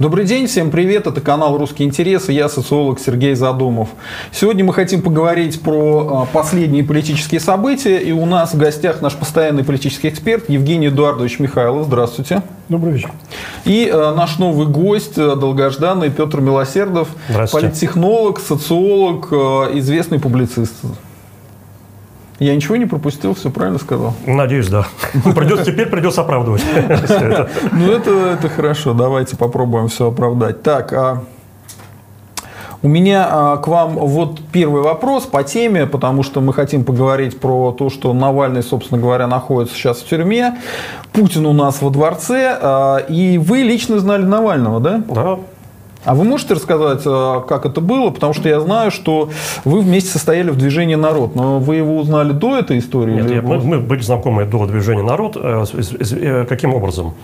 Добрый день, всем привет, это канал «Русские интересы», я социолог Сергей Задумов. Сегодня мы хотим поговорить про а, последние политические события, и у нас в гостях наш постоянный политический эксперт Евгений Эдуардович Михайлов. Здравствуйте. Добрый вечер. И э, наш новый гость, э, долгожданный Петр Милосердов, политтехнолог, социолог, известный публицист. Я ничего не пропустил, все правильно сказал? Надеюсь, да. Придется, теперь придется оправдывать. Ну, это, это хорошо, давайте попробуем все оправдать. Так, а у меня а, к вам вот первый вопрос по теме, потому что мы хотим поговорить про то, что Навальный, собственно говоря, находится сейчас в тюрьме, Путин у нас во дворце, а, и вы лично знали Навального, да? Да. А вы можете рассказать, э, как это было? Потому что я знаю, что вы вместе состояли в движении «Народ». Но вы его узнали до этой истории? Нет, мы, мы были знакомы до движения «Народ». Э, э, каким образом?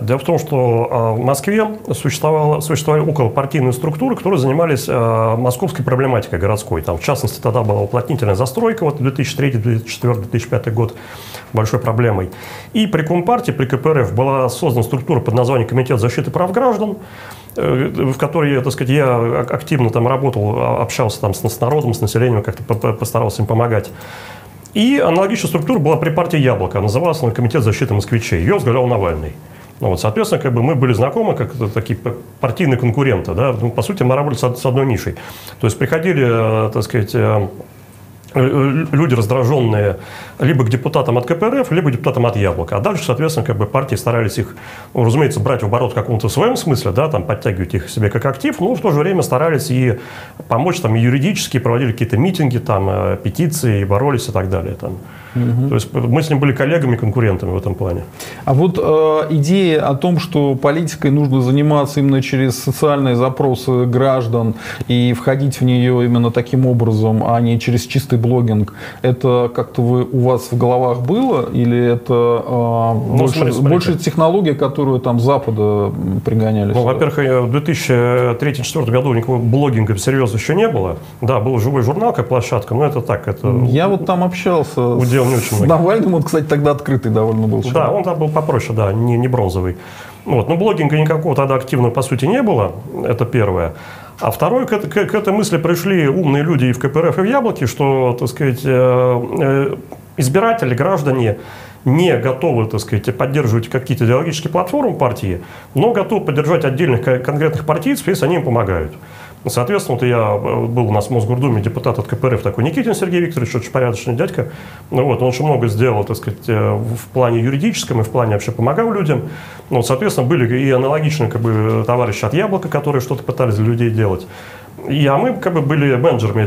Дело в том, что в Москве существовало, существовали околопартийные структуры, которые занимались московской проблематикой городской. Там, в частности, тогда была уплотнительная застройка, вот 2003, 2004, 2005 год, большой проблемой. И при Компартии, при КПРФ была создана структура под названием Комитет защиты прав граждан, Э, в которой, так сказать, я активно там работал, а, общался там с, с народом, с населением, как-то постарался им помогать. И аналогичная структура была при партии «Яблоко», называлась она Комитет защиты москвичей. Ее возглавлял Навальный. Ну, вот, соответственно, как бы мы были знакомы как такие партийные конкуренты. Да? Ну, по сути, мы работали с одной нишей. То есть приходили, э, так сказать, э, люди раздраженные либо к депутатам от КПРФ, либо к депутатам от Яблока. А дальше, соответственно, как бы партии старались их, ну, разумеется, брать в оборот в каком-то своем смысле, да, там, подтягивать их себе как актив, но в то же время старались и помочь там и юридически, проводили какие-то митинги, там, э, петиции, боролись и так далее. Там. Угу. То есть мы с ним были коллегами, конкурентами в этом плане. А вот э, идея о том, что политикой нужно заниматься именно через социальные запросы граждан и входить в нее именно таким образом, а не через чистый блогинг, это как-то вы, у вас в головах было или это э, ну, больше, смотри, смотри, больше технология, которую там Запада пригоняли? Ну, во-первых, в 2003-2004 году никакого блогинга серьезно еще не было. Да, был живой журнал как площадка, но это так. Это Я вот там общался делал не очень много. Навальным он, кстати, тогда открытый довольно был. Человек. Да, он там был попроще, да, не, не бронзовый. Вот. Но блогинга никакого тогда активного, по сути, не было. Это первое. А второе, к, к, к этой мысли пришли умные люди и в КПРФ, и в Яблоке, что, так сказать, э, э, избиратели, граждане не готовы, так сказать, поддерживать какие-то идеологические платформы партии, но готовы поддержать отдельных конкретных партийцев, если они им помогают. Соответственно, вот я э, был у нас в Мосгордуме депутат от КПРФ такой Никитин Сергей Викторович, очень порядочный дядька. Ну, вот, он очень много сделал, так сказать, э, в плане юридическом и в плане вообще помогал людям. Ну, соответственно, были и аналогичные как бы, товарищи от Яблока, которые что-то пытались для людей делать. И, а мы как бы были менеджерами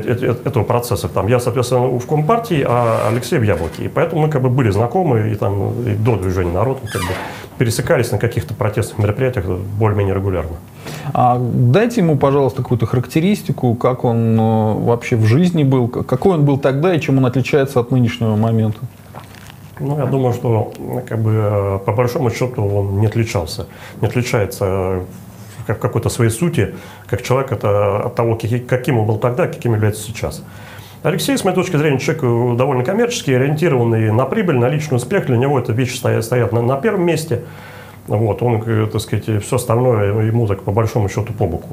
этого процесса. Там, я, соответственно, в Компартии, а Алексей в Яблоке. И поэтому мы как бы были знакомы и, там, и до движения народ как бы, пересекались на каких-то протестных мероприятиях более-менее регулярно. А дайте ему, пожалуйста, какую-то характеристику, как он э, вообще в жизни был, какой он был тогда и чем он отличается от нынешнего момента. Ну, я думаю, что как бы, э, по большому счету он не отличался. Не отличается э, в какой-то своей сути, как человек это от того, каким он был тогда, каким является сейчас. Алексей, с моей точки зрения, человек довольно коммерческий, ориентированный на прибыль, на личный успех. Для него это вещи стоят, стоят на, на первом месте. Вот, он, э, так сказать, все остальное ему так по большому счету по боку.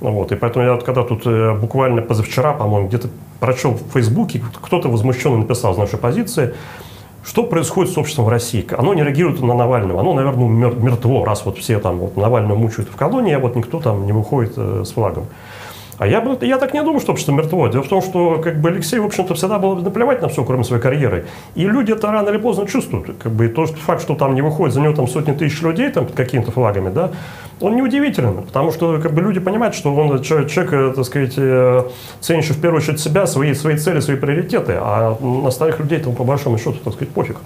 Вот, и поэтому я когда тут э, буквально позавчера, по-моему, где-то прочел в Фейсбуке, кто-то возмущенно написал с нашей позиции, что происходит с обществом в России? Оно не реагирует на Навального. Оно, наверное, мертво, раз вот все там вот Навального мучают в колонии, а вот никто там не выходит э, с флагом. А я, я так не думаю, что общество мертво. Дело в том, что как бы Алексей, в общем-то, всегда был наплевать на все, кроме своей карьеры. И люди это рано или поздно чувствуют. Как бы, и тот факт, что там не выходит за него там сотни тысяч людей там, под какими-то флагами, да, он неудивителен. Потому что как бы, люди понимают, что он человек, человек так сказать, э, ценящий в первую очередь себя, свои, свои цели, свои приоритеты. А на остальных людей там по большому счету, так сказать, пофиг.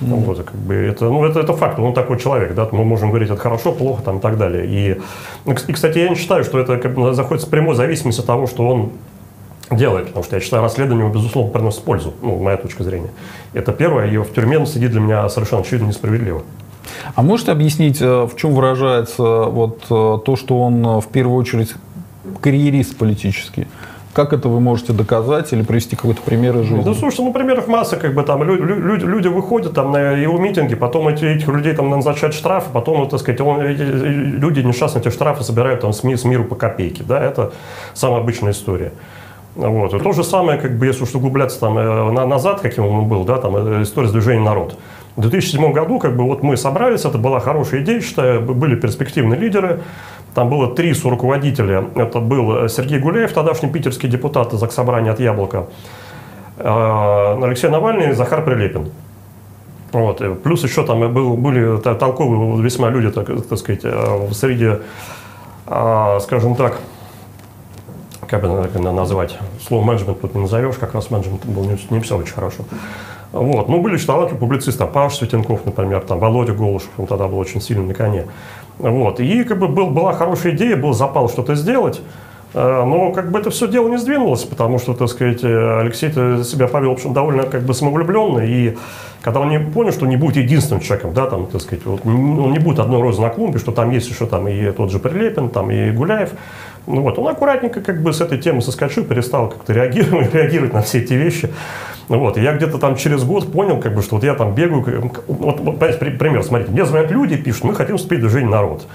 Mm. Вот, как бы это, ну, это, это факт, он такой человек, да, мы можем говорить, это хорошо, плохо там, и так далее. И, и, кстати, я не считаю, что это как бы, заходит с прямой зависимости от того, что он делает, потому что я считаю, расследование, безусловно, приносит пользу, ну, моя точка зрения. Это первое, и в тюрьме он сидит для меня совершенно очевидно несправедливо. А можете объяснить, э, в чем выражается вот э, то, что он э, в первую очередь карьерист политический? Как это вы можете доказать или привести какой-то пример из жизни? Ну, слушай, ну, примеров масса, как бы там люди, люди, люди выходят там на его митинги, потом эти, этих людей там назначают штрафы, потом, вот, так сказать, он, люди несчастные эти штрафы собирают там с, ми, с миру по копейке, да, это самая обычная история. Вот. И то же самое, как бы, если уж углубляться там э, на, назад, каким он был, да, там э, история с движением «Народ». В 2007 году как бы вот мы собрались, это была хорошая идея, считаю, были перспективные лидеры. Там было три руководителя. Это был Сергей Гуляев, тогдашний питерский депутат из Заксобрания от «Яблока», э, Алексей Навальный и Захар Прилепин. Вот. Плюс еще там был, были толковые весьма люди, так, так сказать, среди, скажем так, как бы наверное, назвать, слово менеджмент тут не назовешь, как раз менеджмент был не, не все очень хорошо. Вот. Ну, были талантливые публицисты, там, Павел Светенков, например, там, Володя Голышев, он тогда был очень сильный на коне. Вот. И как бы был, была хорошая идея, был запал что-то сделать, э, но как бы это все дело не сдвинулось, потому что, так сказать, Алексей себя повел, в общем, довольно как бы самовлюбленно, и когда он не понял, что не будет единственным человеком, да, там, так сказать, вот, он не будет одной розы на клумбе, что там есть еще там и тот же Прилепин, там и Гуляев, ну вот, он аккуратненько как бы с этой темы соскочил, перестал как-то реагировать, реагировать на все эти вещи. Вот, и я где-то там через год понял, как бы, что вот я там бегаю, вот, вот пример, смотрите, мне звонят люди, пишут, мы хотим вступить в движение «Народ».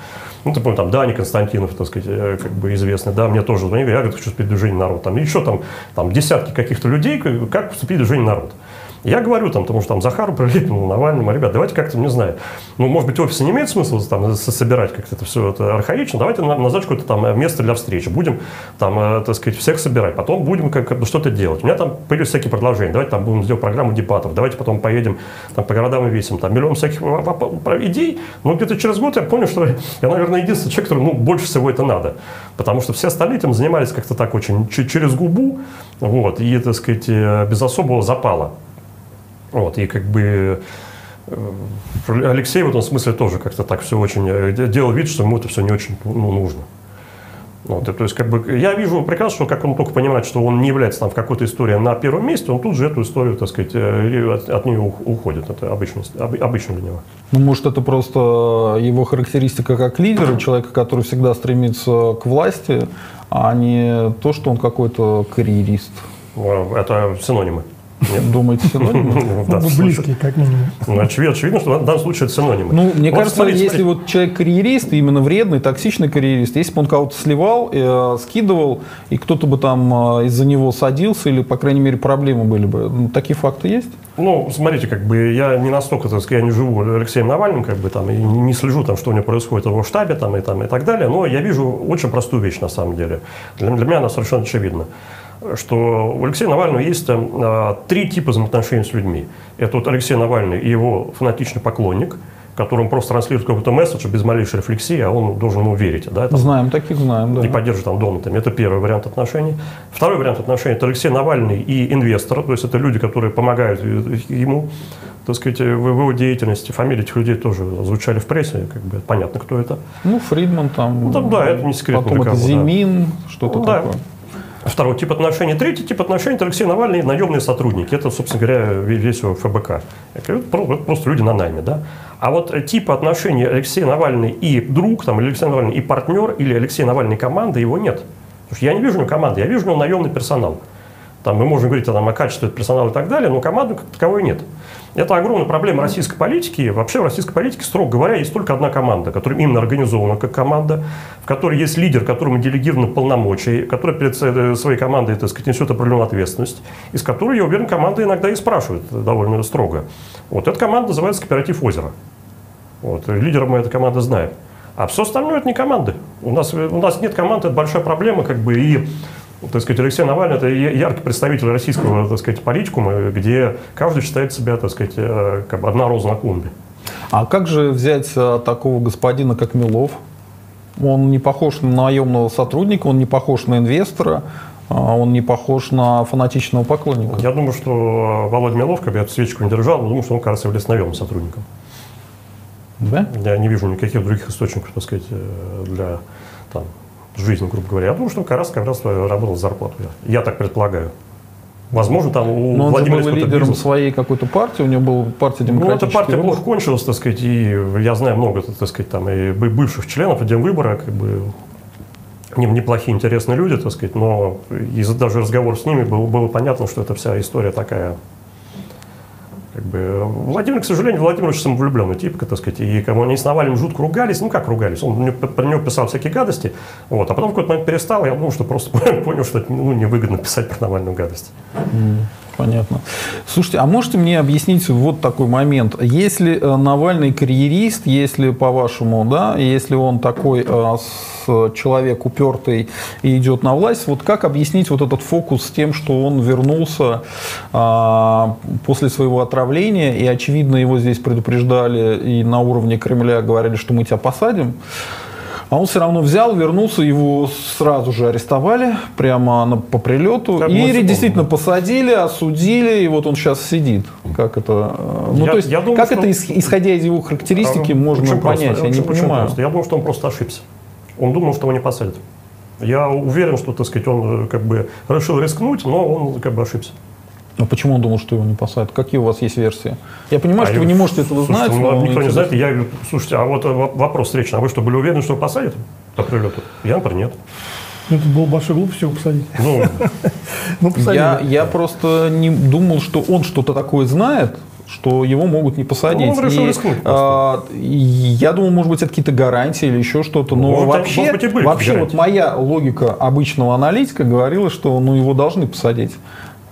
Ну, ты помнишь, там, Дани Константинов, так сказать, э, как бы известный, да, мне тоже звонили, я говорю, хочу вступить в движение «Народ». Там еще там, там десятки каких-то людей, как вступить в движение «Народ». Я говорю там, потому что там Захару Прилепину, Навальному, ребят, давайте как-то, не знаю, ну, может быть, офисы не имеет смысла там собирать как-то это все это архаично, давайте назначить какое-то там место для встречи, будем там, э, так сказать, всех собирать, потом будем как, что-то делать. У меня там появились всякие предложения, давайте там будем сделать программу дебатов, давайте потом поедем там по городам и весим, там миллион всяких идей, но где-то через год я понял, что я, наверное, единственный человек, который, ну, больше всего это надо, потому что все остальные этим занимались как-то так очень через губу, вот, и, так сказать, э, без особого запала. Вот, и как бы э, Алексей в этом смысле тоже как-то так все очень э, делал вид, что ему это все не очень ну, нужно. Вот, и, то есть, как бы, я вижу прекрасно, что как он только понимает, что он не является там в какой-то истории на первом месте, он тут же эту историю, так сказать, э, от, от нее уходит. Это обычно, обычно для него. Ну, может, это просто его характеристика как лидера, человека, который всегда стремится к власти, а не то, что он какой-то карьерист. Это синонимы. Нет. Думаете, синонимы? Ну, близкие, как минимум. Ну, очевидно, очевидно, что в данном случае это синонимы. Ну, мне кажется, если вот человек карьерист, именно вредный, токсичный карьерист, если бы он кого-то сливал, э, скидывал, и кто-то бы там э, из-за него садился, или, по крайней мере, проблемы были бы, ну, такие факты есть? Ну, смотрите, как бы я не настолько, так сказать, я не живу Алексеем Навальным, как бы там, и не слежу там, что у него происходит в его штабе там и, там, и так далее, но я вижу очень простую вещь на самом деле. Для, для меня она совершенно очевидна что у Алексея Навального есть а, три типа взаимоотношений с людьми. Это вот Алексей Навальный и его фанатичный поклонник, которому просто транслирует какой-то месседж без малейшей рефлексии, а он должен ему верить. Да, это, знаем, таких знаем, да. И поддерживать там донатами. Это первый вариант отношений. Второй вариант отношений – это Алексей Навальный и инвестор, то есть это люди, которые помогают ему так сказать, в его деятельности. Фамилии этих людей тоже звучали в прессе, как бы понятно, кто это. Ну, Фридман там. Ну, там да, это не секрет. Потом это Зимин, да. что-то ну, такое. Да. Второй тип отношений. Третий тип отношений – это Алексей Навальный наемные сотрудники. Это, собственно говоря, весь его ФБК. Это просто люди на найме. Да? А вот типа отношений Алексей Навальный и друг, там, или Алексей Навальный и партнер, или Алексей Навальный команда, его нет. Потому что я не вижу у него команды, я вижу у него наемный персонал. Там мы можем говорить там, о качестве персонала и так далее, но команды как таковой нет. Это огромная проблема российской политики. Вообще в российской политике, строго говоря, есть только одна команда, которая именно организована как команда, в которой есть лидер, которому делегированы полномочия, который перед своей командой, так сказать, несет определенную ответственность, из которой, я уверен, команда иногда и спрашивает довольно строго. Вот эта команда называется «Кооператив Озеро». Вот, лидером мы эта команда знаем. А все остальное это не команды. У нас, у нас нет команды, это большая проблема, как бы, и так сказать, Алексей Навальный – это яркий представитель российского, так сказать, политикума, где каждый считает себя, так сказать, э, как бы одна роза на клумбе. А как же взять э, такого господина, как Милов? Он не похож на наемного сотрудника, он не похож на инвестора, а он не похож на фанатичного поклонника. Я думаю, что Володя Милов, как я эту свечку не держал, думаю, что он, кажется, является наемным сотрудником. Да? Я не вижу никаких других источников, так сказать, э, для там, жизни, грубо говоря. Я думаю, что он как раз, как раз работал за зарплату. Я, так предполагаю. Возможно, там у Но Владимира он был лидером бизнес. своей какой-то партии, у него была партия демократическая. Ну, эта партия плохо кончилась, так сказать, и я знаю много, так сказать, там и бывших членов Демвыбора, как бы, неплохие, интересные люди, так сказать, но из даже разговор с ними было, было понятно, что это вся история такая как бы, Владимир, к сожалению, Владимир очень самовлюбленный тип, так сказать, и кому они с Навальным жутко ругались, ну как ругались, он мне, про него писал всякие гадости, вот, а потом в какой-то момент перестал, я думал, что просто понял, что это ну, невыгодно писать про Навальную гадость. Понятно. Слушайте, а можете мне объяснить вот такой момент? Если э, Навальный карьерист, если по-вашему, да, если он такой э, человек упертый и идет на власть, вот как объяснить вот этот фокус с тем, что он вернулся а, после своего отравления, и очевидно его здесь предупреждали и на уровне Кремля говорили, что мы тебя посадим, а он все равно взял, вернулся, его сразу же арестовали прямо на, по прилету. Как и действительно посадили, осудили, и вот он сейчас сидит. Как это? Ну, я, то есть, я думаю, как это, исходя из его характеристики, а, можно понять? Просто, я не понимаю. Просто. Я думаю, что он просто ошибся. Он думал, что его не посадят. Я уверен, что, так сказать, он э, как бы решил рискнуть, но он как бы ошибся. А почему он думал, что его не посадят? Какие у вас есть версии? Я понимаю, а что я... вы не можете этого слушайте, знать. Ну, никто не знает. Я, слушайте, а вот вопрос встречный. А вы что, были уверены, что его посадят по прилету? Я, например, нет. Ну, это было большой глупостью его посадить. Ну, ну я, я просто не думал, что он что-то такое знает, что его могут не посадить. Ну, он решил и, а, я думаю, может быть, это какие-то гарантии или еще что-то. Но ну, вообще, быть, вообще вот моя логика обычного аналитика говорила, что ну, его должны посадить.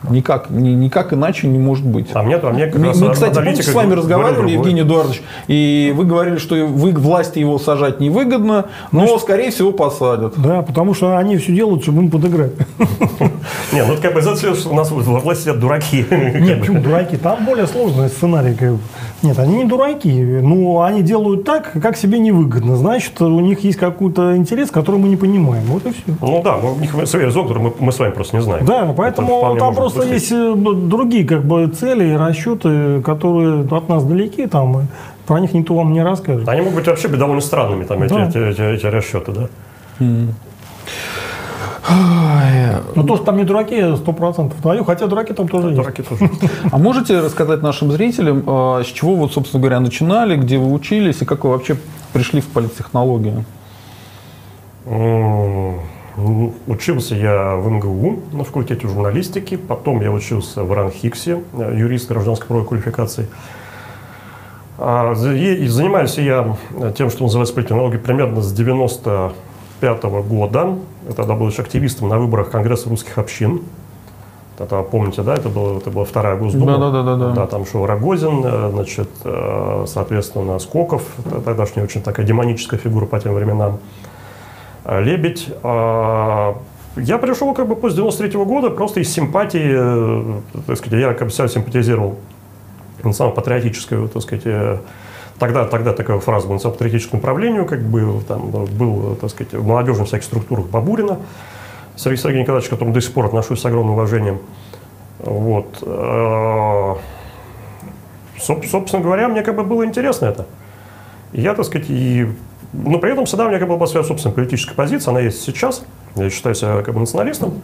Никак, ни, никак иначе не может быть. А мне, а мне как мы, мы, кстати, помните, с вами разговаривали, Евгений Эдуардович, и вы говорили, что вы власти его сажать невыгодно, но, Значит, скорее всего, посадят. Да, потому что они все делают, чтобы им подыграть. Не, ну как бы за у нас во власти сидят дураки. Нет, почему дураки? Там более сложный сценарий. Нет, они не дураки, но они делают так, как себе невыгодно. Значит, у них есть какой-то интерес, который мы не понимаем. Вот и все. Ну да, у них свой резон, который мы, мы с вами просто не знаем. Да, поэтому там просто есть э, другие как бы цели и расчеты, которые от нас далеки, там, про них никто вам не расскажет. Они могут быть вообще довольно странными, там, да. эти, эти, эти, эти расчеты, да? Mm. Ну, то, что там не дураки, сто процентов твою, хотя дураки там тоже дураки есть. Тоже. А можете рассказать нашим зрителям, а, с чего вы, собственно говоря, начинали, где вы учились и как вы вообще пришли в политтехнологию? Учился я в МГУ на факультете журналистики, потом я учился в РАНХИКСе, юрист гражданской правовой квалификации. А, занимаюсь я тем, что называется политтехнологией, примерно с 95 -го года. Я тогда был еще активистом на выборах Конгресса русских общин. Это, помните, да, это, было, это была вторая Госдума. Да, да, да, да. да там шел Рогозин, э, значит, э, соответственно, Скоков, тогдашняя очень такая демоническая фигура по тем временам. Э, Лебедь. Я пришел как бы после 93 -го года просто из симпатии, так сказать, я как бы себя симпатизировал национально-патриотической, так сказать, Тогда, тогда такая фраза была национально-патриотическому управлению, как бы там был, так сказать, в молодежных всяких структурах Бабурина, Сергей Сергей Николаевич, к которому до сих пор отношусь с огромным уважением. Вот. Э, собственно говоря, мне как бы было интересно это. Я, так сказать, и... Но при этом всегда у меня как бы была своя собственная политическая позиция, она есть сейчас. Я считаю себя как бы националистом.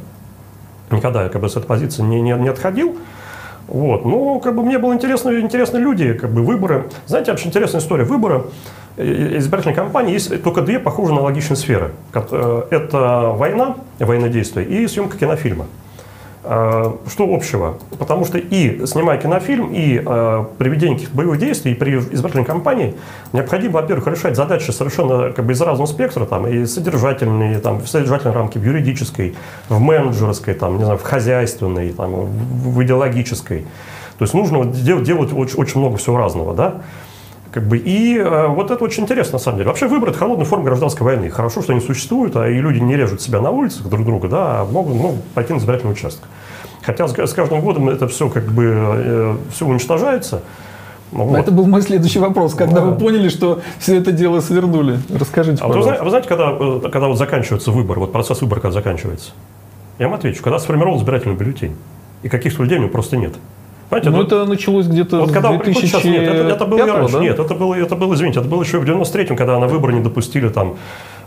Никогда я как бы с этой позиции не, не, не отходил. Вот. Ну, как бы мне было интересно, интересны люди, как бы выборы. Знаете, очень интересная история. Выборы э, избирательной кампании есть только две похожие аналогичные сферы. Э, это война, военные действия и съемка кинофильма. А, что общего? Потому что и снимая кинофильм, и э, приведение каких-то боевых действий, и при избирательной кампании необходимо, во-первых, решать задачи совершенно как бы из разного спектра, там, и содержательные, там, в содержательной рамке, в юридической, в менеджерской, там, не знаю, в хозяйственной, там, в идеологической. То есть нужно делать, делать очень, очень много всего разного, да? Как бы, и э, вот это очень интересно, на самом деле. Вообще это холодная форма гражданской войны. Хорошо, что они существуют, а и люди не режут себя на улицах друг друга, да, а могут ну, пойти на избирательный участок. Хотя с, с каждым годом это все как бы э, все уничтожается. Ну, вот. Это был мой следующий вопрос. Когда да. вы поняли, что все это дело свернули? Расскажите, а пожалуйста. Вы, вы знаете, когда, э, когда вот заканчивается выбор, вот процесс выбора когда заканчивается? Я вам отвечу. Когда сформирован избирательный бюллетень, и каких-то людей у него просто нет. Понимаете, ну, это началось где-то вот когда 2000 сейчас, нет, это, это было и раньше. Да? Нет, это было, это было, извините, это было еще в 93-м, когда на выборы не допустили там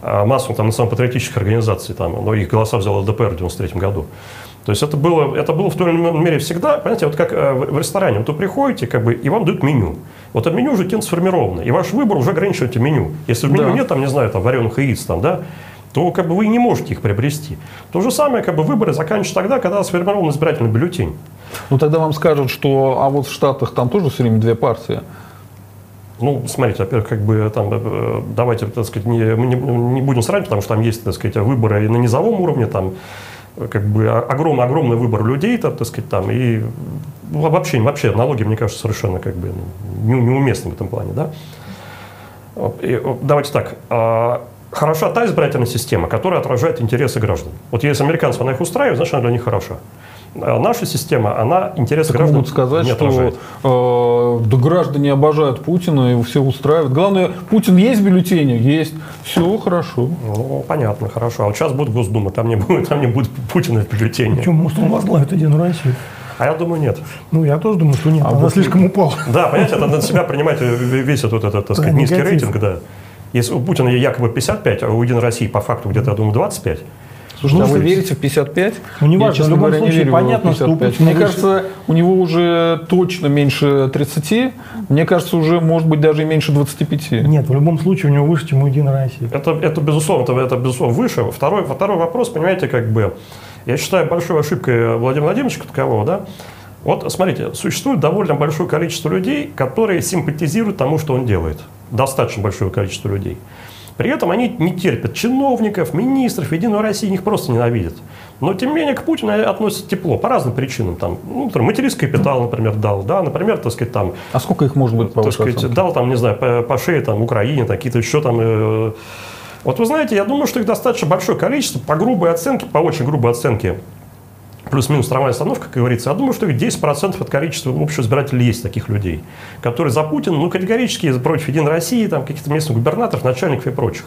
а, массу там, национально-патриотических организаций, там, но их голоса взял ЛДПР в 93 году. То есть это было, это было в той или иной мере всегда, понимаете, вот как э, в ресторане, вот вы приходите, как бы, и вам дают меню. Вот это меню уже кем сформировано, и ваш выбор уже ограничивает меню. Если в меню да. нет, там, не знаю, там, вареных яиц, там, да, то как бы вы не можете их приобрести. То же самое, как бы выборы заканчиваются тогда, когда сформирован избирательный бюллетень. Ну тогда вам скажут, что а вот в Штатах там тоже все время две партии. Ну, смотрите, во-первых, как бы там, э, давайте, так сказать, не, не, не будем сравнивать, потому что там есть, так сказать, выборы и на низовом уровне, там, как бы огромный, огромный выбор людей, там, так сказать, там, и вообще, вообще аналогии, мне кажется, совершенно как бы ну, неуместны в этом плане, да. И, давайте так, а, хороша та избирательная система, которая отражает интересы граждан. Вот если американцев она их устраивает, значит, она для них хороша. А наша система, она интересы так граждан могут сказать, не что э, да граждане обожают Путина, и все устраивает. Главное, Путин есть в бюллетене? Есть. Все хорошо. Ну, понятно, хорошо. А вот сейчас будет Госдума, там не будет, там не будет Путина в бюллетене. Причем, может, он возглавит Единую Россию? А я думаю, нет. Ну, я тоже думаю, что нет. А Она вот слишком упала. Да, понимаете, это на себя принимать весь этот, этот так сказать, низкий рейтинг, да. Если у Путина якобы 55, а у Единой России по факту где-то, я думаю, 25, Слушайте, ну, а вы верите в 55? Ну, не важно, в любом говоря, случае, не понятно, что Мне кажется, у него уже точно меньше 30. Мне кажется, уже может быть даже и меньше 25. Нет, в любом случае у него выше, чем у Единой России. Это, это безусловно, это, это безусловно выше. Второй, второй вопрос, понимаете, как бы, я считаю большой ошибкой Владимира Владимировича такового, да, вот смотрите, существует довольно большое количество людей, которые симпатизируют тому, что он делает. Достаточно большое количество людей. При этом они не терпят чиновников, министров, Единую Россию, их просто ненавидят. Но, тем не менее, к Путину относятся тепло по разным причинам. Там, ну, материнский капитал, например, дал, да, например, так сказать, там... А сколько их может быть, по так сказать, Дал, там, не знаю, по, по шее, там, Украине, какие-то еще там... Э, вот вы знаете, я думаю, что их достаточно большое количество, по грубой оценке, по очень грубой оценке, плюс-минус трамвайная остановка, как говорится, я думаю, что 10% от количества общего избирателей есть таких людей, которые за Путина, ну, категорически против Единой России, там, каких-то местных губернаторов, начальников и прочих.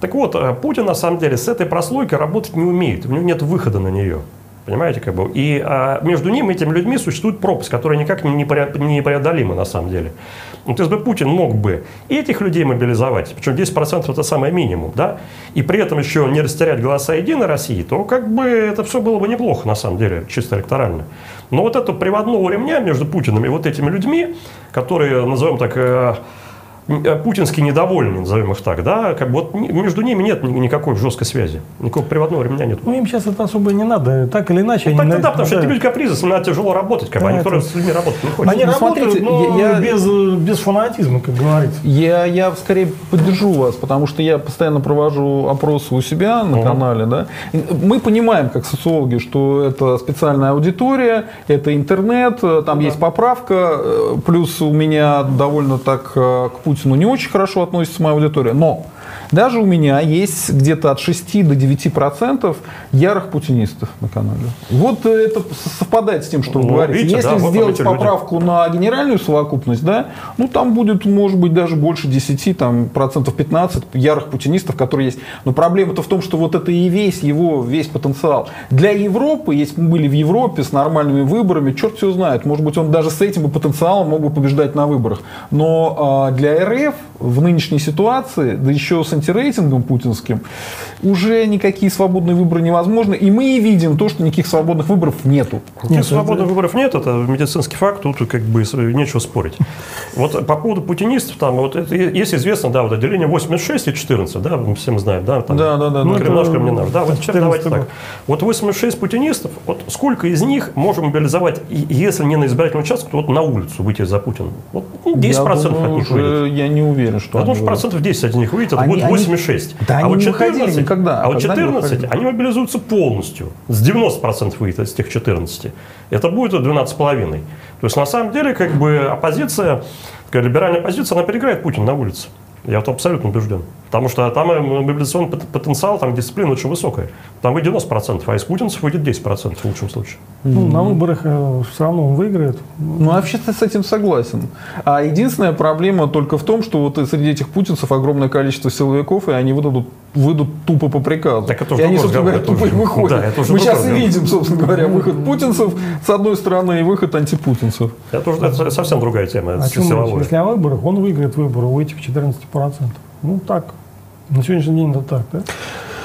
Так вот, э, Путин, на самом деле, с этой прослойкой работать не умеет, у него нет выхода на нее. Понимаете, как бы? И а, между ним и этими людьми существует пропасть, которая никак не, не преодолима на самом деле. Вот если бы Путин мог бы этих людей мобилизовать, причем 10% это самый минимум, да, и при этом еще не растерять голоса Единой России, то как бы это все было бы неплохо на самом деле, чисто электорально. Но вот этого приводного ремня между Путиным и вот этими людьми, которые, назовем так, э, Э, путинские недовольны, назовем их так, да, как бы вот между ними нет никакой жесткой связи, никакого приводного ремня нет. Ну, им сейчас это особо не надо, так или иначе. Ну, так, да, потому что эти люди капризы, с ними надо тяжело работать, как да, бы, они это... с людьми работать не хотят. Они ну, работают, смотрите, но я, без, без фанатизма, как говорится. Я, я скорее поддержу вас, потому что я постоянно провожу опросы у себя на угу. канале, да. Мы понимаем, как социологи, что это специальная аудитория, это интернет, там ну, есть поправка, э, плюс у меня довольно так э, к Путину не очень хорошо относится моя аудитория, но даже у меня есть где-то от 6 до 9 процентов ярых путинистов на канале. Вот это совпадает с тем, что вы ну, говорите. Видите, Если да, сделать вот поправку люди. на генеральную совокупность, да, ну там будет, может быть, даже больше 10, там, процентов 15 ярых путинистов, которые есть. Но проблема-то в том, что вот это и весь его, весь потенциал. Для Европы, если мы были в Европе с нормальными выборами, черт все знает, может быть, он даже с этим потенциалом мог бы побеждать на выборах. Но э, для РФ в нынешней ситуации, да еще с антирейтингом путинским, уже никакие свободные выборы невозможны. И мы и видим то, что никаких свободных выборов нету. Нет, свободных это... выборов нет, это медицинский факт, тут как бы нечего спорить. Вот по поводу путинистов, там, вот это, есть известно, да, вот отделение 86 и 14, да, мы всем знаем, да, там, да, да, да, ну, Кремлаш, Кремлинаш, да, вот теперь давайте так. Вот 86 путинистов, вот сколько из них можем мобилизовать, если не на избирательный участок, то вот на улицу выйти за Путина? Вот 10% я думаю, от них выйдет. Я не уверен, что Я думаю, что процентов 10 от них выйдет, это будет 86. Да, а вот 14, никогда. А вот 14, они мобилизуются полностью. С 90% выйдет из тех 14. Это будет 12,5. То есть, на самом деле, как бы оппозиция, такая либеральная оппозиция, она переиграет Путин на улице. Я вот абсолютно убежден. Потому что там мобилизационный потенциал, там дисциплина очень высокая. Там выйдет 90%, а из путинцев выйдет 10% в лучшем случае. Ну, на выборах э, все равно он выиграет. Ну, вообще-то с этим согласен. А единственная проблема только в том, что вот среди этих путинцев огромное количество силовиков, и они выдадут, выйдут тупо по приказу. Так это и они, собственно говоря, тупо и выходят. Да, это Мы сейчас и видим, собственно говоря, выход путинцев с одной стороны и выход антипутинцев. Это, уже, это совсем другая тема. А силовая. Если о выборах, он выиграет выборы у этих 14%. Ну, так, на сегодняшний день это так, да?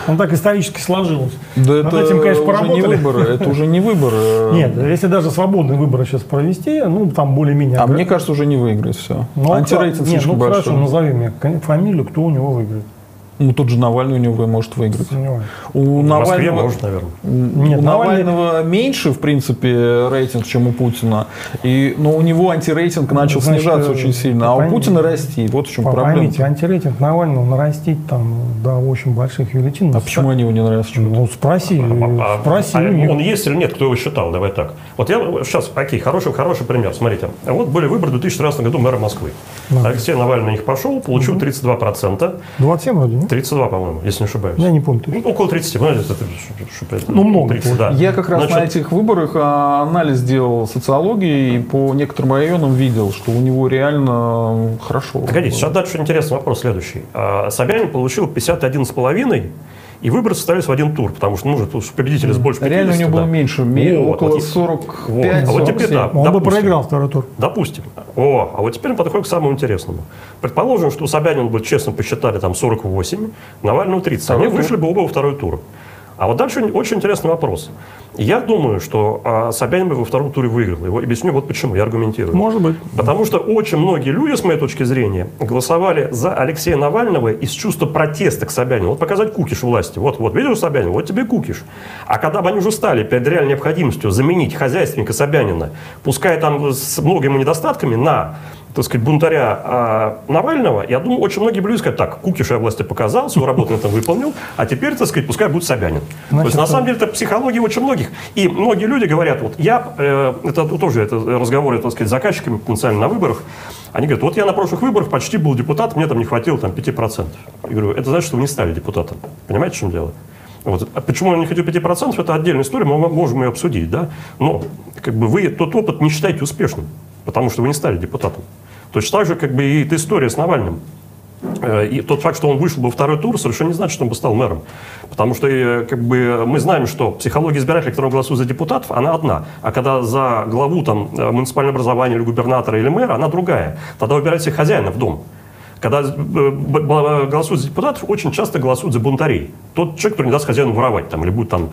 Он так исторически сложилось. Да Над это этим, конечно, уже не выборы. Это уже не выборы. Нет, если даже свободные выборы сейчас провести, ну, там более-менее... А мне кажется, уже не выиграет все. Ну, Антирейтинг Нет, ну, большой. хорошо, назови мне фамилию, кто у него выиграет. Ну, тот же Навальный у него может выиграть. У В Москве Навального, может, наверное. Нет, у Навальный- Навального меньше, в принципе, рейтинг, чем у Путина. И, но у него антирейтинг начал Значит, снижаться очень сильно, а у Путина расти. Вот в чем По- проблема. Поймите, антирейтинг Навального нарастить там до очень больших величин. А почему они его не наращивают? Ну, спроси, А- спроси а у них. он есть или нет, кто его считал? Давай так. Вот я сейчас, окей, хороший, хороший пример. Смотрите, вот были выборы в 2013 году мэра Москвы. Да. Алексей Навальный на них пошел, получил 32%. 27 вроде, нет? 32, по-моему, если не ошибаюсь. Я не помню. точно. Ну, около 30, ну, это, Ну, много 30, да. Я как раз Значит, на этих выборах а, анализ делал социологии и по некоторым районам видел, что у него реально хорошо. Погодите, сейчас дальше интересный вопрос следующий. А, Собянин получил 51,5, и выборы состоялись в один тур, потому что, ну, тут же победители с больше 50. Реально у него было да. меньше, ме- Вот, около вот и- 45 Вот. А вот теперь 47. да. Он бы допустим. проиграл второй тур. Допустим. О, а вот теперь мы подходим к самому интересному. Предположим, что у Собянина бы, честно посчитали, там 48, Навального 30. Второй Они тур. вышли бы оба во второй тур. А вот дальше очень интересный вопрос. Я думаю, что а, Собянин бы во втором туре выиграл. Его объясню вот почему, я аргументирую. Может быть. Потому что очень многие люди, с моей точки зрения, голосовали за Алексея Навального из чувства протеста к Собянину. Вот показать кукиш власти. Вот, вот, видишь Собянин, вот тебе кукиш. А когда бы они уже стали перед реальной необходимостью заменить хозяйственника Собянина, пускай там с многими недостатками, на так сказать, бунтаря а, Навального, я думаю, очень многие люди скажут, так, Кукиш я власти показал, свою работу на этом выполнил, а теперь, так сказать, пускай будет Собянин. То Значит, есть, на самом деле, это психология очень многих. И многие люди говорят, вот я, э, это тоже это разговоры, так сказать, с заказчиками потенциально на выборах, они говорят, вот я на прошлых выборах почти был депутат, мне там не хватило там 5%. Я говорю, это значит, что вы не стали депутатом. Понимаете, в чем дело? Вот. А почему я не хочу 5%, это отдельная история, мы можем ее обсудить, да? Но как бы вы тот опыт не считаете успешным, потому что вы не стали депутатом. Точно так же, как бы и эта история с Навальным. Э, И тот факт, что он вышел бы второй тур, совершенно не значит, что он бы стал мэром. Потому что э, как бы, мы знаем, что психология избирателей, которые голосуют за депутатов, она одна. А когда за главу там, э, муниципального образования или губернатора или мэра, она другая. Тогда выбирают себе хозяина в дом. Когда голосуют за депутатов, очень часто голосуют за бунтарей. Тот человек, который не даст хозяину воровать там, или будет там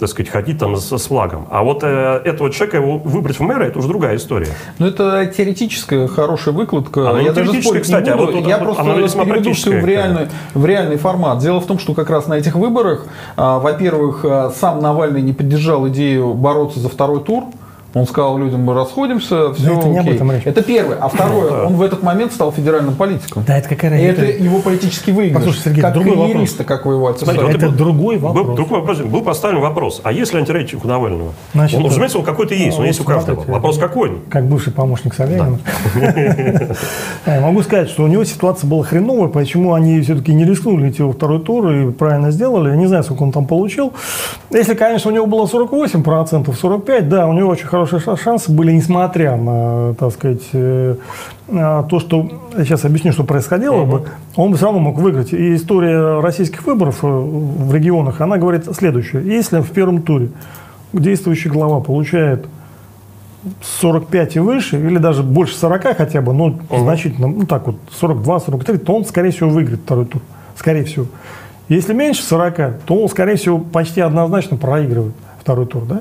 так сказать, ходить там с, с флагом. А вот э, этого человека его выбрать в мэра, это уже другая история. Ну, это теоретическая хорошая выкладка. Она Я даже спорить кстати, не а буду. вот Я она просто весьма переведу все в реальный, в реальный формат. Дело в том, что как раз на этих выборах, а, во-первых, а, сам Навальный не поддержал идею бороться за второй тур. Он сказал людям, мы расходимся, все это не об окей. этом речь. Это первое. А второе, он в этот момент стал федеральным политиком. Да, это какая И это разница? его политический выигрыш. Послушай, Сергей, как другой вопрос. как описали. Смотрите, Это вот другой Был, вопрос. другой вопрос. Был поставлен вопрос, а если антирейтинг у Навального? Значит, он, разумеется, он какой-то есть, он А, есть у каждого. смотрите. Вопрос какой? как бывший помощник Собянина. Да, Я могу сказать, что у него ситуация была хреновая, почему они все-таки не рискнули идти во второй тур и правильно сделали. Я не знаю, сколько он там получил. Если, конечно, у него было 48%, 45%, да, у него очень хорошие ша- шансы были, несмотря на, так сказать, э, то, что, сейчас объясню, что происходило бы, он бы все равно мог выиграть. И история российских выборов э, в регионах, она говорит следующее. Если в первом туре действующий глава получает 45 и выше, или даже больше 40 хотя бы, но значительно, ну так вот, 42, 43, то он, скорее всего, выиграет второй тур. Скорее всего. Если меньше 40, то он, скорее всего, почти однозначно проигрывает второй тур. Да?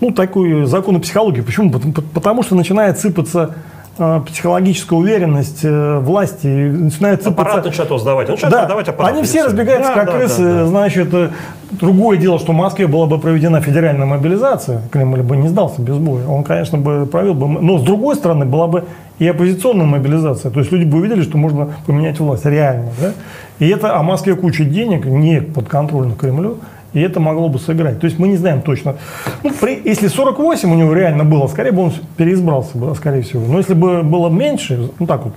Ну, такой закон психологии. Почему? Потому, что начинает сыпаться э, психологическая уверенность э, власти, начинает сыпаться... Аппарат начинает сдавать. Он Да, продавать аппарат. они все разбегаются, Да, как да, крысы. да, да. Значит, э, другое дело, что в Москве была бы проведена федеральная мобилизация, Кремль бы не сдался без боя. Он, конечно, бы провел бы... Но, с другой стороны, была бы и оппозиционная мобилизация. То есть люди бы увидели, что можно поменять власть реально. Да? И это о Москве куча денег, не подконтрольно Кремлю. И это могло бы сыграть. То есть мы не знаем точно. Ну, при- если 48 у него реально было, скорее бы он переизбрался бы, скорее всего. Но если бы было меньше, ну так вот.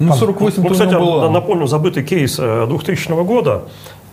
Ну, там, 48 Ну, кстати, было. на- напомню забытый кейс э, 2000 года,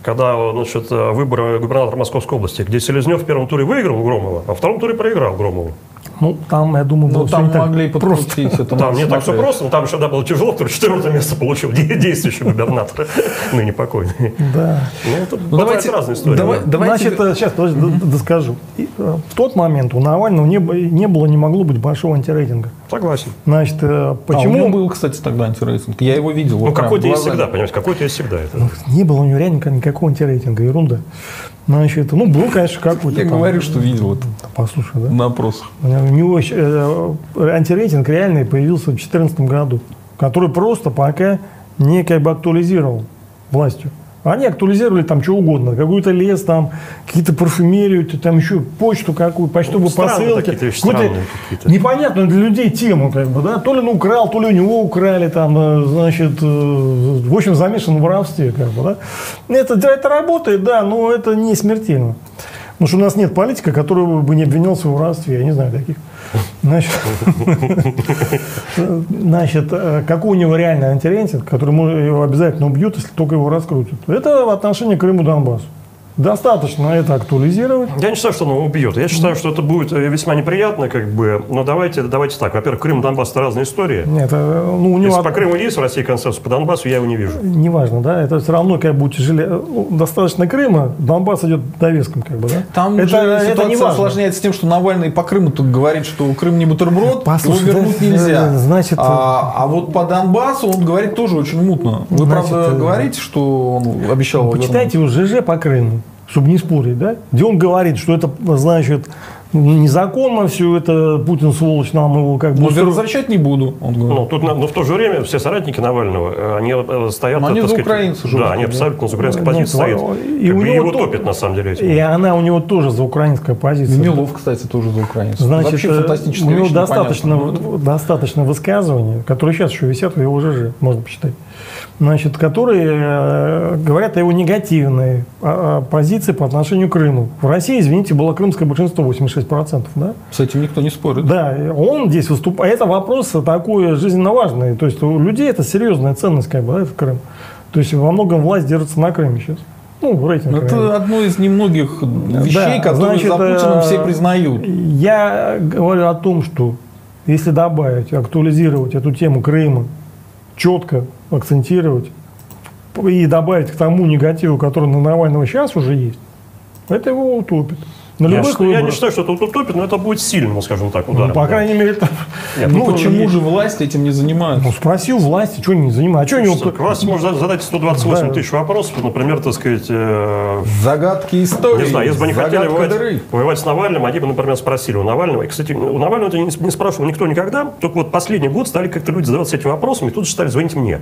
когда значит, э, выборы губернатора Московской области, где Селезнев в первом туре выиграл Громова, а во втором туре проиграл Громову. Ну, там, я думаю, было Ну, там не так могли просто. подкрутить. Это Там не так все просто, но там еще да, было тяжело, потому что четвертое место получил де- действующий губернатор, ныне покойный. Да. Ну, это Ну, давайте- разные истории. давай- да. давайте- Значит, э, сейчас, подожди, д- доскажу. И, э, В тот момент у Навального не, было, не могло быть большого антирейтинга. Согласен. Значит, э, А, у почему него был, кстати, тогда антирейтинг. Я его видел. Ну, какой-то есть всегда, понимаете, какой-то есть всегда. Это. не было у него реально никак- никакого антирейтинга, ерунда. Значит, ну, был, конечно, какой-то Я там- говорю, что видел это Послушай, да? на опросах. У него э, антирейтинг реальный появился в 2014 году, который просто пока не как бы актуализировал властью. Они актуализировали там что угодно, какой-то лес, там какие-то парфюмерию, там еще почту какую, почтовые Ну, посылки. какие-то Какую-то какие-то. Непонятную для людей тему, как бы, да, то ли он украл, то ли у него украли, там, э, значит, э, в общем, замешан в воровстве, как бы, да. Это, это работает, да, но это не смертельно. Потому что у нас нет политика, который бы не обвинялся в воровстве, я не знаю таких. Значит, э, какой у него реальный антирейтинг, который его обязательно убьют, если только его раскрутят? Это в отношении Крыму Донбассу. Достаточно это актуализировать. Я не считаю, что он его убьет. Я считаю, что это будет э, весьма неприятно, как бы. Но давайте, давайте так. Во-первых, Крым, Донбасс – это разные истории. Нет, э, ну, у него Если по Крыму есть в России консенсус, по Донбассу я его не вижу. неважно, да, это все равно как бы тяжелее. Ну, достаточно Крыма, Донбасс идет довеском, как бы, да. Там это, же это ситуация не важно. осложняется тем, что Навальный по Крыму тут говорит, что Крым не бутерброд, Послушай, его вернуть да, нельзя. э, значит, а, а вот по Донбассу он говорит тоже очень мутно. Вы Значит, правда э, говорите, что он обещал Почитайте его ЖЖ по Крыму, чтобы не спорить, да? Где он говорит, что это, значит, незаконно все это, Путин сволочь, нам его как бы... вернуть? Но возвращать не буду, он говорит. Ну, тут, но в то же время все соратники Навального, э, они э, стоят... Но они так за сказать, украинцев же Да, они да. абсолютно за украинской Нет, позиции стоят. во- Как и у бы него его то- топит, на самом деле, этим. И она у него тоже за украинская позиция. Милов, кстати, тоже за украинцев. Значит, Вообще э, фантастическая у него достаточно, непонятно. достаточно высказываний, которые сейчас еще висят в его ЖЖ, можно почитать, значит, которые э, говорят о его негативной а, а, позиции по отношению к Крыму. В России, извините, было крымское большинство 86%, да? С этим никто не спорит. Да, он здесь выступает. Это вопрос такой жизненно важный. То есть у людей это серьезная ценность, как бы, да, это Крым. То есть во многом власть держится на Крыме сейчас. Ну, рейтинг. Это одно из немногих вещей, Да, которые значит, за Путиным э, все признают. Я говорю о том, что если добавить, актуализировать эту тему Крыма, четко акцентировать и добавить к тому негативу, который на Навального сейчас уже есть, это его утопит. На Я, любых считаю- я не считаю, что это утопит, но это будет сильным, скажем так, ударом. Ну, по да. крайней мере, это... Нет, Ну, почему же власть этим не занимается? Ну, спроси у власти, что они занимают. А что они... К власти можно задать 128 Да. тысяч вопросов, например, так сказать, э, Загадки истории. Не знаю, если бы они хотели загадка воевать, дыры. воевать с Навальным, они бы, например, спросили у Навального. И, кстати, у Навального это не, не спрашивал никто никогда. Только вот последний год стали как-то люди задаваться этими вопросами, и тут же стали звонить мне.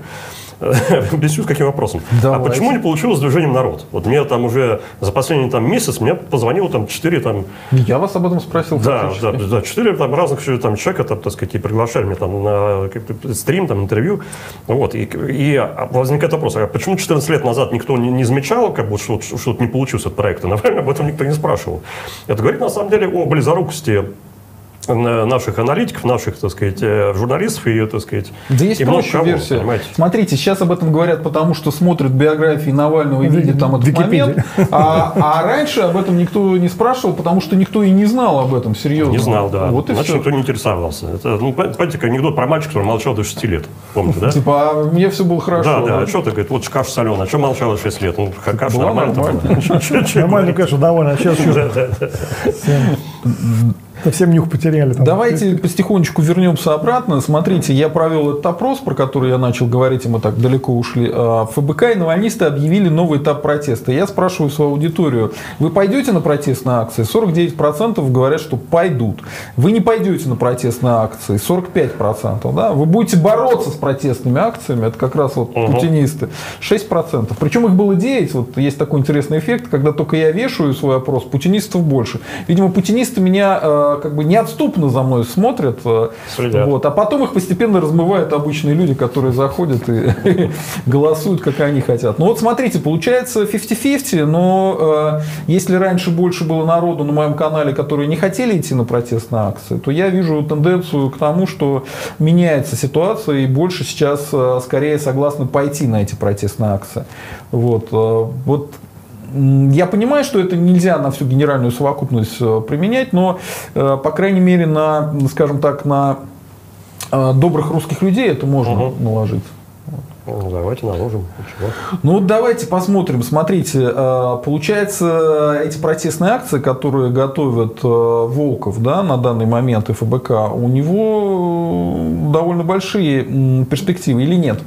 Объясню, с каким вопросом. А Давайте. почему не получилось с движением народ? Вот мне там уже за последний там, месяц мне позвонило там 4 там, Я вас об этом спросил. да, да, да, четыре там разных там человека, там, так сказать, и приглашали меня там на стрим, там, интервью. Вот, и, и возникает вопрос, а почему 14 лет назад никто не, не замечал, как бы, что что-то не получилось от проекта? Наверное, об этом никто не спрашивал. Это говорит, на самом деле, о близорукости наших аналитиков, наших, так сказать, э, журналистов и, так сказать, Да есть и много проще кого, версия. понимаете? Смотрите, сейчас об этом говорят, потому что смотрят биографии Навального и видят там этот Википедии. момент. А, а раньше об этом никто не спрашивал, потому что никто и не знал об этом, серьезно. Не знал, да. Вот и Значит, все. никто не интересовался. Это, ну, помните, как анекдот про мальчика, который молчал до 6 лет. Помните, да? Типа, а мне все было хорошо. Да, да, а что ты, говорит, вот каша соленая, а что молчала 6 лет? Ну, каша нормально. Нормально, конечно, довольно. А сейчас что? Всем- Совсем нюх потеряли. там. Давайте потихонечку вернемся обратно. Смотрите, я провел этот опрос, про который я начал говорить, и мы так далеко ушли. А, ФБК и навальнисты объявили новый этап протеста. Я спрашиваю свою аудиторию, вы пойдете на протестные акции? 49% говорят, что пойдут. Вы не пойдете на протестные акции? 45%. Да? Вы будете бороться с протестными акциями? Это как раз вот Мгм. путинисты. 6%. Причем их было 9. Вот есть такой интересный эффект, когда только я вешаю свой опрос, путинистов больше. Видимо, путинисты меня э, как бы неотступно за мной смотрят. э, Следят. вот, а потом их постепенно размывают обычные люди, которые заходят и голосуют, как они хотят. Ну вот смотрите, получается 50-50, но э, если раньше больше было народу на моем канале, которые не хотели идти на протестные акции, то я вижу тенденцию к тому, что меняется ситуация и больше сейчас э, скорее согласны пойти на эти протестные акции. Вот, э, вот Я понимаю, что это нельзя на всю генеральную совокупность э, применять, но, э, по крайней мере, на, скажем так, на э, добрых русских людей это можно Мгм. наложить. Ну, давайте наложим. Ничего. Ну вот давайте посмотрим. Смотрите, получается, эти протестные акции, которые готовят Волков да, на данный момент и ФБК, у него довольно большие перспективы или нет?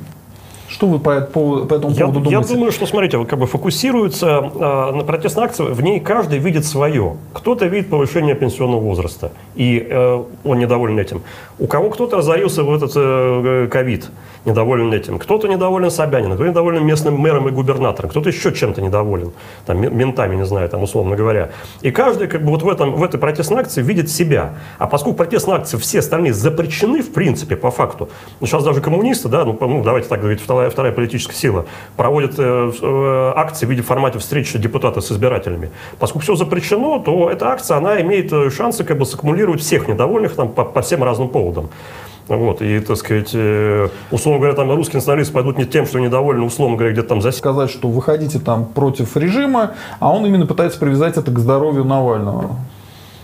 Что вы по, по, по этому я, поводу думаете? Я думаю, что, смотрите, как бы фокусируется э, на протестной акции, в ней каждый видит свое. Кто-то видит повышение пенсионного возраста, и э, он недоволен этим. У кого кто-то разорился в этот э, ковид. Э, недоволен этим. Кто-то недоволен Собяниным, кто-то недоволен местным мэром и губернатором, кто-то еще чем-то недоволен, там, ментами, не знаю, там, условно говоря. И каждый как бы вот в, этом, в этой протестной акции видит себя. А поскольку протестные акции все остальные запрещены, в принципе, по факту, ну, сейчас даже коммунисты, да, ну, ну давайте так говорить, вторая, вторая политическая сила, проводят э, э, акции в виде формате встречи депутата с избирателями. Поскольку все запрещено, то эта акция, она имеет э, шансы как бы саккумулировать всех недовольных там, по, по всем разным поводам. Вот, и, так сказать, э, условно говоря, там русские националисты пойдут не тем, что недовольны, условно говоря, где-то там за... Сказать, что выходите там против режима, а он именно пытается привязать это к здоровью Навального.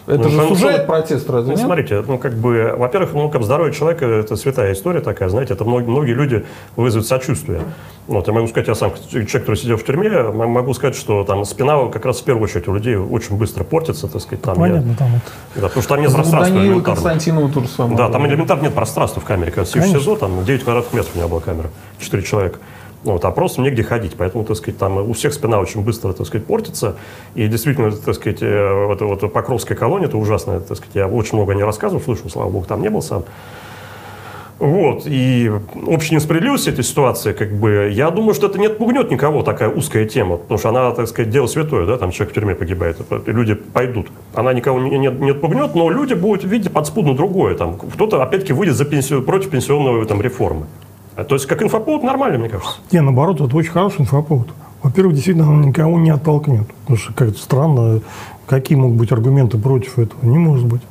Это ну, же сужает ну, протест, разве ну, нет? Смотрите, ну, как бы, во-первых, ну, как здоровье человека – это святая история такая, знаете, это многие, многие люди вызовут сочувствие. Вот, я могу сказать, я сам человек, который сидел в тюрьме, могу сказать, что там спина как раз в первую очередь у людей очень быстро портится, так сказать. Там Понятно, я, там вот. Да, потому что там нет пространства Даниила Константинова тоже самое. Да, там элементарно нет пространства в камере. Когда сидишь в СИЗО, там 9 квадратных метров у меня была камера, 4 человека. Вот, а просто негде ходить. Поэтому, так сказать, там у всех спина очень быстро, так сказать, портится. И действительно, так сказать, э, вот, вот Покровская колония, это ужасно, так сказать, я очень много не рассказывал, слышал, слава богу, там не был сам. Вот, и общая несправедливость этой ситуации, как бы, я думаю, что это не отпугнет никого, такая узкая тема, потому что она, так сказать, дело святое, да, там человек в тюрьме погибает, люди пойдут. Она никого не, не, не отпугнет, но люди будут видеть подспудно другое, там, кто-то, опять-таки, выйдет за пенсию, против пенсионного там, реформы. А, то есть, как инфоповод нормально, мне кажется. Не, наоборот, это очень хороший инфоповод. Во-первых, действительно, он никого не оттолкнет. Потому что как-то странно, какие могут быть аргументы против этого? Не может быть.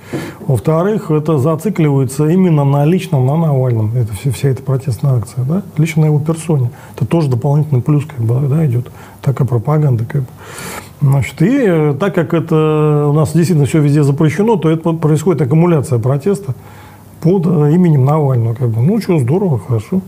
Во-вторых, это зацикливается именно на личном, на Навальном. Это вся, вся эта протестная акция. Да? Лично на его персоне. Это тоже дополнительный плюс как бы, да, идет. Такая пропаганда. Как бы. Значит, и э, так как это у нас действительно все везде запрещено, то это происходит аккумуляция протеста под э, именем Навального. Как бы. Ну что, здорово, хорошо.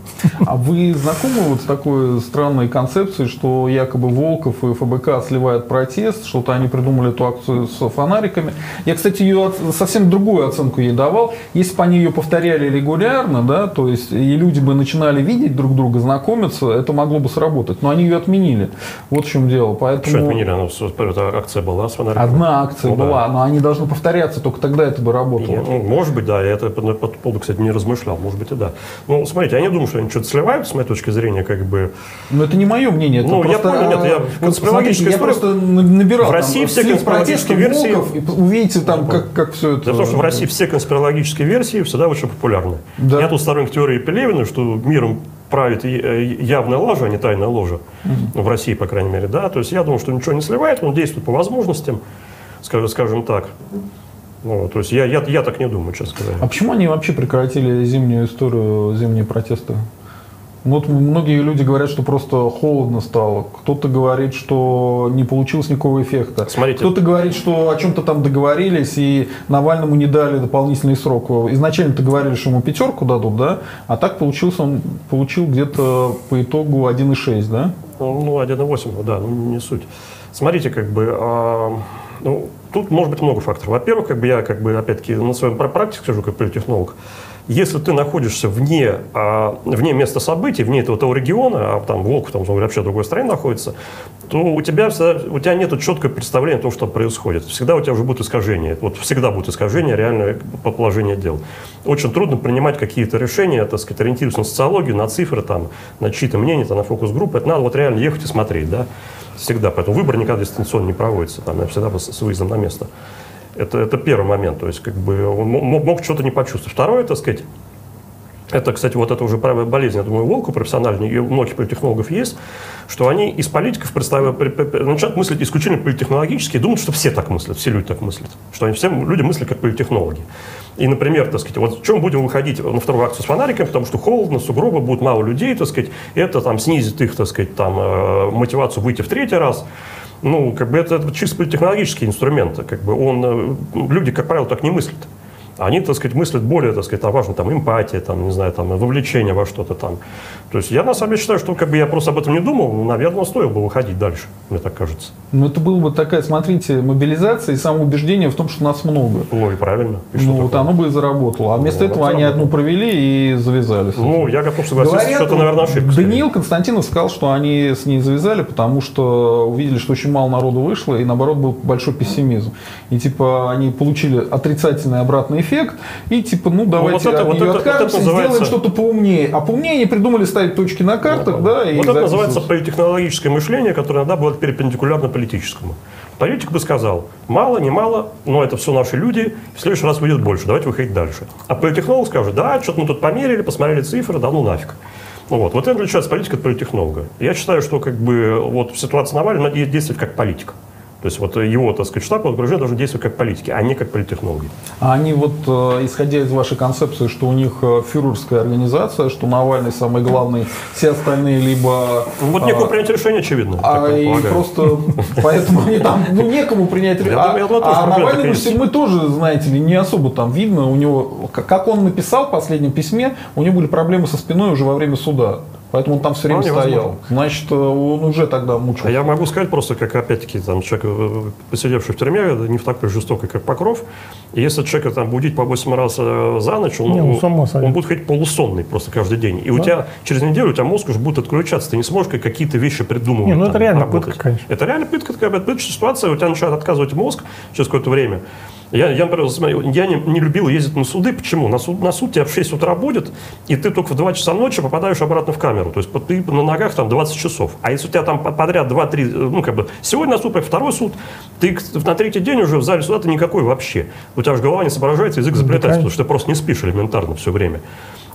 А вы знакомы вот с такой странной концепцией, что якобы Волков и ФБК сливают протест, что-то они придумали эту акцию с фонариками. Я, кстати, ее совсем другую оценку ей давал. Если бы они ее повторяли регулярно, да, то есть и люди бы начинали видеть друг друга, знакомиться, это могло бы сработать. Но они ее отменили. Вот в чем дело. Поэтому... Что отменили? Она, эта акция была с фонариками? Одна акция ну, была, да. но они должны повторяться, только тогда это бы работало. Ну, может быть, да, это по этому поводу, кстати, не размышлял, может быть и да. Ну, смотрите, я не думаю, что они что-то сливают, с моей точки зрения, как бы... Но это не мое мнение, это ну, просто... я понял, нет, я вот, смотрите, я просто набирал в России там, все конспирологические версии... Волков, и увидите там, как, как все это... Том, что в России все конспирологические версии всегда очень популярны. Да. Я тут сторонник теории Пелевина, что миром правит э, явная ложа, а не тайная ложа. Угу. В России, по крайней мере, да. То есть я думаю, что ничего не сливает, он действует по возможностям, скажем, скажем так. Ну, то есть я, я, я так не думаю, честно говоря. А почему они вообще прекратили зимнюю историю, зимние протесты? Вот многие люди говорят, что просто холодно стало. Кто-то говорит, что не получилось никакого эффекта. Смотрите. Кто-то говорит, что о чем-то там договорились и Навальному не дали дополнительный срок. Изначально-то говорили, что ему пятерку дадут, да? А так получился он получил где-то по итогу 1,6, да? Ну, 1,8, да, ну не суть. Смотрите, как бы, а, ну, Тут может быть много факторов. Во-первых, как бы я, как бы, опять-таки, на своем практике скажу, как политехнолог, если ты находишься вне, а, вне места событий, вне этого того региона, а там Волк, там, вообще в другой стране находится, то у тебя, у тебя нет четкого представления о том, что происходит. Всегда у тебя уже будет искажение. Вот всегда будет искажение реальное положение дел. Очень трудно принимать какие-то решения, так сказать, ориентируясь на социологию, на цифры, там, на чьи-то мнения, на фокус-группы. Это надо вот реально ехать и смотреть, да всегда. Поэтому выбор никогда дистанционно не проводится, там, всегда с выездом на место. Это, это первый момент, то есть как бы он мог что-то не почувствовать. Второе, так сказать, это, кстати, вот это уже правая болезнь, я думаю, волку профессиональной, и у многих политтехнологов есть, что они из политиков начинают мыслить исключительно политтехнологически и думают, что все так мыслят, все люди так мыслят, что они все люди мыслят как политтехнологи. И, например, так сказать, вот в чем будем выходить на вторую акцию с фонариками, потому что холодно, сугробы, будет мало людей, так сказать, это там снизит их, так сказать, там, э, мотивацию выйти в третий раз. Ну, как бы это, это чисто технологические инструменты, как бы он, э, люди, как правило, так не мыслят. Они, так сказать, мыслят более, так сказать, там, важно, там, эмпатия, там, не знаю, там, вовлечение во что-то там. То есть я, на самом деле, считаю, что как бы я просто об этом не думал, но, наверное, стоило бы выходить дальше, мне так кажется. Ну, это было бы такая, смотрите, мобилизация и самоубеждение в том, что нас много. Ну, и правильно. И ну, вот оно бы и заработало. А вместо Ну, этого они одну провели и завязались. Ну, я готов согласиться, Говорят, что это, наверное, ошибка. Даниил Константинов сказал, что они с ней завязали, потому что увидели, что очень мало народу вышло, и наоборот был большой пессимизм. И типа они получили отрицательный обратный эффект, и типа, ну давайте вот это- от вот нее это- вот это откажемся и называется- сделаем что-то поумнее. А поумнее они придумали ставить точки на картах, да, и Вот это называется политехнологическое мышление, которое иногда бывает перпендикулярно политическому. Политик бы сказал, мало, не мало, но это все наши люди, в следующий раз выйдет больше, давайте выходить дальше. А политехнолог скажет, да, что-то мы тут померили, посмотрели цифры, да ну нафиг. Ну вот, вот это отличается политика от политехнолога. Я считаю, что как бы вот в ситуации Навального надо действовать как политик. То есть вот его, так сказать, штаб окружения должен действовать как политики, а не как политехнологи. А они вот, э, исходя из вашей концепции, что у них э, фюрерская организация, что Навальный самый главный, все остальные либо... Вот а, некому принять решение, очевидно. А и полагаю. просто поэтому они там ну, некому принять решение. Думаю, А, а есть. мы тоже, знаете ли, не особо там видно. У него, как он написал в последнем письме, у него были проблемы со спиной уже во время суда. Поэтому он там все время Вполне стоял. возможно. Значит, э, он уже тогда мучился. А я могу сказать просто, как опять-таки там человек, э, посидевший в тюрьме, не в такой жестокой, как Покров. И если человека там будить по 8 раз э, за ночь, он, Не, ну, он- само собой. он будет ходить полусонный просто каждый день. И у Да. тебя через неделю у тебя мозг уже будет отключаться, ты не сможешь как- какие-то вещи придумывать. Не, ну это там, реально работать. пытка, конечно. Это реально пытка, такая пыточная ситуация, у тебя начинает отказывать мозг через какое-то время. Я, я, например, смотри, я не, не любил ездить на суды. Почему? На суд, на суд тебя в 6 утра будет, и ты только в 2 часа ночи попадаешь обратно в камеру. То есть ты на ногах там 20 часов. А если у тебя там по- подряд 2-3, ну как бы, сегодня на суд, второй суд, ты на третий день уже в зале суда ты никакой вообще. У тебя же голова не соображается, язык заплетается, конечно. потому что ты просто не спишь элементарно все время.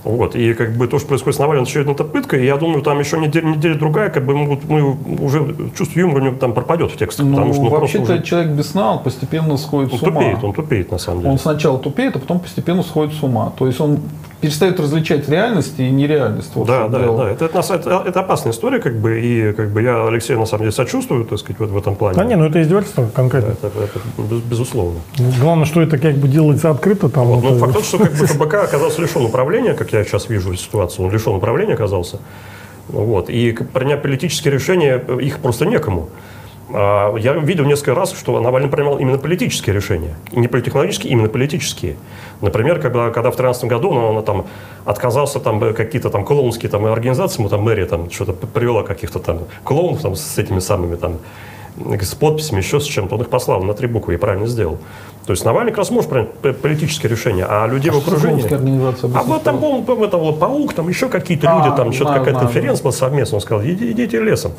Вот. И как бы то, что происходит с Навальным, очевидно, это пытка. И я думаю, там еще неделя, неделя другая, как бы мы, мы уже чувство юмора у него там пропадет в текстах. Ну, потому что ну, вообще-то уже- человек без сна, он постепенно сходит он с ума. тупеет, он тупеет на самом деле. Он сначала тупеет, а потом постепенно сходит с ума. То есть он перестает различать реальность и нереальность. Вот Да, да, дело. да. Это, это, это, это опасная история, как бы, и как бы я Алексею на самом деле сочувствую, так сказать, вот в этом плане. Да не, ну это издевательство конкретно. Это, это без- безусловно. Главное, что это как бы делается открыто там. Вот, это- ну, факт тот, что как бы КБК оказался лишен управления, как я сейчас вижу ситуацию, он лишен управления оказался. Вот. И принять политические решения э, их просто некому. А, Я видел несколько раз, что Навальный принимал именно политические решения. Не политехнологические, именно политические. Например, когда, когда в 2013 году он, он там отказался там э, какие-то там клоунские там, организации, ему там мэрия там что-то привела каких-то там клоунов там, с этими самыми там с подписями, еще с чем-то, он их послал на три буквы и правильно сделал. То есть Навальный как раз может принять политические решения, а людей в Что за окружении... А вот там был, был, это был паук, там еще какие-то А, люди, там что-то знаю, какая-то конференция была совместная. Он сказал, «Иди- идите лесом.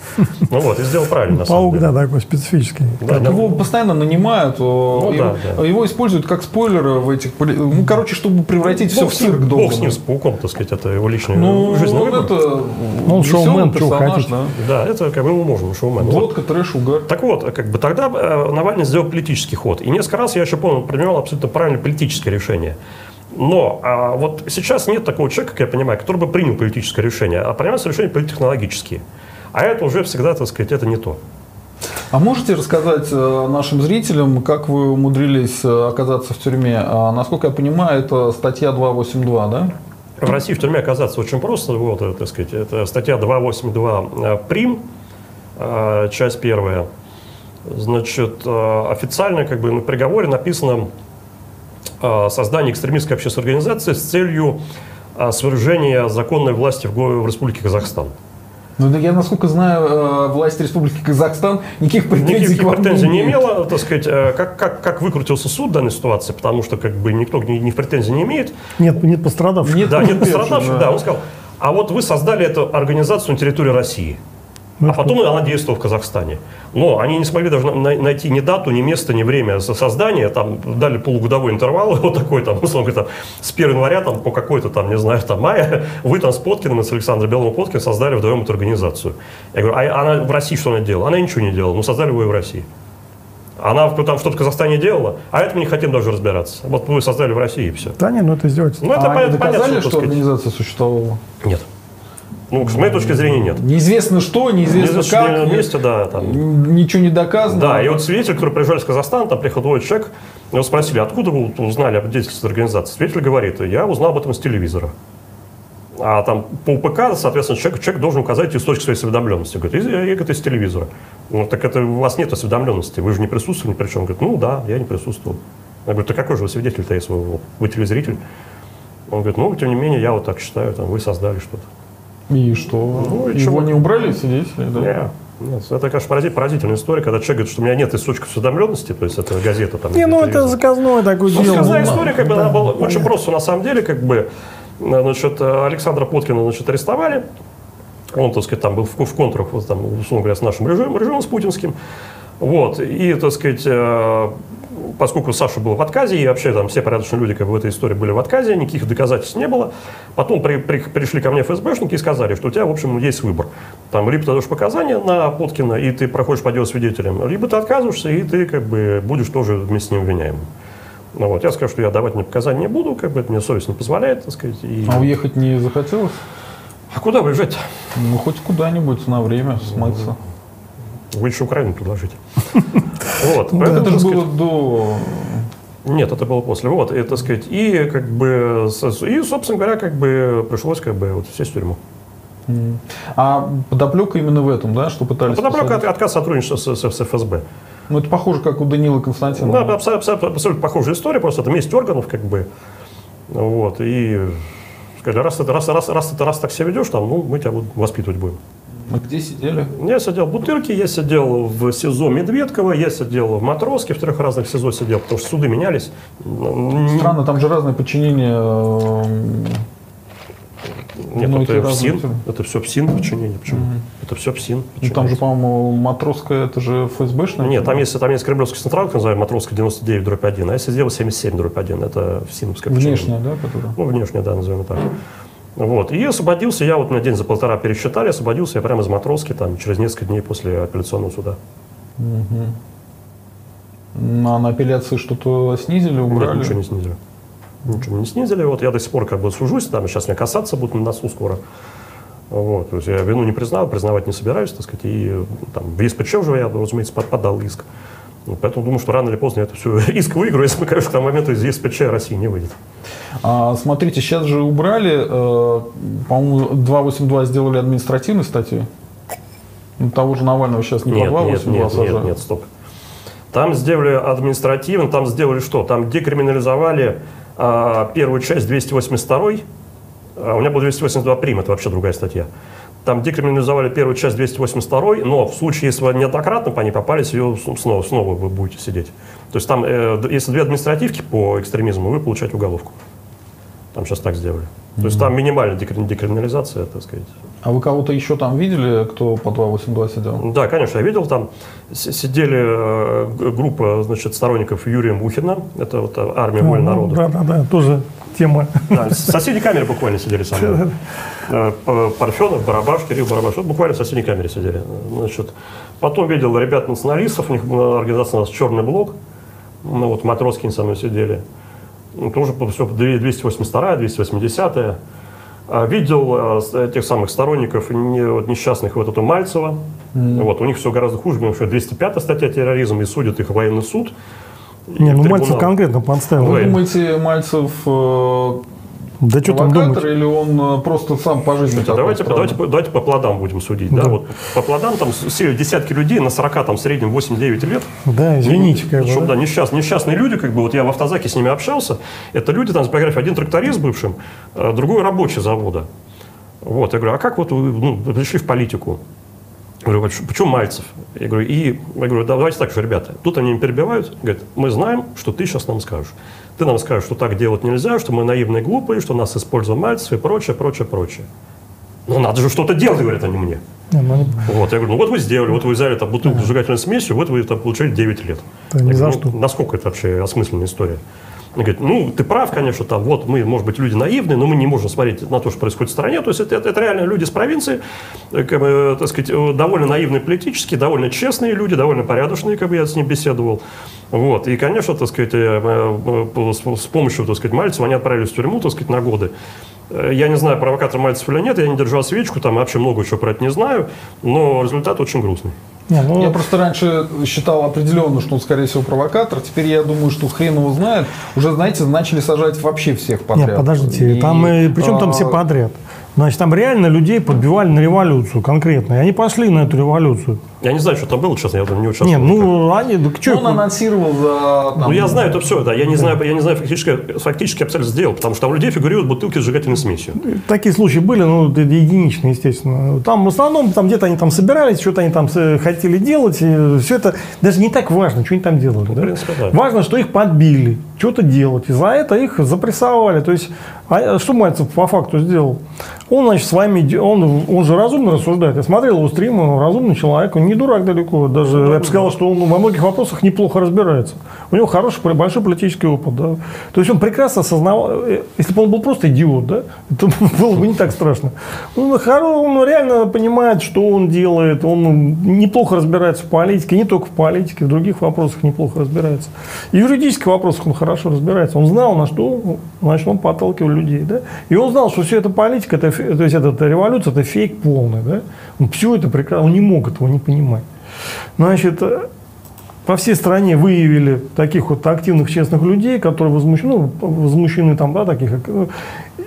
Ну вот, и сделал правильно, на самом Паук, да, такой специфический. Да, Так да. его постоянно нанимают, его, Ну да, да. его используют как спойлеры в этих, ну короче, чтобы превратить все Бог в цирк Бог долго. с ним, с пауком, так сказать, это его личный Ну, он выбор. это Ну, шоумен, хотите. да. Да, это как бы ему можно, шоумен. Вот. Водка, трэш, угар. Так вот, как бы тогда э, Навальный сделал политический ход. И несколько раз, я помню, принимал абсолютно правильное политическое решение. Но а, вот сейчас нет такого человека, как я понимаю, который бы принял политическое решение, а принимаются решения политтехнологические. А это уже всегда, так сказать, это не то. А можете рассказать э, нашим зрителям, как вы умудрились э, оказаться в тюрьме? А, насколько я понимаю, это статья 282, да? В России в тюрьме оказаться очень просто. Вот, э, так сказать, это статья 282 э, прим, часть первая. Значит, э, официально как бы на приговоре написано э, создание экстремистской общественной организации с целью свержения законной власти в, Республике Казахстан. Ну, да я, насколько знаю, э, власть Республики Казахстан никаких претензий Никаких к вам претензий не имеет. имела, так сказать, как, как, как выкрутился суд в данной ситуации, потому что как бы никто ни, ни в претензии не имеет. Нет, нет пострадавших. Нет Да, нет пострадавших, да. да. Он сказал, а вот вы создали эту организацию на территории России. Ну, А потом она действовала в Казахстане. Но они не смогли даже на- найти ни дату, ни место, ни время со- создания. Там дали полугодовой интервал, вот такой там, условно говоря, там, с 1 января там, по какой-то там, не знаю, там, мая, вы там с Поткиным и с Александром Белым Поткиным создали вдвоем эту организацию. Я говорю, а она в России что она делала? Она ничего не делала, ну создали вы ее в России. Она там что-то в Казахстане делала, а это мы не хотим даже разбираться. Вот вы создали в России и все. Да не, ну это издевательство. Ну, это а понятно, они доказали, понятно, что сказать. организация существовала? Нет. Ну, с моей точки зрения, нет. Неизвестно что, неизвестно, Неизвестно как. месте, да, там. Ничего не доказано. Да, и вот свидетель, который приезжал из Казахстана, там приехал двое человек, его спросили, откуда вы узнали об деятельности организации? Свидетель говорит, я узнал об этом с телевизора. А там по УПК, соответственно, человек, человек должен указать источник своей осведомленности. Говорит, я, я говорит, из телевизора. Ну, так это у вас нет осведомленности, вы же не присутствовали ни при чем. Говорит, ну да, я не присутствовал. Я говорю, ты какой же вы свидетель-то, если вы, вы телезритель? Он говорит, ну, тем не менее, я вот так считаю, там, вы создали что-то. И что? Ну, и Его чего? не убрали свидетели? Да? Нет. Нет, это, конечно, поразит- поразительная история, когда человек говорит, что у меня нет источника осведомленности, то есть это газета там. Не, ну это заказное такое дело. Ну, история, как бы, да, она была очень понятно. просто, на самом деле, как бы, значит, Александра Поткина, значит, арестовали, он, так сказать, там был в, в контрах, вот, там, условно говоря, с нашим режимом, режимом с путинским, вот, и, так сказать, э, поскольку Саша был в отказе, и вообще там все порядочные люди как бы, в этой истории были в отказе, никаких доказательств не было. Потом при- при- пришли ко мне ФСБшники и сказали, что у тебя, в общем, есть выбор. Там, либо ты даешь показания на Поткина, и ты проходишь по делу свидетелем, либо ты отказываешься, и ты как бы будешь тоже вместе с ним обвиняемым. Ну, вот. Я скажу, что я давать мне показания не буду, как бы это мне совесть не позволяет, так сказать. И... А уехать не захотелось? А куда выезжать? Ну, хоть куда-нибудь на время смыться. Вы еще Украину предложите. Вот, Ну поэтому, Это же было до... Нет, это было после. Вот, и, так сказать, и, как бы, и, собственно говоря, как бы пришлось, как бы, вот, сесть в тюрьму. А подоплека именно в этом, да, что пытались Подоплека посадить? от, отказ сотрудничества с, с- с ФСБ. Ну, это похоже, как у Данила Ну, Константинова. абсолютно, абсолютно, абсолютно похожая история, просто это месть органов, как бы. Вот, и сказали, раз, раз, раз, раз, это, раз так себя ведешь, там, ну, мы тебя воспитывать будем. Мы где сидели? Я сидел в Бутырке, я сидел в СИЗО Медведково, я сидел в Матроске, в трех разных СИЗО сидел, потому что суды менялись. Странно, там же разное подчинение. эм, Нет, Ну, это разные. это все ПСИН подчинение. Почему? Это все ПСИН Ну, там же, по-моему, Матросская, это же ФСБшная? Нет, там есть, там есть Кремлевский централ, так называемый Матросская 99 дробь 1, а я сидел 77 дробь 1, это ФСИНовская Внешняя, да, которая? Ну, внешне, да, назовем так. Вот. И освободился я, вот на день за полтора пересчитали, освободился я прямо из Матроски, там, через несколько дней после апелляционного суда. А на апелляции что-то снизили, Нет, убрали? ничего не снизили. Ничего не снизили. Вот я до сих пор как бы сужусь, там, сейчас меня касаться будут на носу скоро. Вот. То есть я вину не признал, признавать не собираюсь, так сказать, и там, в ЕСПЧ уже я, разумеется, под- подал иск. Вот Поэтому думаю, что рано или поздно я это все иск выиграю, если мы, конечно, к тому моменту из ЕСПЧ России не выйдет. А, смотрите, сейчас же убрали, э, по-моему, 282 сделали административной статьей. Ну, того же Навального сейчас не Нет, по нет, 282 нет, нет, сажают. нет, стоп. Там сделали административно, там сделали что? Там декриминализовали а, первую часть 282 а, у меня был 282 прим, это вообще другая статья. Там декриминализовали первую часть 282, но в случае, если вы неоднократно по ней попались, ее снова, снова вы будете сидеть. То есть там, э, если две административки по экстремизму, вы получаете уголовку. Там сейчас так сделали. То есть там минимальная декри- декриминализация, так сказать. А вы кого-то еще там видели, кто по 282 сидел? Да, конечно, я видел там. Сидели э, группа, значит, сторонников Юрия Мухина. Это вот э, армия воли народа. Да, да, да, тоже тема. Да, соседней камере буквально сидели со мной. Э, Парфенов, Барабаш, Кирилл Барабаш. Вот буквально в соседней камере сидели. Значит, потом видел ребят националистов, у них организация у нас «Черный блок». Ну, вот Матроскин со мной сидели. Тоже все 282 280 а, Видел э, с- этих самых сторонников не- вот несчастных вот эту Мальцева. Вот, у них все гораздо хуже, потому что 205 статья терроризм, и судит их военный суд. Не, ну трибунал. Мальцев конкретно подставил. Вы думаете, Мальцев э, Да что там думать? или он э, просто сам по жизни Слушайте, такой давайте, странный? давайте, по- давайте по плодам будем судить. Да. Да. Вот по плодам там сели десятки людей, на 40 там в среднем 8-9 лет. Да, извините, как бы. Причем, да. да, несчаст- несчастные люди, как бы, вот я в автозаке с ними общался, это люди, там, с биографией, один тракторист бывшим, э, другой рабочий завода. Вот, я говорю, а как вот вы ну, пришли в политику? Я говорю, «А почему Мальцев? Я говорю, и я говорю, «Да, давайте так же, ребята, тут они меня перебивают, говорят, мы знаем, что ты сейчас нам скажешь. Ты нам скажешь, что так делать нельзя, что мы наивные, глупые, что нас использовал Мальцев и прочее, прочее, прочее. Ну, надо же что-то делать, говорят они мне. Не, ну, Вот, я говорю, ну вот вы сделали, вот вы взяли там бутылку с зажигательной смесью, вот вы там получили 9 лет. Да ни Я за говорю, что. «Ну, насколько это вообще осмысленная история? Они говорят, ну, ты прав, конечно, там, вот мы, может быть, люди наивные, но мы не можем смотреть на то, что происходит в стране. То есть это, это, это реально люди с провинции, э, как бы, так сказать, э, довольно наивные политически, довольно честные люди, довольно порядочные, как бы я с ним беседовал. Вот. И, конечно, так сказать, э, э, э, с, помощью, так сказать, Мальцева они отправились в тюрьму, так сказать, на годы. Э, я не знаю, провокатор Мальцев или нет, я не держал свечку, там вообще много чего про это не знаю, но результат очень грустный. Не, ну... Я просто раньше считал определенно, что он, скорее всего, провокатор. Теперь я думаю, что хрен его знает. Уже, знаете, начали сажать вообще всех подряд. Нет, подождите, и, там, и, причем там все а, подряд. Значит, там реально людей подбивали на революцию конкретно. И они пошли на эту революцию. Я не знаю, что там было, честно, я там не участвовал. Нет, ну, они, да, что? Он анонсировал за... Там, ну, я знаю это все, да. Я не знаю, я не знаю фактически, фактически обстоятельства сделал, потому что там у людей фигурируют бутылки с сжигательной смесью. Такие случаи были, ну, единичные, естественно. Там в основном, там где-то они там собирались, что-то они там хотели делать. И все это даже не так важно, что они там делали. Ну, да? принципе, да. Важно, что их подбили, что-то делать. И за это их запрессовали. То есть, а что Мальцев по факту сделал? Он, значит, с вами, он, он же разумно рассуждает. Я смотрел его стримы, разумный человек, он не дурак далеко. Даже я бы сказал, что он во многих вопросах неплохо разбирается. У него хороший, большой политический опыт. Да? То есть он прекрасно осознавал, э, если бы он был просто идиот, да, то было бы не так страшно. Он, он реально понимает, что он делает, он неплохо разбирается в политике, не только в политике, в других вопросах неплохо разбирается. И в юридических вопросах он хорошо разбирается. Он знал, на что значит, он подталкивал людей. Да? И он знал, что все это политика, это, то есть эта революция, это фейк полный. Да? Он все это прекрасно, он не мог этого не понимать. Значит, по всей стране выявили таких вот активных, честных людей, которые возмущены, ну, возмущены там, да, таких, э,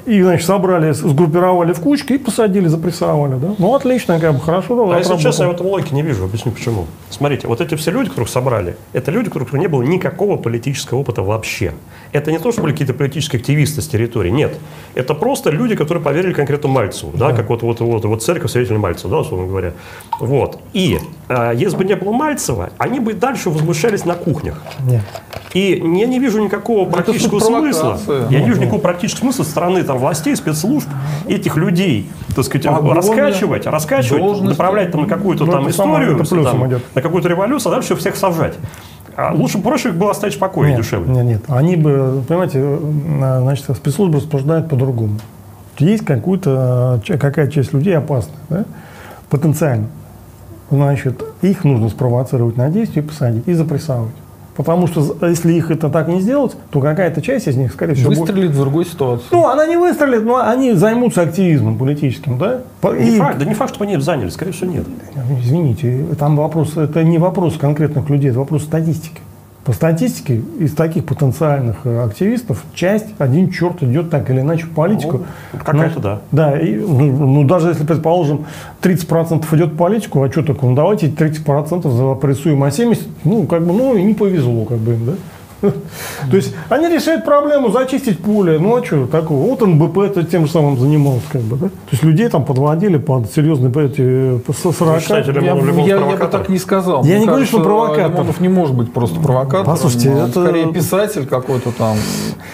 и, значит, собрали, сгруппировали в кучки и посадили, запрессовали, да. Ну, отлично, как бы, хорошо. А если честно, я в этом логики не вижу, объясню почему. Смотрите, вот эти все люди, которых собрали, это люди, у которых не было никакого политического опыта вообще. Это не то, что были какие-то политические активисты с территории, нет. Это просто люди, которые поверили конкретно Мальцеву, да, да. как вот, вот, вот, вот церковь свидетеля Мальцева, да, условно говоря. Вот. И э, если бы не было Мальцева, они бы дальше возмущались на кухнях. Нет. И я не вижу никакого практического смысла. Я не вижу никакого практического смысла со стороны там, властей, спецслужб, этих людей, так сказать, а раскачивать, раскачивать, направлять там на какую-то ну, там историю, там, на какую-то революцию, а дальше всех сажать. А лучше проще их было оставить в покое, нет, дешевле. Нет, нет. Они бы, понимаете, э, значит, спецслужбы рассуждают по-другому. Есть какую-то, э, какая часть людей опасная, да? потенциально. Значит, их нужно спровоцировать на действие, посадить и запрессовать. Потому что если их это так не сделать, то какая-то часть из них, скорее всего, выстрелит будет... в другой ситуации. Ну, она не выстрелит, но они займутся активизмом политическим, да? Не и... факт, да не факт, что они заняли, скорее всего, нет. Извините, там вопрос, это не вопрос конкретных людей, это вопрос статистики. По статистике, из таких потенциальных э, активистов часть, один черт идет так или иначе в политику. Ну, какая-то, да. Да, и, ну, ну, даже если, предположим, 30% идет в политику, а что такое? Ну, давайте 30% запрессуем, а 70%, ну, как бы, ну, и не повезло, как бы им, да? То есть они решают проблему зачистить поле. Ну а что такого? Вот НБП это тем же самым занимался. Как бы, да? То есть людей там подводили под серьезные эти, со 40. Считаете, я, я, я бы так не сказал. Я Мне не говорю, что провокатор. Лимонов не может быть просто провокатором. Послушайте, это... скорее писатель какой-то там.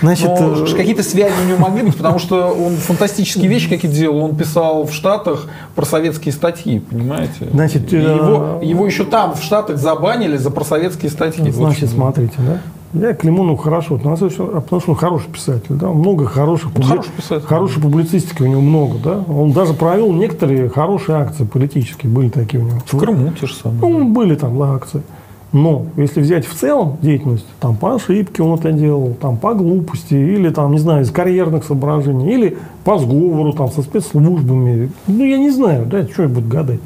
Значит, Но э, какие-то связи у него могли быть, потому что он фантастические вещи какие-то делал. Он писал в Штатах про советские статьи, понимаете? Значит, его, э, его еще там в Штатах забанили за просоветские статьи. Значит, вот. смотрите, да? Я к Лимону хорошо отношусь, потому что он хороший писатель, да, много хороших, публи... хороший писатель. хорошей публицистики у него много, да. Он даже провел некоторые хорошие акции политические, были такие у него. В Крыму те же самые. Ну, были там да, акции. Но если взять в целом деятельность, там по ошибке он это делал, там по глупости, или там, не знаю, из карьерных соображений, или по сговору там со спецслужбами, ну я не знаю, да, что я буду гадать.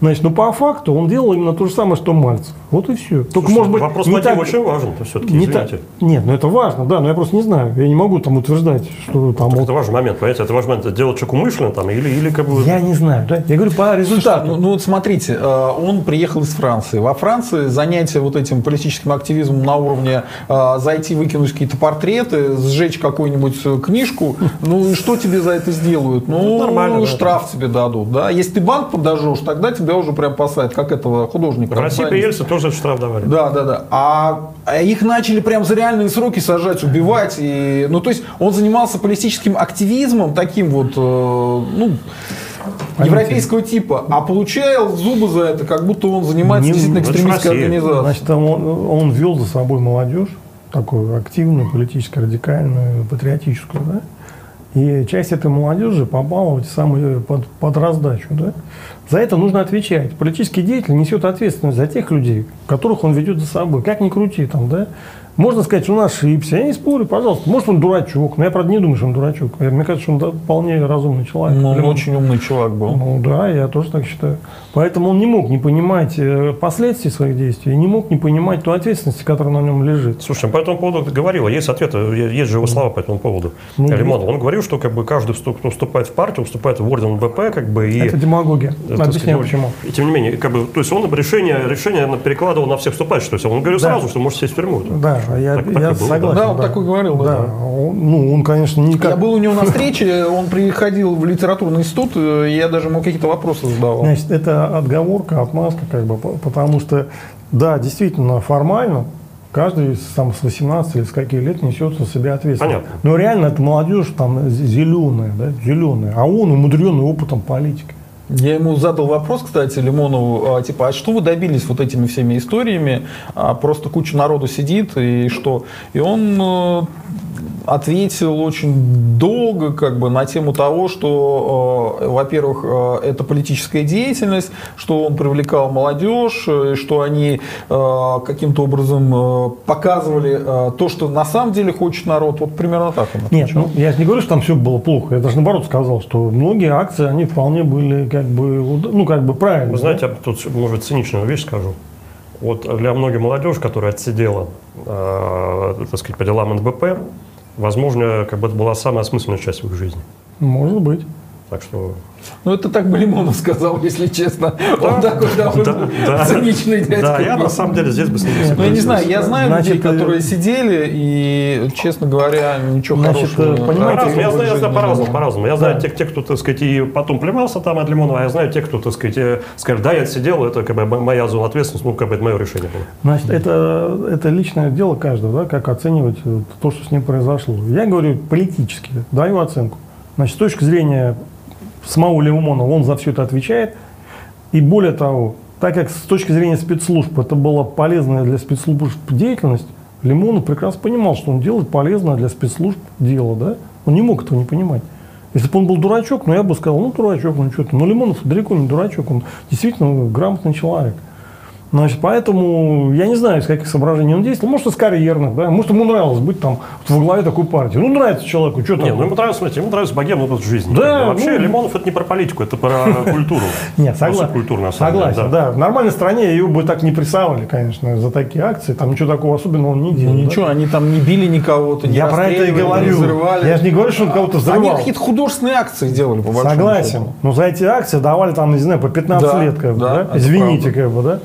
Значит, но по факту он делал именно то же самое, что Мальцев. Вот и все. Только, Слушай, может быть, вопрос не так, очень важен, все-таки, не так, Нет, ну это важно, да, но я просто не знаю. Я не могу там утверждать, что там... Вот... Это важный момент, понимаете, это важный момент. Это делать человек умышленно там или, или как бы... Я не знаю, да. Я говорю по результату. Слушай, ну, ну вот смотрите, э, он приехал из Франции. Во Франции занятие вот этим политическим активизмом на уровне э, зайти, выкинуть какие-то портреты, сжечь какую-нибудь книжку, ну и что тебе за это сделают? Ну, ну нормально, штраф да. тебе дадут, да. Если ты банк подожжешь, тогда тебе тебя уже прям посадят, как этого художника. В России при Ельце тоже штраф давали. Да, да, да. А, а их начали прям за реальные сроки сажать, убивать. И, ну, то есть он занимался политическим активизмом таким вот, э, ну, европейского типа, а получал зубы за это, как будто он занимается не, действительно экстремистской организацией. Значит, он, он вел за собой молодежь, такую активную, политически радикальную, патриотическую, да? И часть этой молодежи попала в эти самые под, под раздачу, да? За это нужно отвечать. Политический деятель несет ответственность за тех людей, которых он ведет за собой. Как ни крути там, да? Можно сказать, что он ошибся. Я не спорю, пожалуйста. Может, он дурачок. Но я, правда, не думаю, что он дурачок. Мне кажется, что он вполне разумный человек. Ну, он очень умный чувак был. Ну да, я тоже так считаю. Поэтому он не мог не понимать э, последствий своих действий, не мог не понимать ту ответственность, которая на нем лежит. Слушай, по этому поводу говорил, есть ответы, есть же его слова по этому поводу. Ну, Лимонов, он говорил, что как бы каждый, кто вступает в партию, вступает в орден ВП, как бы и Это демагогия. э, так Объясняю, сказать, почему. И тем не менее, как бы, то есть он решение, решение наверное, перекладывал на всех вступающих. То есть он говорил Да. сразу, что может сесть в тюрьму. Да, я, Так- так я и было, согласен. да? Да, он так и говорил, да. Да, он- ну, он, конечно, никак... Я был у него на встрече, он приходил в литературный институт, э, я даже ему какие-то вопросы задавал. Значит, это отговорка, отмазка, как бы, по- потому что, да, действительно, формально каждый с- там, с 18 или с каких лет несет на себя ответственность. Понятно. Но реально это молодежь там зеленая, да, зеленая, а он умудренный опытом политики. Я ему задал вопрос, кстати, Лимонову, а, типа, а что вы добились вот этими всеми историями? А, просто куча народу сидит, и что? И он э, ответил очень долго как бы на тему того, что, э, во-первых, э, это политическая деятельность, что он привлекал молодежь, э, что они э, каким-то образом э, показывали э, то, что на самом деле хочет народ. Вот примерно так он Нет, ну, я же не говорю, что там все было плохо. Я даже наоборот сказал, что многие акции, они вполне были как бы, ну, как бы правильно. Вы знаете, я тут, может быть, циничную вещь скажу. Вот для многих молодежи, которая отсидела, э, так сказать, по делам НБП, возможно, как бы это была самая осмысленная часть в их жизни. Может быть. Так что Ну, это так бы Лимонов сказал, если честно. Он такой довольно Да, да. циничный дядька. Да, я на самом деле здесь бы с ним не Ну, я не знаю, я знаю Значит, людей, э, которые сидели, и, честно говоря, ничего Значит, хорошего. э, понимаете, По-разному, я знаю, я знаю по-разному, по-разному. Я Да. знаю тех, тех, кто, так сказать, и потом плевался там от Лимонова, а я знаю тех, кто, так сказать, э, скажет, да, я отсидел, это как бы моя зона ответственности, ну, как бы это мое решение было. Значит, это, это личное дело каждого, да, как оценивать то, что с ним произошло. Я говорю политически, даю оценку. Значит, с точки зрения самого Лимонова, он за все это отвечает. И более того, так как с точки зрения спецслужб это была полезная для спецслужб деятельность, Лимонов прекрасно понимал, что он делает полезное для спецслужб дело, да? Он не мог этого не понимать. Если бы он был дурачок, ну я бы сказал, ну дурачок, ну что ты. Но Лимонов далеко не дурачок, он действительно грамотный человек. Значит, поэтому я не знаю, из каких соображений он действовал. Может, из карьерных, да? Может, ему нравилось быть там во главе такой партии. Ну, нравится человеку, что там. Нет, ну ему нравится, смотрите, ему нравится богемный образ жизни. Да, бы. Вообще, ну- Лимонов это не про политику, это про культуру. Нет, согласен. Согласен, да. В нормальной стране ее бы так не прессовали, конечно, за такие акции. Там ничего такого особенного он не делал. Ну, ничего, они там не били никого-то, не Я про это и говорю. взрывали. Я же не говорю, что он кого-то Они взрывал. какие-то художественные акции делали, по большому Согласен. Но за эти акции давали там, не знаю, по 15 Да, лет, как бы, да, Извините, как бы, да?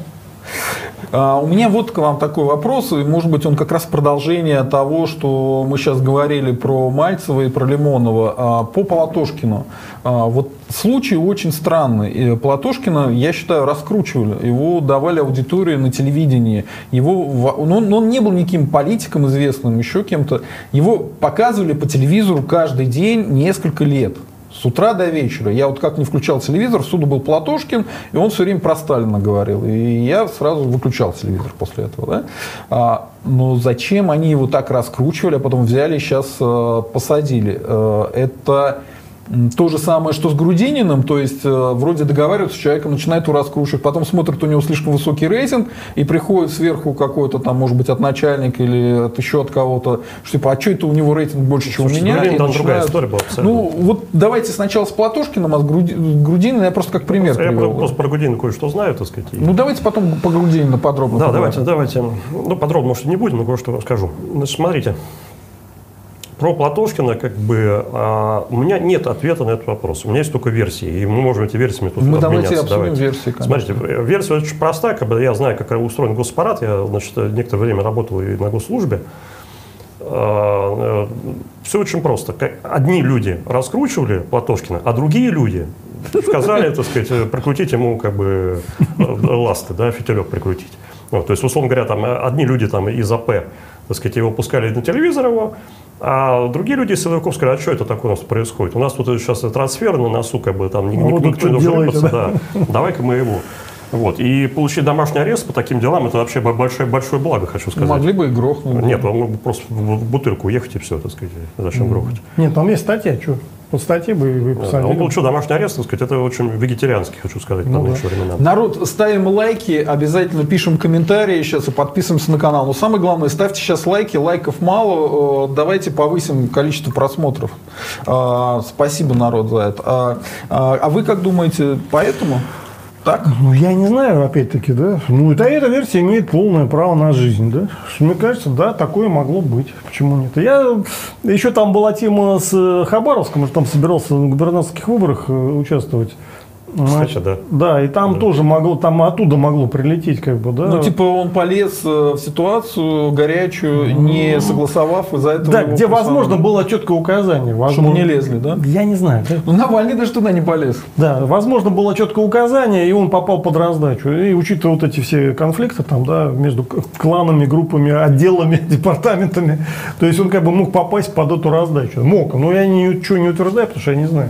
А, У меня вот к вам такой вопрос, и может быть он как раз продолжение того, что мы сейчас говорили про Мальцева и про Лимонова. А, По Платошкину. А, Вот случай очень странный. Платошкина, я считаю, раскручивали. Его давали аудитории на телевидении. Его, ну, он, он не был никаким политиком известным, еще кем-то. Его показывали по телевизору каждый день несколько лет. С утра до вечера. Я вот как не включал телевизор, всюду был Платошкин, и он все время про Сталина говорил. И я сразу выключал телевизор после этого. Да? А, но зачем они его так раскручивали, а потом взяли и сейчас э, посадили? Э, это то же самое, что с Грудининым, то есть э, вроде договариваются с человеком, начинает его раскручивать, потом смотрят, у него слишком высокий рейтинг, и приходит сверху какой-то там, может быть, от начальника или от еще от кого-то, что типа, а что это у него рейтинг больше, чем Слушайте, у меня? Грудинин И там другая начинают- история была абсолютно. Ну, вот давайте сначала с Платошкиным, а с Груди- Грудининым я просто как пример Я привел. просто про Гудина кое-что знаю, так сказать. и- Ну, давайте потом по Грудинину подробно Да, поговорим. давайте, давайте. Ну, подробно, может, не будем, но кое-что скажу. Значит, смотрите. Про Платошкина, как бы, а, у меня нет ответа на этот вопрос. У меня есть только версии, и мы можем эти версиями тут Мы давайте обменяться. обсудим версии, конечно. Смотрите, э, версия очень простая, как бы я знаю, как устроен госпарат, я, значит, некоторое время работал и на госслужбе. Все очень просто. Одни люди раскручивали Платошкина, а другие люди сказали, так сказать, э, прикрутить ему как бы э, ласты, да, фитилек прикрутить. Вот, то есть, условно говоря, там э, одни люди там из АП, так сказать, его пускали на телевизор его, а другие люди из силовиков сказали, а что это такое у нас происходит? У нас тут сейчас трансфер на носу, как бы там ни- Ну, никто не должен рыпаться, да. Давай-ка мы его. Вот. И получить домашний арест по таким делам, это вообще большое, большое благо, хочу сказать. Могли бы и грохнуть. Нет, он мог бы просто в бутырку уехать и все, так сказать. Зачем грохать? Нет, там есть статья, что? Вот статьи бы вы. Он получил домашний арест, так сказать, это очень вегетарианский, хочу сказать, ну, да. времена. Народ, ставим лайки, обязательно пишем комментарии сейчас и подписываемся на канал. Но самое главное, ставьте сейчас лайки, лайков мало, э, давайте повысим количество просмотров. А, спасибо, народ, за это. А, а, а вы как думаете, поэтому? Так? Ну, я не знаю, опять-таки, да. Ну, это эта версия имеет полное право на жизнь, да. Мне кажется, да, такое могло быть. Почему нет? Я еще там была тема с Хабаровском, что там собирался на губернаторских выборах э, участвовать. Кстати, да. Да, и там да. тоже могло, там оттуда могло прилететь, как бы, да. Ну, типа он полез э, в ситуацию горячую, не согласовав из-за этого. Да, где, возможно, было четкое указание. Возможно, Чтобы не лезли, да? Я не знаю. Да? Ну, Навальный даже туда не полез. Да, возможно, было четкое указание, и он попал под раздачу. И учитывая вот эти все конфликты там, да, между кланами, группами, отделами, департаментами, то есть он как бы мог попасть под эту раздачу. Мог, но я ничего не утверждаю, потому что я не знаю.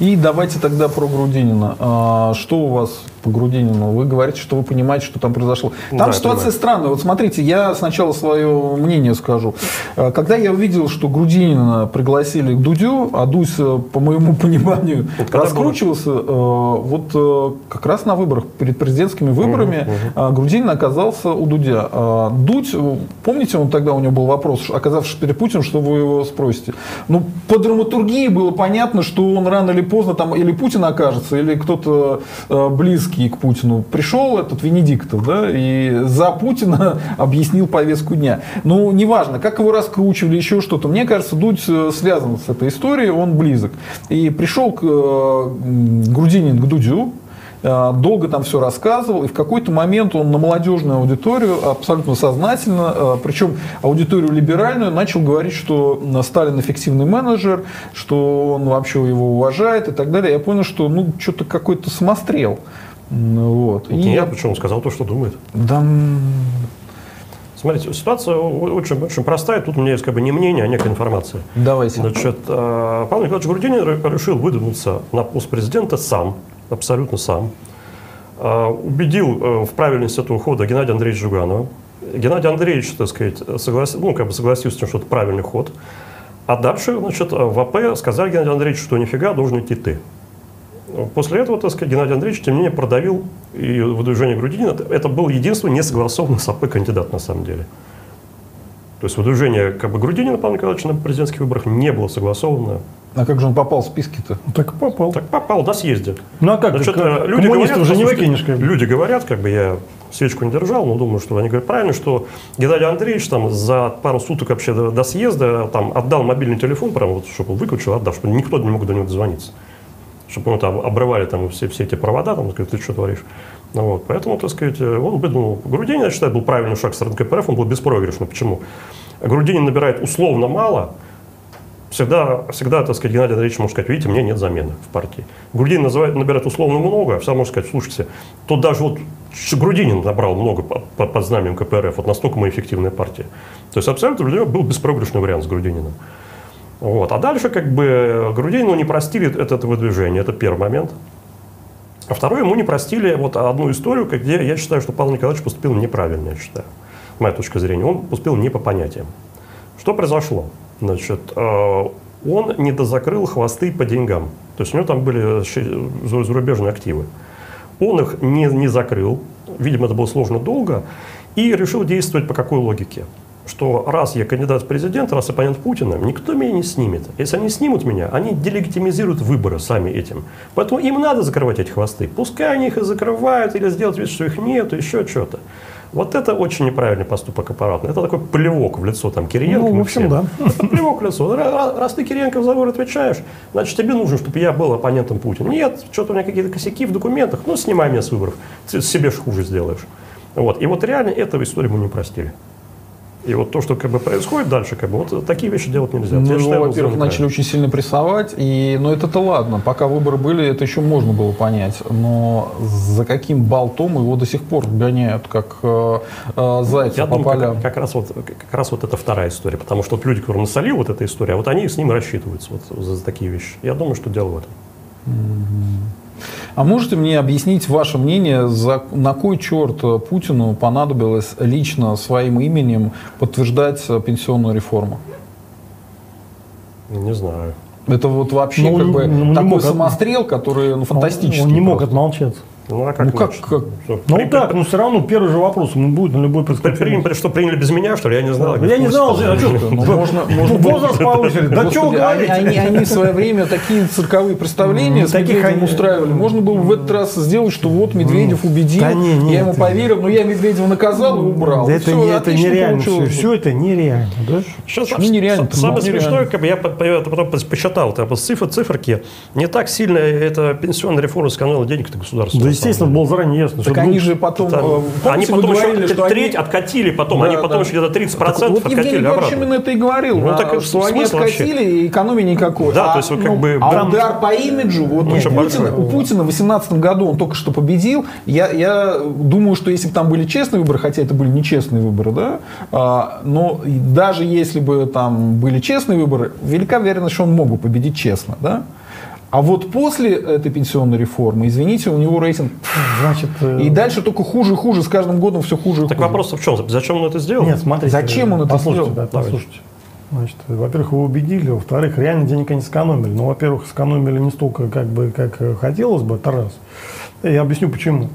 И давайте тогда про Грудинина. А, что у вас по Грудинину? Вы говорите, что вы понимаете, что там произошло. Там да, ситуация понимаю. странная. Вот смотрите, я сначала свое мнение скажу. А, когда я увидел, что Грудинина пригласили к Дудю, а Дусь, э, по моему пониманию, вот раскручивался, было? вот э, как раз на выборах, перед президентскими выборами, угу, угу. Грудинин оказался у Дудя. Дудь, помните, он тогда у него был вопрос, оказавшись перед Путиным, что вы его спросите? Ну, по драматургии было понятно, что он рано или поздно там или Путин окажется, или кто-то э, близкий к Путину. Пришел этот Венедиктов, да, и за Путина объяснил повестку дня. Ну, неважно, как его раскручивали, еще что-то. Мне кажется, Дудь э, связан с этой историей, он близок. И пришел к э, Грудинин к Дудю, долго там все рассказывал, и в какой-то момент он на молодежную аудиторию абсолютно сознательно, э, причем аудиторию либеральную, начал говорить, что Сталин эффективный менеджер, что он вообще его уважает и так далее. Я понял, что ну что-то какой-то самострел. Вот. И Нет, почему? Сказал то, что думает. Да, Смотрите, ситуация очень, очень простая. Тут у меня есть как бы не мнение, а некая информация. Давайте. Значит, э, Павел Николаевич Грудинин решил выдвинуться на пост президента сам абсолютно сам. А, убедил э, в правильности этого хода Геннадия Андреевича Жуганова. Геннадий Андреевич, так сказать, соглас... ну, как бы согласился с тем, что это правильный ход. А дальше, значит, в АП сказали Геннадию Андреевичу, что нифига, должен идти ты. После этого, так сказать, Геннадий Андреевич, тем не менее, продавил и выдвижение Грудинина. Это был единственный несогласованный с АП кандидат, на самом деле. То есть выдвижение как бы, Грудинина Павла Николаевича на президентских выборах не было согласовано а как же он попал в списки-то? Ну, так попал. Так попал, да, съездил. Ну а как? Значит, как люди говорят, уже не выкинешь. Как бы. Люди говорят, как бы я свечку не держал, но думаю, что они говорят правильно, что Геннадий Андреевич там за пару суток вообще до, до съезда там отдал мобильный телефон, прям вот, чтобы он выключил, отдал, чтобы никто не мог до него дозвониться. Чтобы мы там обрывали там все, все эти провода, там, сказать, ты что творишь. Вот, поэтому, так сказать, он выдвинул Грудинин, я считаю, был правильный шаг с РНКПРФ, он был беспроигрышный. Почему? Грудинин набирает условно мало, всегда, всегда, так сказать, Геннадий Андреевич может сказать, видите, мне нет замены в партии. Грудинин называет, набирает условно много, а всегда может сказать, слушайте, тут даже вот Грудинин набрал много под, под, знаменем КПРФ, вот настолько мы эффективная партия. То есть абсолютно для него был беспроигрышный вариант с Грудининым. Вот. А дальше как бы Грудинину не простили это, это выдвижение, это первый момент. А второе, ему не простили вот одну историю, где я считаю, что Павел Николаевич поступил неправильно, я считаю, моя точка зрения. Он поступил не по понятиям. Что произошло? Значит, э, он не дозакрыл хвосты по деньгам. То есть у него там были зарубежные активы. Он их не, не закрыл, видимо, это было сложно долго, и решил действовать по какой логике? Что раз я кандидат в президент, раз оппонент Путина, никто меня не снимет. Если они снимут меня, они делегитимизируют выборы сами этим. Поэтому им надо закрывать эти хвосты. Пускай они их и закрывают, или сделать вид, что их нет, еще что-то. Вот это очень неправильный поступок аппаратный. Это такой плевок в лицо там Кириенко. Ну, в общем, да. Это плевок в лицо. Раз, раз ты Кириенко в забор отвечаешь, значит, тебе нужно, чтобы я был оппонентом Путина. Нет, что-то у меня какие-то косяки в документах, ну, снимай меня с выборов. Ты себе хуже сделаешь. Вот. И вот реально этого историю мы не простили. И вот то, что как бы происходит дальше, как бы вот такие вещи делать нельзя. Ну, считаю, во-первых, начали очень сильно прессовать, и, но это-то ладно, пока выборы были, это еще можно было понять, но за каким болтом его до сих пор гоняют, как э, э, зайца Я по думаю, полям. Как, как, раз вот, как раз вот это вторая история, потому что вот люди, которые насолили вот эта история, вот они с ним рассчитываются вот за, за такие вещи. Я думаю, что дело в этом. Mm-hmm. А можете мне объяснить ваше мнение, за, на кой черт Путину понадобилось лично своим именем подтверждать пенсионную реформу? Не знаю. Это вот вообще Ну, как бы ну, такой мог самострел, который ну, фантастический. Он, он не мог просто. отмолчаться. Ну, а как, Ну, как- как? Что, Ну при- так, но все равно первый же вопрос ему будет на любой при- пресс-конференции. при- что, приняли без меня, что ли? Я не знал. Я не знал, а что? Ну, можно, можно Возраст повысили. Да что вы они, говорите? они, они в свое время такие цирковые представления Ну, с Медведевым они- устраивали. Можно было в этот раз сделать, что вот Медведев убедил, Да не, не, я ему это- поверил, но я Медведева наказал и убрал. Да это, это нереально. Все, это нереально. Ну, Самое ну, смешное, как бы я по- по- это потом посчитал, циферки, не так сильно эта пенсионная реформа сэкономила денег-то государству. Естественно, было заранее ясно. Так что, они ну, же потом... э, Там- помните, они потом говорили, еще что они- треть откатили потом, Да, они потом да. еще где-то 30% Вот Евгений откатили Егорович обратно. именно это и говорил, Ну, а, так что они смысл вообще? откатили и экономии никакой. Да, а, то есть вот как ну, бы а там- удар по имиджу, вот у Очень Путина, у Путина в 2018 году он только что победил. Я, я думаю, что если бы там были честные выборы, хотя это были нечестные выборы, да, а, но даже если бы там были честные выборы, велика вероятность, что он мог бы победить честно, да. А вот после этой пенсионной реформы, извините, у него рейтинг Значит, э, и дальше только хуже и хуже, с каждым годом все хуже и Так хуже. вопрос в чем? Зачем он это сделал? Нет, смотрите. Зачем он это послушайте, сделал? Да, послушайте. Значит, во-первых, его убедили, во-вторых, реально денег они сэкономили. Ну, во-первых, сэкономили не столько, как бы, как хотелось бы, это раз. Я объясню, почему.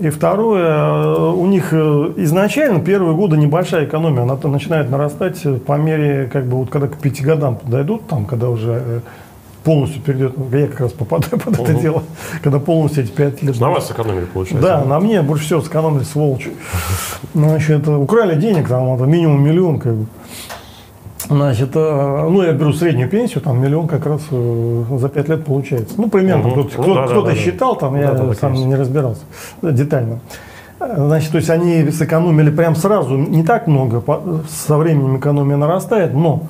И второе, э, у них э, изначально первые годы небольшая экономия, она то начинает нарастать по мере, как бы, вот когда к пяти годам подойдут, там, когда уже полностью перейдет, я как раз попадаю под это Мгм. дело, когда полностью эти пять лет. На вас сэкономили, получается. Да, на мне больше всего сэкономили сволочи. Значит, украли денег, там это минимум миллион, как бы. Значит, э, ну я беру среднюю пенсию, там миллион как раз э, за пять лет получается. Ну, примерно, Мгм. кто-то, Ну, кто- да, кто-то да, да. считал, там Да, я да, сам есть. не разбирался детально. Э, Значит, то есть они сэкономили прям сразу, не так много, со временем экономия нарастает, но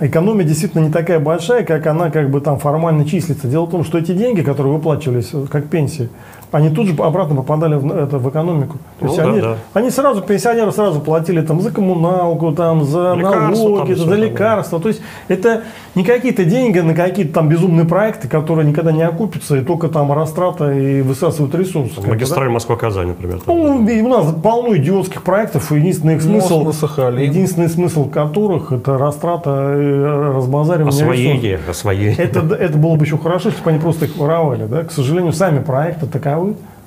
экономия действительно не такая большая, как она как бы там формально числится. Дело в том, что эти деньги, которые выплачивались э, как пенсии, они тут же обратно попадали в, это, в экономику. То есть Ну да, они, да. они сразу, пенсионеры сразу платили там за коммуналку, там, за Лекарства, налоги, там, за да. лекарства. То есть это не какие-то деньги на какие-то там безумные проекты, которые никогда не окупятся, и только там растрата и высасывают ресурсы. бы, да. Магистраль Москва-Казань, например. там. Ну, и у нас полно идиотских проектов, и единственный их смысл, единственный смысл которых это растрата и разбазаривание ресурсов. Освоение, освоение. Это, это было бы еще хорошо, если бы они просто их воровали. Да? К сожалению, сами проекты таковы,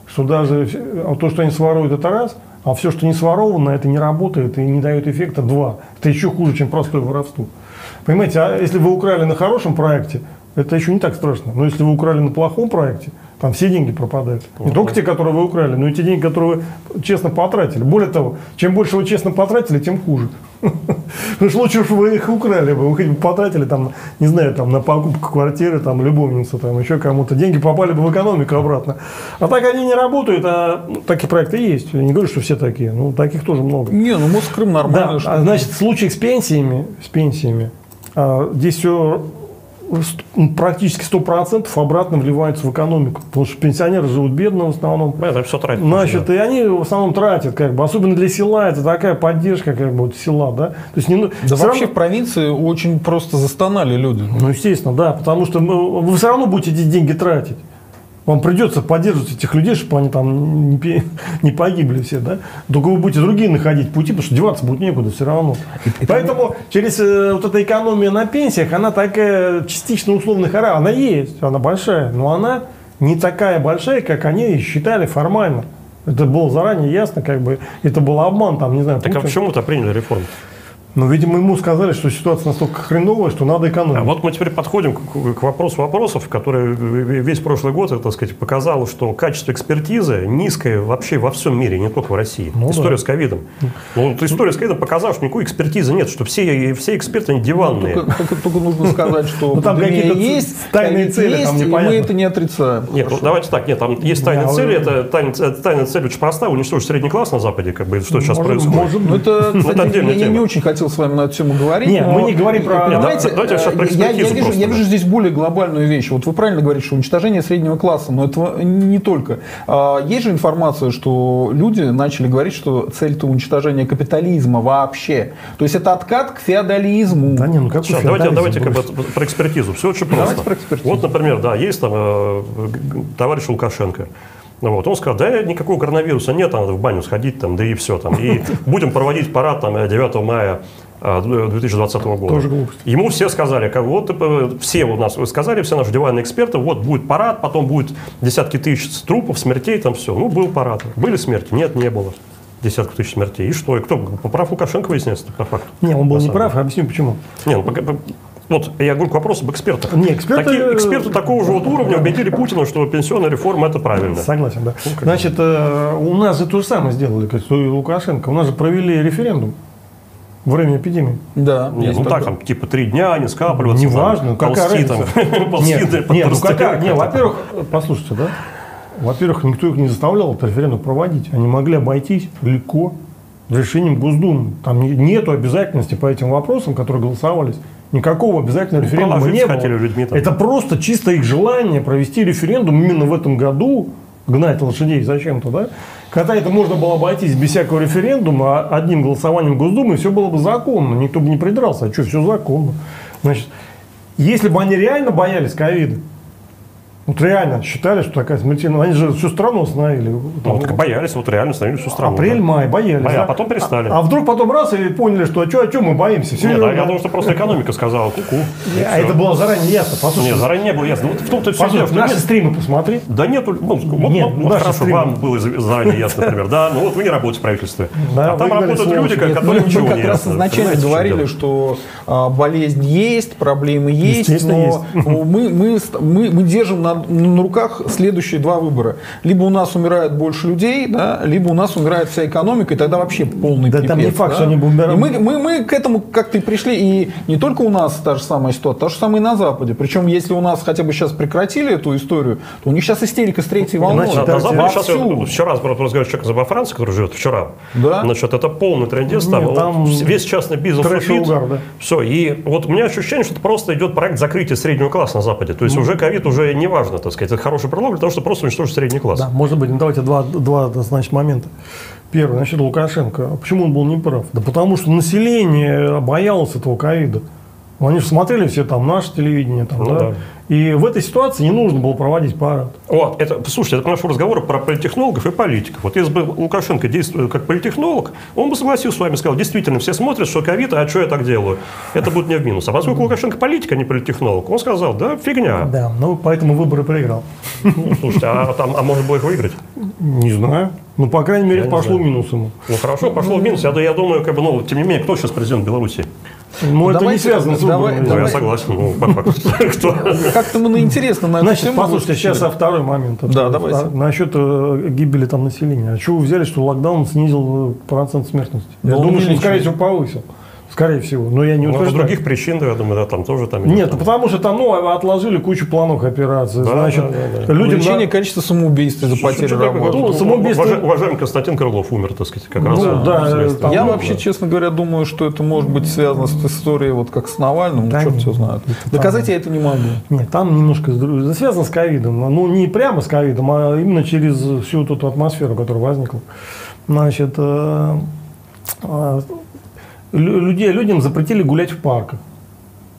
что даже а то, что они своруют, это раз, а все, что не своровано, это не работает и не дает эффекта, два. Это еще хуже, чем простое воровство. Понимаете, а если вы украли на хорошем проекте, это еще не так страшно. Но если вы украли на плохом проекте, там все деньги пропадают. Не только те, которые вы украли, но и те деньги, которые вы честно потратили. Более того, чем больше вы честно потратили, тем хуже. Потому что лучше, чтобы вы их украли бы, вы хоть бы потратили там, не знаю, там на покупку квартиры, там любовницы, там еще кому-то. Деньги попали бы в экономику обратно. А так они не работают, а ну, такие проекты есть. Я не говорю, что все такие, ну таких тоже много. Не, ну Мост Крым нормально. Да, а, значит, в случае с пенсиями, с пенсиями, а, здесь все практически 100% обратно вливается в экономику. Потому что пенсионеры живут бедно в основном. Это все тратит. Значит, и они в основном тратят, как бы, особенно для села, это такая поддержка, как бы, вот села, да. То есть, не, ну- Да вообще равно- в провинции очень просто застонали люди. ну, естественно, да, потому что мы- вы все равно будете эти деньги тратить. Вам придется поддерживать этих людей, чтобы они там не, погибли все, да? Только вы будете другие находить пути, потому что деваться будет некуда все равно. Поэтому через э, вот эта экономия на пенсиях, она такая частично условный характер, она есть, она большая, но она не такая большая, как они считали формально. Это было заранее ясно, как бы, это был обман, там, не знаю, Так а Путин- почему-то приняли реформу? Но, видимо, ему сказали, что ситуация настолько хреновая, что надо экономить. А вот мы теперь подходим к, к вопросу вопросов, который весь прошлый год, так сказать, показал, что качество экспертизы низкое вообще во всем мире, не только в России. Ну история да. с ковидом. Ну, вот история с ковидом показала, что никакой экспертизы нет, что все, все эксперты они диванные. Только, только- только нужно сказать, что Ну, там какие-то есть, тайные цели, там и мы непонятно. это не отрицаем. Нет, ну давайте так, нет, там есть цель, вы- это тайная, цель очень простая, уничтожить средний класс на Западе, как бы, что сейчас происходит. может Ну, это, Ну, это кстати, я, не очень хотел с вами на эту тему говорить. Нет, но, мы не говорим про- Понимаете, Нет, давайте я сейчас про э, я, я вижу, просто. я вижу здесь более глобальную вещь. Вот вы правильно говорите, что уничтожение среднего класса, но этого не только. А, Есть же информация, что люди начали говорить, что цель-то уничтожение капитализма вообще. То есть это откат к феодализму. Да не, ну какой Сейчас, давайте, феодализм, давайте как бы про экспертизу. Все очень Давайте просто. про экспертизу. Вот, например, да, есть там э, товарищ Лукашенко. Ну Вот, он сказал, да никакого коронавируса нет, надо в баню сходить там, да и все там. И будем проводить парад там э, 9 мая 2020 года. Тоже глупость. Ему все сказали, как вот э, все у нас сказали, все наши диванные эксперты, вот будет парад, потом будет десятки тысяч трупов, смертей, там все. Ну, был парад. Были смерти? Нет, не было. Десятки тысяч смертей. И что? И кто? Прав Лукашенко выясняется по факту. Не, он был не прав, объясню почему. Не, ну, пока- по- вот я говорю к вопросу об экспертах. Не, эксперты- Такие эксперты такого же вот уровня убедили Путина, что пенсионная реформа это правильно. Согласен, да. Ну, Значит, э, у нас же то же самое сделали, как и Лукашенко. У нас же провели референдум во время эпидемии. Да. Нет, ну так, там, типа, три дня не скапливаться. Неважно, там, какая ползти там, ползти, Нет, нет, ну какая, расстояние. не, во-первых, послушайте, да, во-первых, никто их не заставлял этот референдум проводить. Они могли обойтись легко решением Госдумы. Там не- нету обязательности по этим вопросам, которые голосовались. Никакого обязательного референдума не было. хотели людьми там. Это просто чисто их желание провести референдум именно в этом году, гнать лошадей зачем-то, да? Когда это можно было обойтись без всякого референдума, а одним голосованием Госдумы, все было бы законно, никто бы не придрался, а что, все законно. Значит, если бы они реально боялись ковида, вот реально считали, что такая смертельная, они же всю страну остановили. Ну, так боялись, вот реально остановили всю страну. Апрель, да. май, боялись. Боя- да? а потом перестали. А, а вдруг потом раз и поняли, что а что, а что мы боимся? Все Нет, а я думаю, что просто экономика сказала, ку-ку. И А это было заранее ясно. Послушай, Нет, заранее не было ясно. Вот в том-то все послушай, дело, что наши нет- стримы посмотри. Да нету, ну, вот, Нет, вот, вот наши хорошо, стримы. вам было за- заранее ясно, например, да, ну вот вы не работаете в правительстве, Да, а там работают люди, Нет, которые мы, ничего мы как не раз изначально говорили, что а, болезнь есть, проблемы есть, но мы, мы, ст- мы, мы держим на, на руках следующие два выбора. Либо у нас умирает больше людей, да, либо у нас умирает вся экономика, и тогда вообще полный Да там не пипец, факт, да. что они. И мы, мы, мы к этому как-то и пришли, и не только у нас та же самая ситуация, то же самое и на Западе. Причем, если у нас хотя бы сейчас прекратили эту историю, то у них сейчас истерика с третьей волной. Значит, На, Западе сейчас, вчера раз разговаривал с человеком во Франции, который живет вчера. Да. Значит, это полный трендец, там, Нет, там вот весь частный бизнес ушит. угар, да. Все, и вот у меня ощущение, что это просто идет проект закрытия среднего класса на Западе. То есть Ну. уже ковид уже не важно, так сказать, это хороший предлог для того, чтобы просто уничтожить средний класс. Да, может быть. Ну, давайте два, два значит, момента. Первый, значит, Лукашенко. А Почему он был неправ? Да потому что население боялось этого ковида. Ну, Они же смотрели все там наше телевидение. Там, Ну да? да. И в этой ситуации не нужно было проводить парад. Вот, это, слушайте, это к нашему разговору про политтехнологов и политиков. Вот если бы Лукашенко действовал как политтехнолог, он бы согласился с вами, сказал, действительно, все смотрят, что ковид, а что я так делаю? Это будет не в минус. А поскольку Лукашенко политик, а не политтехнолог, он сказал, да, фигня. Да, ну поэтому выборы проиграл. Ну, слушайте, а, там, а можно было их выиграть? Не знаю. Ну, по крайней мере, не пошло минус ему. Ну, хорошо, пошло в минус. Я, я думаю, как бы, ну, тем не менее, кто сейчас президент Беларуси? Ну, это не связано с выборами. Ну, я согласен. Ну? Как-то мы на интересно на Значит, послушайте, сейчас о второй момент. Да, давайте. А, Насчет э, гибели там населения. А чего вы взяли, что локдаун снизил э, процент смертности? Я Ну, думаю, что, скорее всего, повысил. Скорее всего. Но я не Ну, с утверждаю. других причин, да, я думаю, да, там тоже там. Нет, ну, потому что там ну, отложили кучу плановых операций. Да, Значит, да, да, да. людям Увеличение на- количества самоубийств из-за потери работы. Ну, самоубийство- Уважа- Уважаемый Константин Крылов умер, так сказать, как раз. Ну, э, да, там- Я ну, вообще, честно говоря, думаю, что это может быть связано с историей, вот как с Навальным, Да ну, черт все знает. Доказать я это не могу. Нет, там немножко связано с ковидом. Ну, не прямо с ковидом, а именно через всю эту атмосферу, которая возникла. Значит, э, э, людей, людям запретили гулять в парках.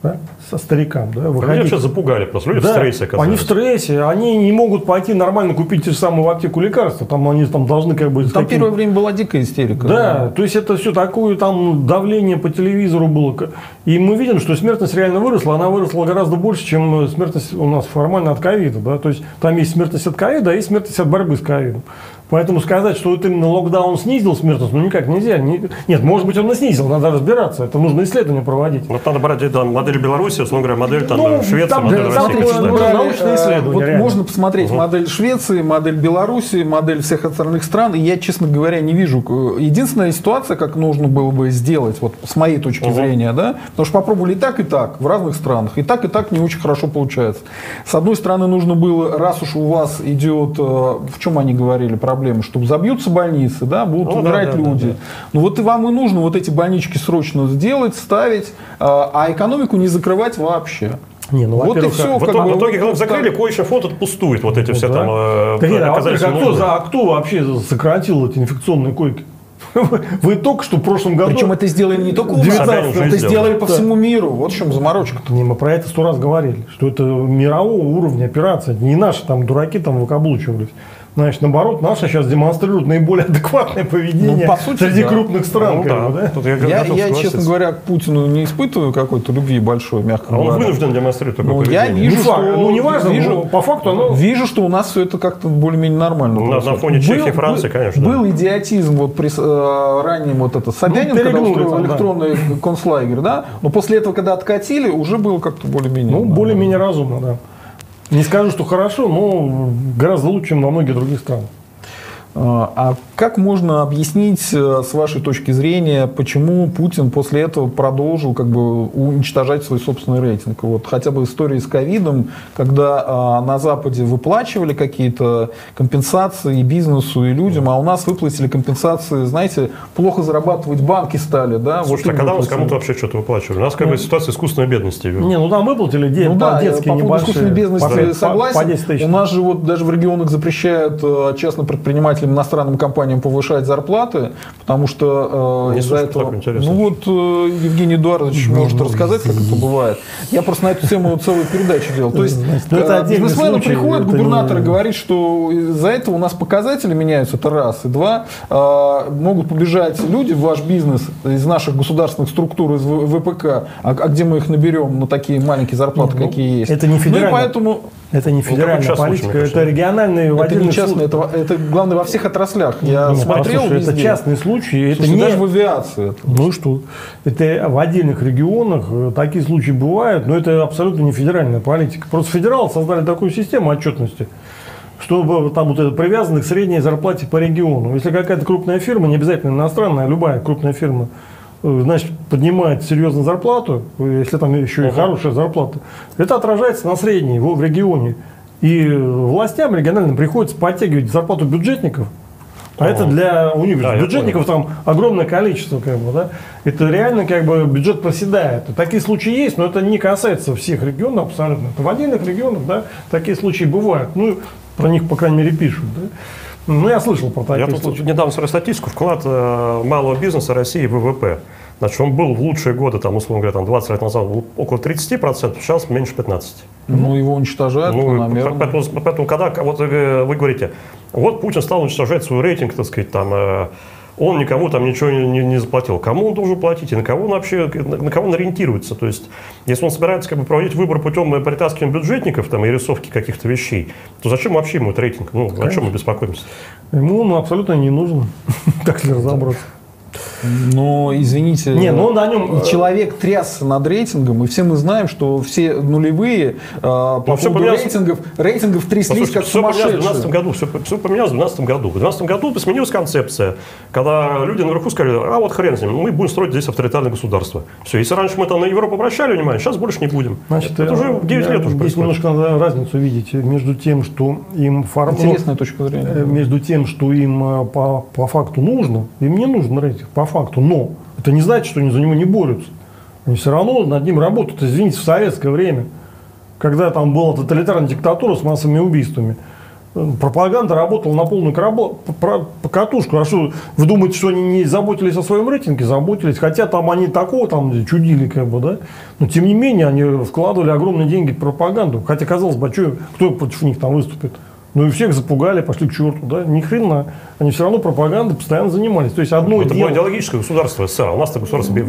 да, со старикам, да, Люди выходить. сейчас запугали просто, люди в Да, стрессе они оказались. в стрессе, они не могут пойти нормально купить те же самые в аптеку лекарства, там они там должны как бы... Там каким- первое время была дикая истерика. Да, то есть это все такое, там давление по телевизору было. И мы видим, что смертность реально выросла, она выросла гораздо больше, чем смертность у нас формально от ковида. Да? То есть там есть смертность от ковида, а есть смертность от борьбы с ковидом. Поэтому сказать, что вот именно локдаун снизил смертность, ну никак нельзя. Не- Нет, может быть он и снизил, надо разбираться, это нужно исследование проводить. Вот надо брать там, модель Беларуси, условно говоря, модель там, Ну, Швеции, там, модель да, России. там да. брать научные э, исследования, Вот реально. можно посмотреть модель Швеции, модель Беларуси, модель всех остальных стран, и я, честно говоря, не вижу. э, Единственная ситуация, как нужно было бы сделать, вот с моей точки Мгм. зрения, да, потому что попробовали и так, и так в разных странах, и так, и так не очень хорошо получается. С одной стороны, нужно было, раз уж у вас идет, э, в чем они говорили проблемы, что забьются больницы, да, будут Ну, да, умирать да, да, люди. да. Ну вот и вам и нужно вот эти больнички срочно сделать, ставить, э, а экономику не закрывать вообще. Не, ну, Вот и все. В как итоге, бы, в итоге, когда вот закрыли, кое-что фото пустует, вот эти все да. там э, Да нет, а, оказались а кто, за- а кто вообще сократил эти инфекционные койки? Вы только что в прошлом году... Причем это сделали не только у нас, 19 это сделали. сделали по всему миру. Вот в чем заморочка-то. Не, мы про это сто раз говорили, что это мирового уровня операция. Не наши там дураки там выкаблучивались. Значит, наоборот, наши сейчас демонстрируют наиболее адекватное поведение Ну, по сути, среди да. крупных стран. Ну как да, бы, да? тут я, Я, я, честно говоря, к Путину не испытываю какой-то любви большой, мягко А он говоря. вынужден демонстрировать такое Ну, я поведение. вижу, Не факт, что- ну, неважно, вижу- но по факту оно... Вижу, что у нас все это как-то более-менее нормально. На- на фоне Чехии, Франции, был- конечно, Был идиотизм вот при э, раннем вот это Собянин, когда перегнули устроил там, да. электронный концлагерь, да, но после этого, когда откатили, уже было как-то более-менее. Ну, более-менее разумно, да. Не скажу, что хорошо, но гораздо лучше, чем во многих других странах. А а как можно объяснить, э, с вашей точки зрения, почему Путин после этого продолжил как бы уничтожать свой собственный рейтинг? Вот хотя бы история с ковидом, когда а, на Западе выплачивали какие-то компенсации и бизнесу, и людям, а у нас выплатили компенсации, знаете, плохо зарабатывать банки стали, да? Слушайте, а им когда у нас выплатили. кому-то вообще что-то выплачивали? У нас как бы ситуация искусственной бедности. Не, ну там выплатили де- Ну да, детские по поводу небольшие. искусственной бизнеси по- по- согласен. По 10 тысяч. У нас же вот даже в регионах запрещают э, частным предпринимателям, иностранным компаниям повышать зарплаты, потому что э, из-за этого... Ну вот э, Евгений Эдуардович может рассказать, как это бывает. Я просто на эту тему целую передачу делал. То есть ну, это э, приходят, это губернатор и говорит, что из-за этого у нас показатели меняются, это раз. И два, э, могут побежать люди в ваш бизнес из наших государственных структур, из ВПК, а, а где мы их наберем на такие маленькие зарплаты, Ну, какие есть. это не Ну и федерально. поэтому Это не такой федеральная частный политика, случай, это региональные это не случаях. это, это главное во всех отраслях. Я Ну, смотрел послушай, везде. это частный случай, это не... даже в авиации. это. Ну и что? Это в отдельных регионах э, такие случаи бывают, но это абсолютно не федеральная политика. Просто федералы создали такую систему отчетности, чтобы там вот это привязаны к средней зарплате по региону. Если какая-то крупная фирма, не обязательно иностранная, а любая крупная фирма, значит, поднимает серьезно зарплату, э, если там еще и хорошая зарплата, это отражается на средней в в регионе. И э, властям региональным приходится подтягивать зарплату бюджетников, а это для Да, университетов. я Бюджетников там огромное количество, как бы, да. Это реально как бы бюджет проседает. Такие случаи есть, но это не касается всех регионов абсолютно. Это в отдельных регионах, да, такие случаи бывают. Ну, про них, по крайней мере, пишут, да. Ну, я слышал про такие Я тут случаи. недавно смотрел статистику, вклад э, малого бизнеса России в ВВП. Значит, он был в лучшие годы, там, условно говоря, там, 20 лет назад был около 30%, сейчас меньше 15%. Ну, его уничтожают, Ну, поэтому, поэтому, когда вот э, вы говорите, вот Путин стал уничтожать свой рейтинг, так сказать, там, э, он никому там ничего не, не- не заплатил. Кому он должен платить и на кого он вообще, на, на кого он ориентируется? То есть, если он собирается как бы, проводить выбор путем э, притаскивания бюджетников там, и рисовки каких-то вещей, то зачем вообще ему этот рейтинг? Ну, о чем мы беспокоимся? Ему он абсолютно не нужен, так если разобраться. Но, извините, Не, ну на нем, э, человек трясся над рейтингом, и все мы знаем, что все нулевые э, по Ну, всё поводу поменялось. рейтингов, рейтингов тряслись Послушайте, как все поменялось в 2012 сумасшедшие. году. Все, все поменялось в 2012 году. В 2012 году сменилась концепция, когда люди наверху сказали, а вот хрен с ним, мы будем строить здесь авторитарное государство. Все, если раньше мы там на Европу обращали внимание, сейчас больше не будем. Значит, это э, уже 9 я- лет уже Здесь немножко надо разницу видеть между тем, что им форм... ну, Интересная точка Э, зрения. между тем, что им э, по, по факту нужно, им не нужен рейтинг по факту, но это не значит, что они за него не борются. Они все равно над ним работают. Извините, в советское время, когда там была тоталитарная диктатура с массовыми убийствами, э, пропаганда работала на полную катушку. А что, вы думаете, что они не заботились о своем рейтинге? Заботились. Хотя там они такого там чудили, как бы, да? Но тем не менее, они вкладывали огромные деньги в пропаганду. Хотя, казалось бы, а чё- кто против них там выступит? Ну и всех запугали, пошли к черту, да? Ни хрена. Они все равно пропагандой постоянно занимались. То есть одно Это дело... было идеологическое государство СССР, а у нас-то государство вне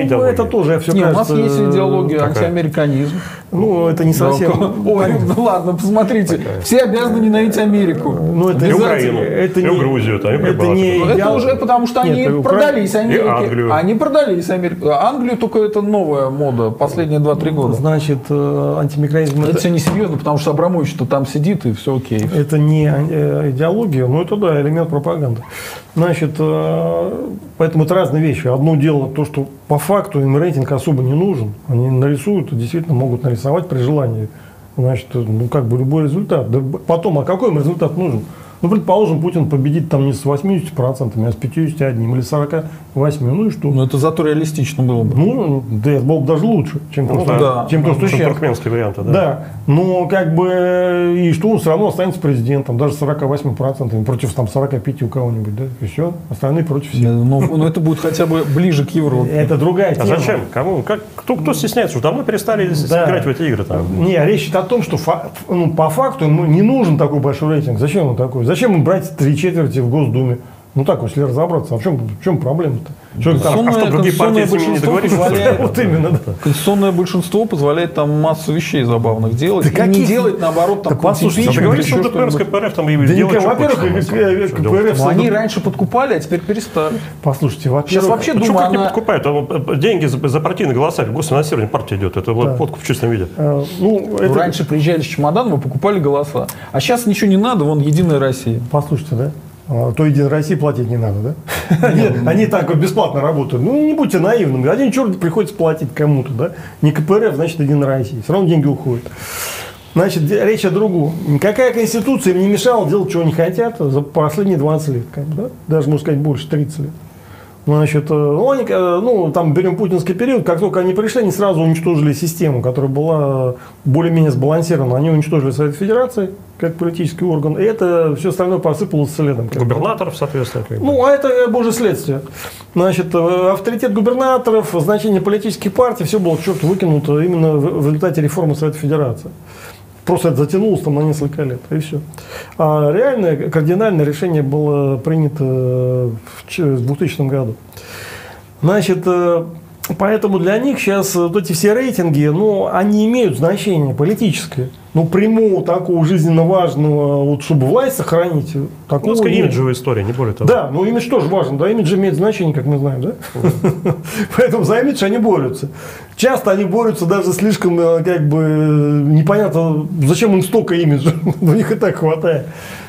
Ну, идеологии. это тоже, все Не, у нас кажется, есть идеология такая. антиамериканизм. Ну, это не совсем... Ой, ну ладно, посмотрите. Все обязаны ненавидеть Америку. Ну, это И. Украину, это и не- Грузию, там, и это не Это уже потому, что они Нет, Укра- продались Америке. Англию. Они продались Америке. Англию только это новая мода последние 2-3 года. Значит, э, антимикроизм Это это, все несерьезно, потому что Абрамович-то там сидит и все окей. Это не э, идеология, но это да, элемент пропаганды. Значит, э, поэтому это разные вещи. Одно дело то, что по факту им рейтинг особо не нужен. Они нарисуют, действительно могут нарисовать при желании. Значит, ну как бы любой результат. Да потом, а какой им результат нужен? Ну, предположим, Путин победит там не с 80%, а с 51 или 48. Ну и что? Ну, это зато реалистично было бы. Ну, да, это было бы даже лучше, чем Ну то, что, да. чем то, что Ну, сейчас. туркменские варианты, да. Да, но как бы и что он все равно останется президентом, даже с 48% против там 45 у кого-нибудь, да, и все, остальные против всех. Ну, ну, это будет хотя бы ближе к Европе. Это другая А тема. зачем? Кому? Как, кто, кто стесняется? Уже давно перестали Да. играть в эти игры. Там. Не, речь идет о том, что фа- ну, по факту ему не нужен такой большой рейтинг. Зачем он такой? Зачем ему брать три четверти в Госдуме? Ну так, если разобраться, а в чем, в чем проблема-то? Человек там- Конституционное- а что, другие партии с ними не договорились? позволяет- Вот именно, да. Конституционное большинство позволяет там массу вещей забавных делать. Да и не каких? делать, наоборот, там Да послушайте, Ты говоришь, что ДПР с. КПРФ там и Да никак, что во-первых, и- Что КПРФ делать? Ну, они раньше подкупали, а теперь перестали. Послушайте, во-первых, Сейчас вообще Почему как не подкупают? А, э, Деньги за, партийные голоса, госфинансирование партии идет. Это вот подкуп в чистом виде. э, ну, Ну, Раньше приезжали с чемоданом и покупали голоса. А сейчас ничего не надо, вон Единая Россия. послушайте, да? А, То Единой России платить не надо, да? Они, они так вот бесплатно работают. Ну, не будьте наивными. Один черт приходится платить кому-то, да? Не КПРФ, значит, Единая Россия. Все равно деньги уходят. Значит, речь о другом. Никакая конституция им не мешала делать, чего они хотят за последние 20 лет. Как бы, да? Даже, можно сказать, больше 30 лет. Значит, ну, они, э, ну, там берем путинский период, как только они пришли, они сразу уничтожили систему, которая была более-менее сбалансирована. Они уничтожили Совет Федерации как политический орган, и это все остальное посыпалось следом. Губернаторов, соответственно. Ну, а это э, божье следствие. Значит, авторитет губернаторов, значение политических партий, все было к черту выкинуто именно в результате реформы Совета Федерации. Просто это затянулось там на несколько лет, и все. А реальное, кардинальное решение было принято э, в ч- в 2000 году. Значит, э, поэтому для них сейчас вот эти все рейтинги, ну, они имеют значение политическое. Ну, прямого такого жизненно важного, вот, чтобы власть сохранить, Ну, такого скорее, нет. имиджевая история, не более того. Да, ну имидж тоже важен, да, имидж имеет значение, как мы знаем, да? Поэтому за имидж они борются. Часто они борются даже слишком, э, как бы, э, непонятно, зачем им столько имиджа, у них и так хватает.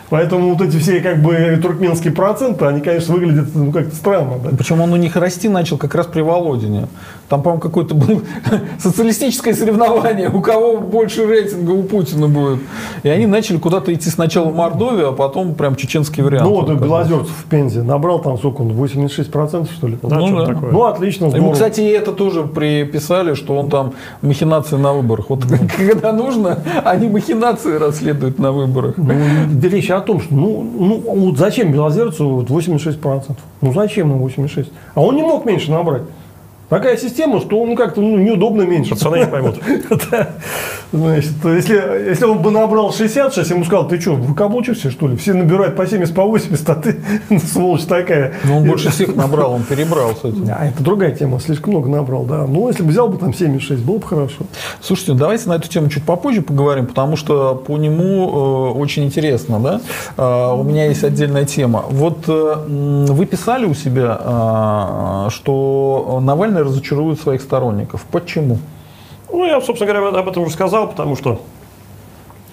Поэтому вот эти все, как бы, туркменские проценты, они, конечно, выглядят, ну, как-то странно, да? Причем он у них расти начал как раз при Володине. Там, по-моему, какое-то было социалистическое соревнование, у кого больше рейтинга у Путина будет. И они начали куда-то идти сначала в Мордовию, а потом прям чеченский вариант. Ну, вот Белозерцев в Пензе набрал там, сколько он, 86% что ли? Да, Ну да. такое. Ну, отлично, Ему, здорово. кстати, и это тоже приписали, что он там махинации на выборах. Вот когда нужно, они махинации расследуют на выборах. Ну, речь о том, что ну, ну вот зачем Белозерцу вот 86%? Ну зачем ему 86%? А он не мог меньше набрать. Такая система, что он как-то ну, неудобно меньше. Пацаны не поймут. Значит, если, если он бы набрал 66, ему сказал, ты что, выкаблучишься, что ли? Все набирают по 70, по 80, а ты сволочь такая. Но он больше всех набрал, он перебрал с этим. А это другая тема, слишком много набрал, да. Ну, если бы взял бы там 76, было бы хорошо. Слушайте, давайте на эту тему чуть попозже поговорим, потому что по нему э, очень интересно, да? Э, у меня есть отдельная тема. Вот э, вы писали у себя, э, что Навальный разочарует своих сторонников. Почему? Ну, я, собственно говоря, об этом уже сказал, потому что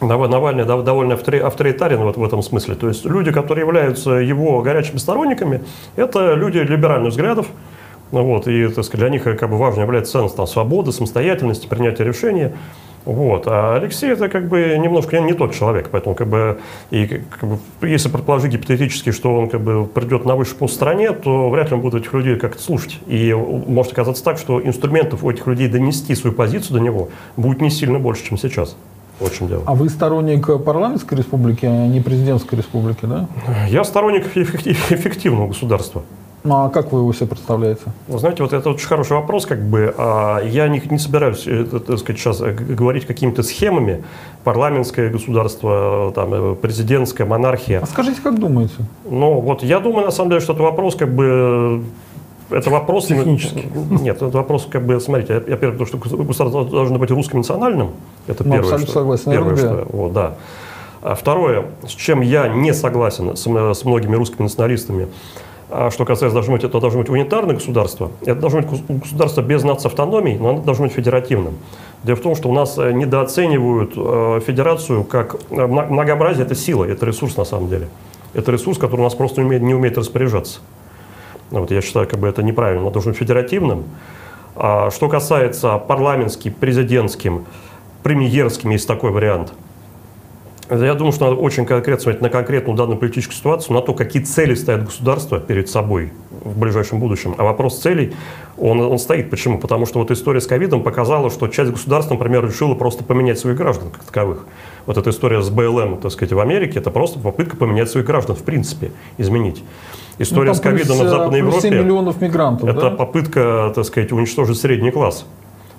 Нав- Навальный дов- довольно автори- авторитарен вот в этом смысле. То есть люди, которые являются его горячими сторонниками, это люди либеральных взглядов. Вот, и так сказать, для них как бы важно является ценность там, свободы, самостоятельности, принятия решения. Вот. А Алексей это как бы немножко не тот человек, поэтому как бы, и, как бы, если предположить гипотетически, что он как бы придет на высший пост в стране, то вряд ли он будет этих людей как-то слушать. И может оказаться так, что инструментов у этих людей донести свою позицию до него будет не сильно больше, чем сейчас. Чем дело. А вы сторонник парламентской республики, а не президентской республики, да? Я сторонник эффектив- эффективного государства. Ну, а как вы его себе представляете? Вы знаете, вот это очень хороший вопрос, как бы. а, Я не, не собираюсь, э, так сказать, сейчас э, говорить какими-то схемами. Парламентское государство, там, э, президентская монархия. А скажите, как думаете? Ну, вот я думаю, на самом деле, что это вопрос, как бы, это вопрос... Технический. Нет, это вопрос, как бы, смотрите, я, первое, потому что государство должно быть русским национальным. Это Ну, первое, абсолютно что, согласен. Первое, что, вот, да. А второе, с чем я не согласен с, с многими русскими националистами, а что касается, должно быть, это должно быть унитарное государство, это должно быть гос- государство без нацавтономии, но оно должно быть федеративным. Дело в том, что у нас э, недооценивают э, федерацию как э, мно- многообразие – это сила, это ресурс на самом деле. Это ресурс, который у нас просто не умеет, не умеет распоряжаться. Ну, Вот, я считаю, как бы это неправильно, оно должно быть федеративным. А что касается парламентским, президентским, премьерским, есть такой вариант, Я думаю, что надо очень конкретно смотреть на конкретную данную политическую ситуацию, на то, какие цели ставит государство перед собой в ближайшем будущем. А вопрос целей, он, он стоит. Почему? Потому что вот история с ковидом показала, что часть государства, например, решила просто поменять своих граждан как таковых. Вот эта история с БЛМ, так сказать, в Америке, это просто попытка поменять своих граждан, в принципе, изменить. История ну, с ковидом в Западной Европе. 7 миллионов мигрантов. Это да? попытка, так сказать, уничтожить средний класс.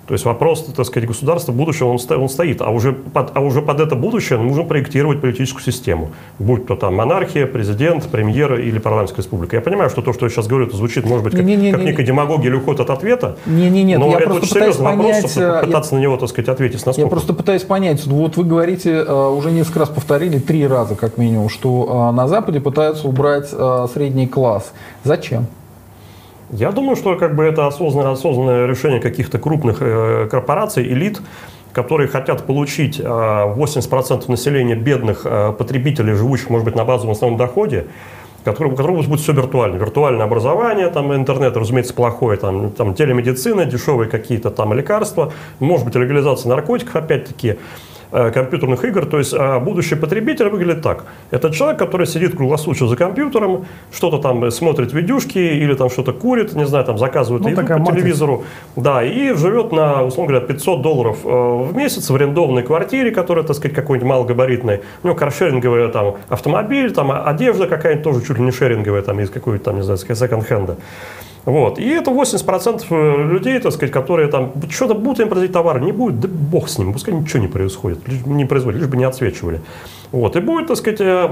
То есть вопрос, так сказать, государства будущего, он, он стоит. А уже, под, а уже под это будущее нужно проектировать политическую систему. Будь то там монархия, президент, премьер или парламентская республика. Я понимаю, что то, что я сейчас говорю, это звучит, может быть, как, не, не, как не, некая демагогия или уход от ответа. Не, не, нет, но я это очень серьезный понять, вопрос, чтобы пытаться я, на него, так сказать, ответить. Насколько. Я просто пытаюсь понять. Вот вы говорите, э, уже несколько раз повторили, три раза как минимум, что э, на Западе пытаются убрать э, средний класс. Зачем? Я думаю, что как бы это осознанное, осознанное решение каких-то крупных э, корпораций, элит, которые хотят получить э, 80% населения бедных э, потребителей, живущих, может быть, на базовом основном доходе, который, у которого будет все виртуально. Виртуальное образование, там, интернет, разумеется, плохое, там, там, телемедицина, дешевые какие-то там лекарства, может быть, легализация наркотиков, опять-таки. Э, компьютерных игр. То есть а будущий потребитель выглядит так. Это человек, который сидит круглосуточно за компьютером, что-то там смотрит видюшки или там что-то курит, не знаю, там заказывает ну, еду по матрица. телевизору. Да, и живет на, условно говоря, 500 долларов э, в месяц в арендованной квартире, которая, так сказать, какой-нибудь малогабаритной. У него каршеринговый там автомобиль, там одежда какая-нибудь тоже чуть ли не шеринговая, там из какой-то там, не знаю, секонд-хенда. Вот. И это 80% э, людей, так сказать, которые там что-то будут им производить товары, не будет, да бог с ним, пускай ничего не происходит, не производит, лишь бы не отсвечивали. Вот. И будет, так сказать, э,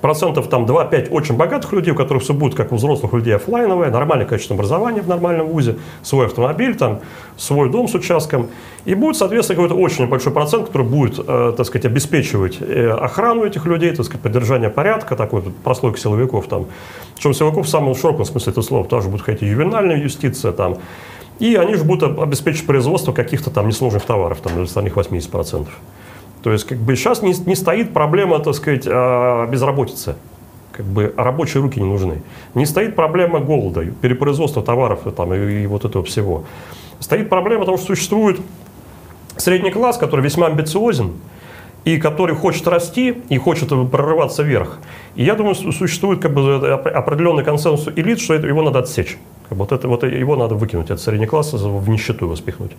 процентов там 2-5 очень богатых людей, у которых все будет как у взрослых людей офлайновое, нормальное качественное образование в нормальном вузе, свой автомобиль, там, свой дом с участком. И будет, соответственно, какой-то очень большой процент, который будет, э, так сказать, обеспечивать э, охрану этих людей, так сказать, поддержание порядка, такой вот прослойка силовиков там. Причем силовиков в самом широком смысле этого слова тоже будет ходить и ювенальная юстиция там. И они же будут обеспечивать производство каких-то там несложных товаров, там, для остальных 80%. То есть как бы сейчас не, не стоит проблема, так сказать, а, безработицы. Как бы рабочие руки не нужны. Не стоит проблема голода, перепроизводства товаров там, и, и вот этого всего. Стоит проблема того, что существует средний класс, который весьма амбициозен, и который хочет расти и хочет прорываться вверх. И я думаю, существует как бы определенный консенсус элит, что это, его надо отсечь. Как бы вот, это, вот его надо выкинуть, этот средний класс в нищету его спихнуть.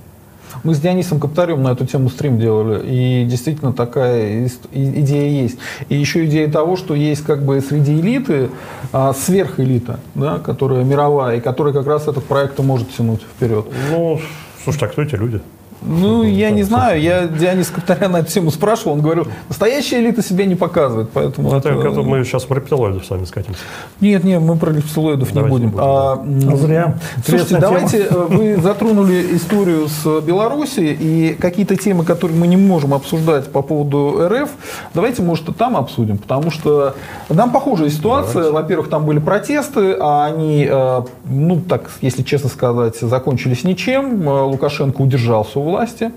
Мы с Дионисом Коптарем на эту тему стрим делали, и действительно такая идея есть. И еще идея того, что есть как бы среди элиты а, сверхэлита, да, которая мировая, и которая как раз этот проект может тянуть вперед. Ну, слушай, так кто эти люди? Ну, я не знаю, я Дионис Каптарян на эту тему спрашивал, он говорил, настоящая элита себя не показывает, поэтому... Это, это... это мы сейчас про рептилоидов с вами скатимся. Нет, нет, мы про рептилоидов не будем. будем. А, а зря. Слушайте, давайте, тема. Э, вы затронули историю с Белоруссией и какие-то темы, которые мы не можем обсуждать по поводу РФ, давайте, может, и там обсудим, потому что нам похожая ситуация. Во-первых, там были протесты, а они, э, ну, так, если честно сказать, закончились ничем. Э, Лукашенко удержался власти.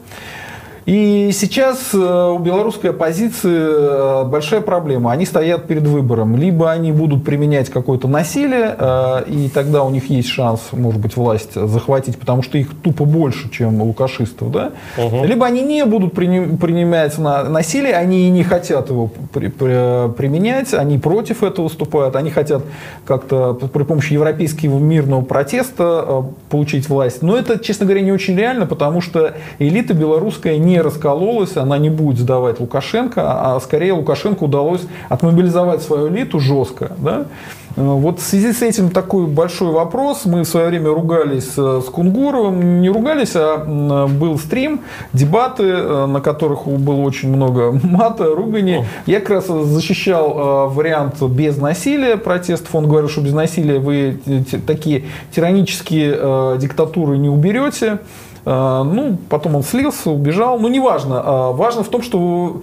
И сейчас э, у белорусской оппозиции э, большая проблема. Они стоят перед выбором. Либо они будут применять какое-то насилие, э, и тогда у них есть шанс, может быть, власть захватить, потому что их тупо больше, чем лукашистов. Да? Угу. Либо они не будут принимать насилие, они и не хотят его применять, они против этого выступают, они хотят как-то при помощи европейского мирного протеста получить власть. Но это, честно говоря, не очень реально, потому что элита белорусская не не раскололась, она не будет сдавать Лукашенко, а скорее Лукашенко удалось отмобилизовать свою элиту жестко. Да? Вот в связи с этим такой большой вопрос. Мы в свое время ругались э, с Кунгуровым. Не ругались, а был стрим, дебаты, э, на которых было очень много мата, ругани. Я как раз защищал э, вариант без насилия протестов. Он говорил, что без насилия вы такие тиранические диктатуры не уберете. А, ну, потом он слился, убежал. Ну, неважно. А, важно в том, что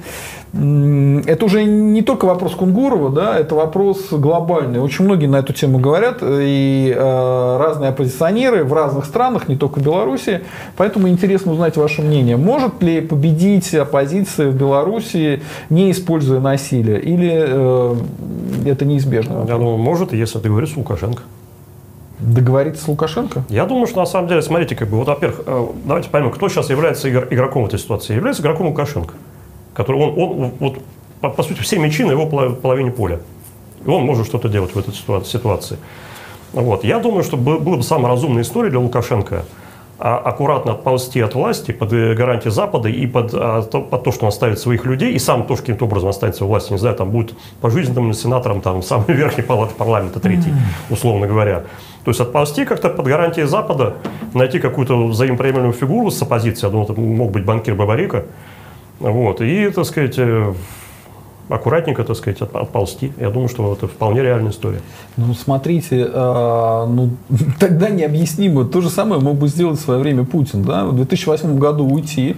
это уже не только вопрос Кунгурова, да, это вопрос глобальный. Очень многие на эту тему говорят, и э, разные оппозиционеры в разных странах, не только в Беларуси. Поэтому интересно узнать ваше мнение. Может ли победить оппозиция в Беларуси, не используя насилие? Или э, это неизбежно? Я думаю, может, если ты говоришь Лукашенко договориться с Лукашенко? Я думаю, что на самом деле, смотрите, как бы, вот, во-первых, э, давайте поймем, кто сейчас является игроком в этой ситуации. Является игроком Лукашенко. Который, он, он, вот, по, по сути, все мячи на его половине поля. И он может что-то делать в этой ситуации. Вот. Я думаю, что было бы самая разумная история для Лукашенко аккуратно отползти от власти под э, гарантии Запада и под, а, под то, что он оставит своих людей, и сам тоже каким-то образом останется у власти, не знаю, там будет пожизненным сенатором там, самой верхней палаты парламента, третий, условно говоря. То есть отползти как-то под гарантией Запада, найти какую-то взаимоприемлемую фигуру с оппозицией, я думаю, это мог быть банкир Бабарика, вот, и, так сказать, э, аккуратненько, так сказать, отползти. Я думаю, что это вполне реальная история. Ну, смотрите, э, ну, тогда необъяснимо. То же самое мог бы сделать в свое время Путин. Да? В 2008 году уйти,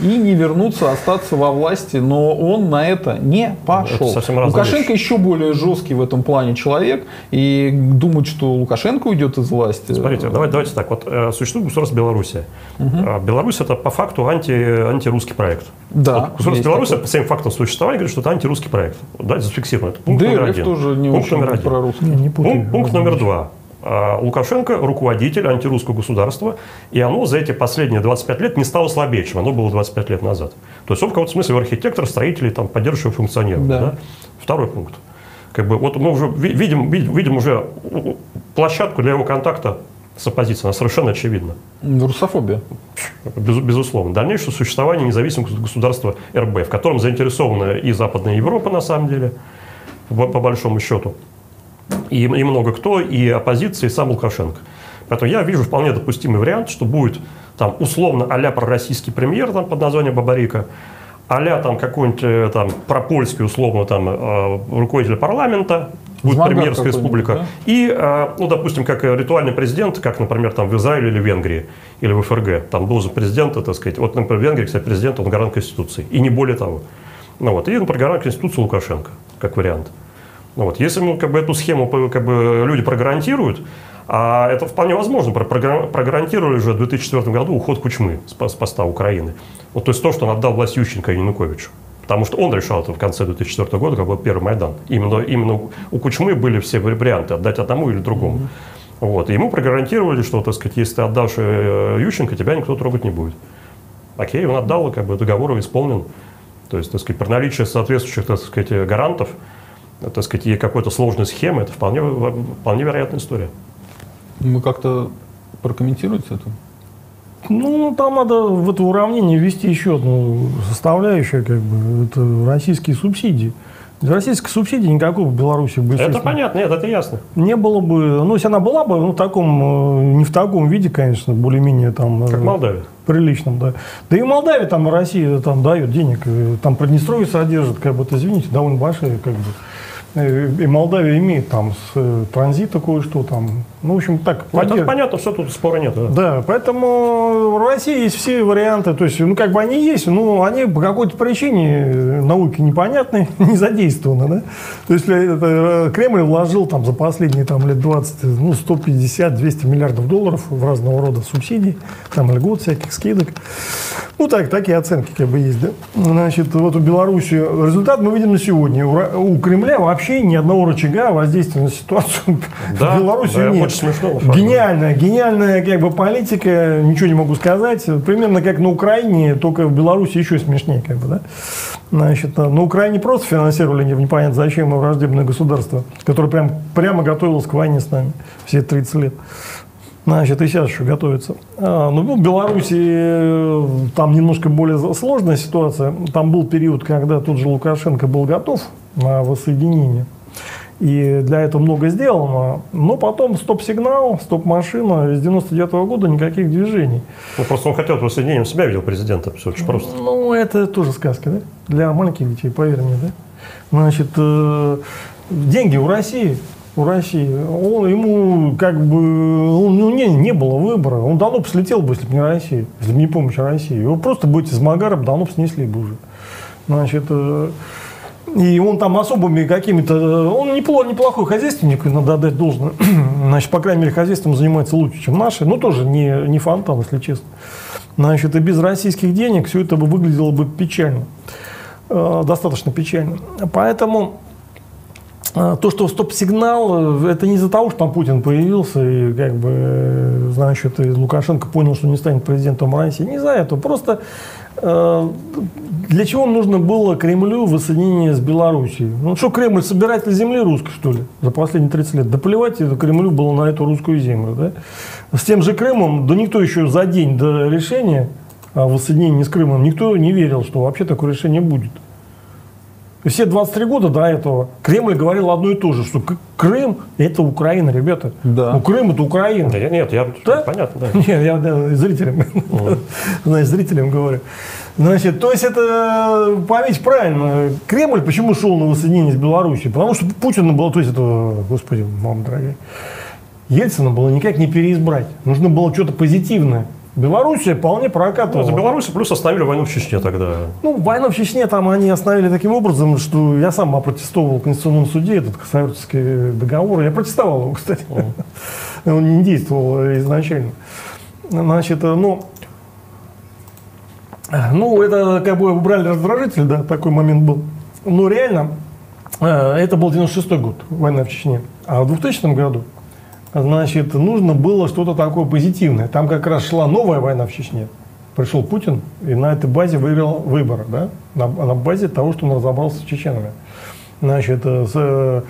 и не вернуться, остаться во власти, но он на это не пошел. Это Лукашенко вещь. еще более жесткий в этом плане человек, и думать, что Лукашенко уйдет из власти. Смотрите, давайте, давайте так, вот э, существует государство Беларуси. Угу. Беларусь это по факту анти, антирусский проект. Да. Вот государство Беларусь по всем фактам существования говорит, что это антирусский проект. Да, зафиксировано. Это пункт ДРФ номер один. тоже не пункт номер один. Не, не пункт, пункт номер два. А, Лукашенко руководитель антирусского государства, и оно за эти последние 25 лет не стало слабее, чем оно было 25 лет назад. То есть он в каком-то смысле архитектор, строитель, там, поддерживающий функционер. Да. Да? Второй пункт. Как бы, вот мы уже видим, видим, видим уже площадку для его контакта с оппозицией, она совершенно очевидна. Русофобия. Без, безусловно. Дальнейшее существование независимого государства РБ, в котором заинтересована и Западная Европа, на самом деле, по, по большому счету и, и много кто, и оппозиция, и сам Лукашенко. Поэтому я вижу вполне допустимый вариант, что будет там условно а-ля пророссийский премьер там, под названием Бабарика, а там какой-нибудь э, там пропольский условно там э, руководитель парламента, будет Змагар премьерская республика. Да? И, э, ну, допустим, как ритуальный президент, как, например, там в Израиле или Венгрии, или в ФРГ, там должен президент, так сказать, вот, например, в Венгрии, кстати, президент, он гарант Конституции, и не более того. Ну, вот, и, например, гарант Конституции Лукашенко, как вариант. Ну вот. Если мы как бы, эту схему как бы, люди прогарантируют, а это вполне возможно. Прогарантировали уже в 2004 году уход Кучмы с поста Украины. Вот, то есть то, что он отдал власть Ющенко и Януковичу. Потому что он решал это в конце 2004 года, как был первый Майдан. Именно, именно у Кучмы были все варианты, отдать одному или другому. Mm-hmm. Вот. И ему прогарантировали, что, так сказать, если ты отдашь э, Ющенко, тебя никто трогать не будет. Окей, он отдал, как бы договор исполнен. То есть, так сказать, при наличии соответствующих, так сказать, гарантов, так сказать, и какой-то сложной схемы, это вполне, вполне вероятная история. Вы как-то прокомментируете это? Ну, там надо в это уравнение ввести еще одну составляющую, как бы, это российские субсидии. Российской субсидии никакой в Беларуси бы, Это понятно, нет, это ясно. Не было бы, ну, если она была бы, ну, в таком, э, не в таком виде, конечно, более-менее там... Как Молдавия. Приличном, да. Да и в Молдавии там Россия там дает денег, там Приднестровье содержит, как бы, извините, довольно большие, как бы, Э, и Молдавия имеет там с э, транзита кое-что там. Ну, в общем, так. Ну, это понятно, что тут спора нет. Да? да, поэтому в России есть все варианты. То есть, ну, как бы они есть, но они по какой-то причине э, науки непонятной не задействованы, да. То есть, это, Кремль вложил там за последние там, лет 20, ну, 150-200 миллиардов долларов в разного рода субсидий, там льгот, всяких скидок. Ну, так, такие оценки как бы есть, да. Значит, вот у Беларуси результат мы видим на сегодня. У Кремля вообще ни одного рычага воздействия на ситуацию да, в Беларуси да, нет. Очень смешно. Гениальная, гениальная как бы политика, ничего не могу сказать. Примерно как на Украине, только в Беларуси еще смешнее, как бы, да. Значит, на Украине просто финансировали непонятно зачем враждебное государство, которое прям, прямо готовилось к войне с нами все 30 лет. Значит, и сейчас еще готовится. А, ну, в Беларуси э, там немножко более сложная ситуация. Там был период, когда тот же Лукашенко был готов на воссоединение. И для этого много сделано. Но потом стоп-сигнал, стоп-машина. С 99 -го года никаких движений. Ну, просто он хотел воссоединением себя видел президента. Все очень просто. Ну, это тоже сказка, да? Для маленьких детей, поверь мне, да? Значит, э, деньги у России у России. Он, ему как бы, он, ну, не, не было выбора. Он давно бы слетел бы, если бы не Россия, если бы не помощь России. Его просто быть из Магара давно бы снесли бы уже. Значит, э, и он там особыми какими-то... Он неплохой, неплохой хозяйственник, надо отдать должное. Значит, по крайней мере, хозяйством занимается лучше, чем наши. Но тоже не, не фонтан, если честно. Значит, и без российских денег все это бы выглядело бы печально. Э, достаточно печально. Поэтому а, то, что стоп-сигнал, э, это не из-за того, что там Путин появился и как бы, э, значит, и Лукашенко понял, что не станет президентом России. Не за это. Просто э, для чего нужно было Кремлю воссоединение с Белоруссией? Ну что, Кремль собиратель земли русской, что ли, за последние 30 лет? Да плевать это Кремлю было на эту русскую землю. Да? С тем же Крымом, да никто еще за день до решения о воссоединении с Крымом, никто не верил, что вообще такое решение будет. Все 23 года до этого Кремль говорил одно и то же, что Крым – это Украина, ребята. Да. Ну, Крым – это Украина. Да, нет, я, да? понятно, да. Нет, я да, зрителям, значит, зрителям говорю. Значит, то есть это память правильно. Кремль почему шел на воссоединение с Беларусью? Потому что Путина было, то есть это, господи, мама дорогая, Ельцина было никак не переизбрать. Нужно было что-то позитивное. Белоруссия вполне прокатывала. Ну, за Белоруссию плюс остановили войну в Чечне тогда. Ну, войну в Чечне там они остановили таким образом, что я сам опротестовал в Конституционном суде этот Косоверский договор. Я протестовал его, кстати. Он не действовал изначально. Значит, ну, ну, это как бы убрали раздражитель, да, такой момент был. Но реально, э, это был 96 год, война в Чечне. А в 2000 году значит, нужно было что-то такое позитивное. Там как раз шла новая война в Чечне. Пришел Путин и на этой базе выиграл выборы, да? на, на базе того, что он разобрался с чеченами. Значит, э, с, э,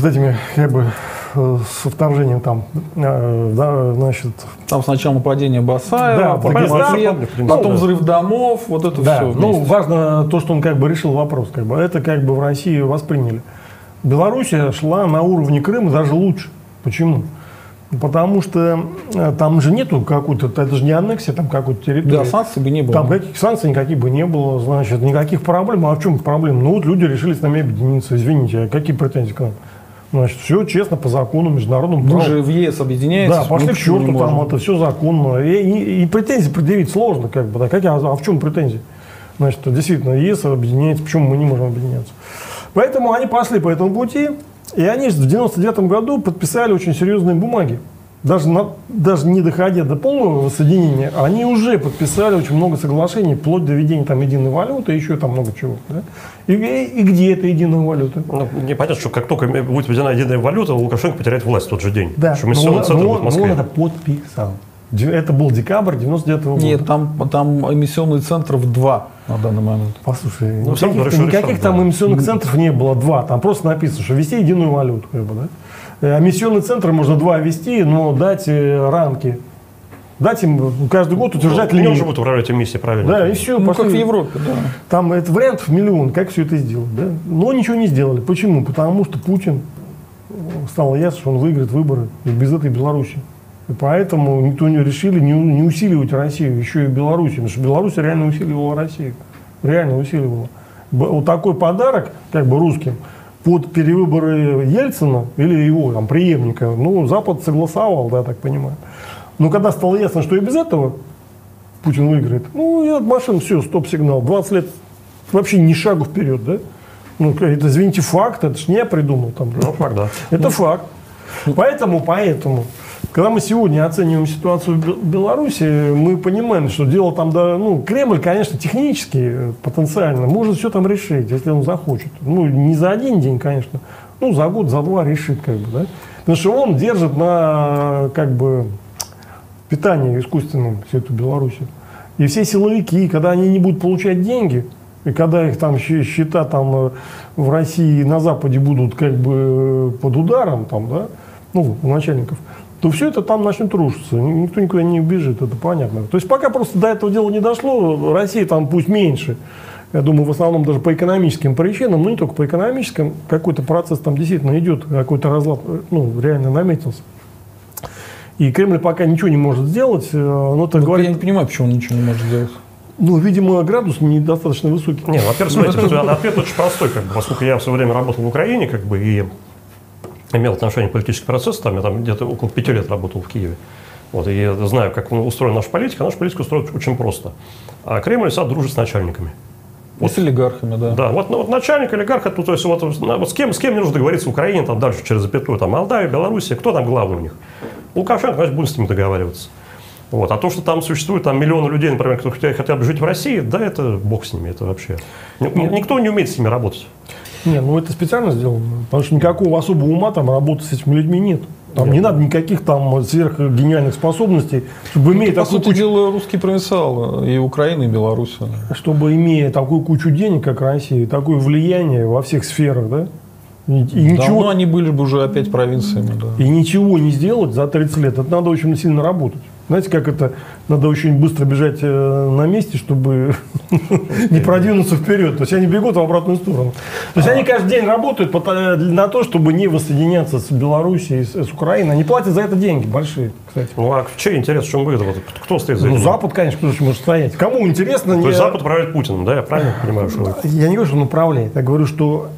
с этими, как бы, э, с вторжением там, да, значит... Там сначала нападение Басаева, да, потом, потом да. взрыв домов, вот это да, все. Ну, вместе. Ну, важно то, что он как бы решил вопрос, как бы, это как бы в России восприняли. Белоруссия шла на уровне Крыма даже лучше. Почему? Потому что э, там же нету какой-то, это же не аннексия, там какой-то территории. Да, санкций бы не было. Там каких санкций никаких бы не было, значит, никаких проблем. А в чем проблема? Ну вот люди решили с нами объединиться, извините, а какие претензии к нам? Значит, все честно, по закону, международному Вы же в ЕС объединяетесь. Да, пошли к черту, там это все законно. И, и, и претензии предъявить сложно, как бы, да, как, а, а в чем претензии? Значит, действительно, ЕС объединяется, почему мы не можем объединяться? Поэтому они пошли по этому пути, и они в 99 году подписали очень серьезные бумаги. Даже, на, даже не доходя до полного соединения, они уже подписали очень много соглашений, вплоть до введения там единой валюты, еще там много чего. Да? И, и, и где эта единая валюта? Ну, непонятно, что как только будет введена единая валюта, Лукашенко потеряет власть в тот же день. Да, что но, он, но, но он это подписал. Это был декабрь 99 -го года. Нет, там, там эмиссионный центров два на данный момент. Послушай, ну, никаких, никаких там эмиссионных центров не было, два. Там просто написано, что вести единую валюту. Как бы, да? Э, эмиссионный центр можно два вести, но дать э, рамки. Дать им каждый год утверждать ну, лимит. Они уже будут управлять эмиссией, правильно? Да, и все. Ну, как в Европе, да. Там это вариантов миллион, как все это сделать. Да? Но ничего не сделали. Почему? Потому что Путин э, стало ясно, что он выиграет выборы без этой Беларуси. И поэтому никто не решили не, не усиливать Россию, еще и Белоруссию. Потому что Беларусь реально усиливала Россию. Реально усиливала. Вот такой подарок, как бы русским, под перевыборы Ельцина или его там, преемника, ну, Запад согласовал, да, я так понимаю. Но когда стало ясно, что и без этого Путин выиграет, ну, и от машин все, стоп-сигнал. 20 лет вообще ни шагу вперед, да? Ну, это, извините, факт, это ж не я придумал там. Ну, факт, да. Это ну. факт. Поэтому, поэтому когда мы сегодня оцениваем ситуацию в Беларуси, мы понимаем, что дело там, да, ну, Кремль, конечно, технически, э, потенциально, может все там решить, если он захочет. Ну, не за один день, конечно, ну, за год, за два решит, как бы, да. Потому что он держит на, как бы, питании искусственном всю эту Белоруссию. И все силовики, когда они не будут получать деньги, и когда их там счета там э, в России и на Западе будут как бы э, под ударом, там, да, ну, у начальников, то все это там начнет рушиться. Никто никуда не убежит, это понятно. То есть пока просто до этого дела не дошло, Россия там пусть меньше, я думаю, в основном даже по экономическим причинам, но не только по экономическим, какой-то процесс там действительно идет, какой-то разлад, ну, реально наметился. И Кремль пока ничего не может сделать, э, но это говорит... Я не понимаю, почему он ничего не может сделать. Ну, видимо, градус недостаточно высокий. Не, ну, во-первых, смотрите, ответ очень простой, как бы, поскольку я в свое время работал в Украине, как бы, и имел отношение к политическому процессу, там я там где-то около пяти лет работал в Киеве. Вот, и я знаю, как устроена наша политика. Наша политика устроена очень просто. А Кремль сад дружит с начальниками. Вот. с олигархами, да. Да, вот, ну, вот начальник, олигарх, это, то есть вот, вот с, кем, с кем не нужно договориться в Украине, там дальше через запятую, там Молдавия, Белоруссия, кто там главный у них? Лукашенко, значит, будем с ними договариваться. Вот. А то, что там существует там, миллионы людей, например, которые хотят, хотят жить в России, да, это бог с ними, это вообще. Никто не умеет с ними работать. Не, ну это специально сделано, потому что никакого особого ума там работать с этими людьми нет. Там не надо никаких там сверхгениальных способностей, чтобы Ну, имея по такую сути кучу, дела, русские провинциалы и Украина, и Беларусь. чтобы имея такую кучу денег, как Россия, такое влияние во всех сферах, да, и, и Давно ничего, они были бы уже опять провинциями, да. и ничего не сделать за 30 лет, это надо очень сильно работать. Знаете, как это? Надо очень быстро бежать э, на месте, чтобы не продвинуться вперед. То есть они бегут в обратную сторону. То есть они каждый день работают на то, чтобы не воссоединяться с Белоруссией, с, Украиной. Они платят за это деньги большие, кстати. Ну а чей интерес, в чем выгода? Кто стоит за Ну, этим? Запад, конечно, кто же может стоять. Кому интересно? То есть Запад управляет Путиным, да? Я правильно понимаю, что вы- Я не говорю, что он управляет. Я говорю, что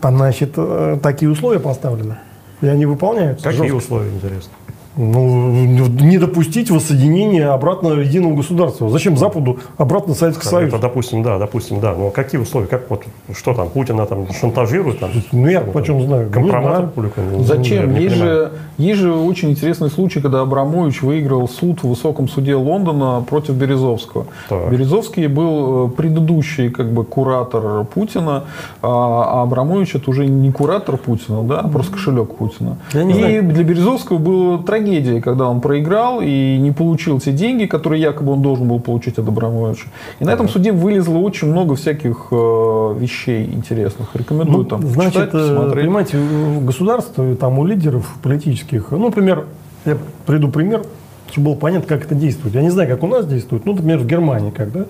там, значит, э, такие условия поставлены. И они выполняются. Какие жестко. условия, интересно? Ну, не допустить воссоединения обратно единого государства. Зачем Западу обратно Советский Союз? Это, допустим, да, допустим, да. Но какие условия? Как вот, что там, Путина там шантажирует? Там, Ну, я почем знаю? Не Компромат? Ну, Зачем? я не Есть же, есть же очень интересный случай, когда Абрамович выиграл суд в высоком суде Лондона против Березовского. Так. Березовский был э, предыдущий как бы куратор Путина, а Абрамович это уже не куратор Путина, да, а просто кошелек Путина. Я не и знаю. для Березовского была трагедия, когда он проиграл и не получил те деньги, которые якобы он должен был получить от Абрамовича. И на этом суде вылезло очень много всяких э, вещей интересных. Рекомендую Ну, там значит, читать, э, посмотреть. понимаете, у государства, и там у лидеров политических, ну, например, я приду пример, чтобы было понятно, как это действует. Я не знаю, как у нас действует, ну, например, в Германии, как, да?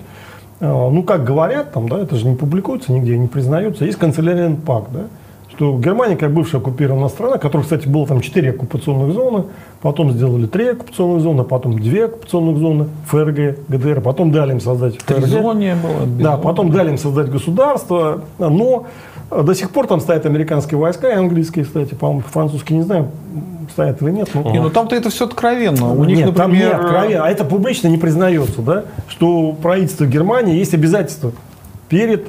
А, Ну, как говорят, там, да, это же не публикуется нигде, не признается. Есть канцелярин пакт, да? Что Германия, как бывшая оккупированная страна, которая, кстати, было там 4 оккупационных зоны, потом сделали 3 оккупационных зоны, потом 2 оккупационных зоны, ФРГ, ГДР, потом дали им создать ФРГ. Тризония была. Да, потом дали им создать государство, но до сих пор там стоят американские войска, и английские, кстати, по-моему, французские, не знаю, стоят или нет. но- Не, ну там-то это все откровенно. У них, нет, там не например, откровенно, а это публично не признается, да, что у правительства Германии есть обязательства перед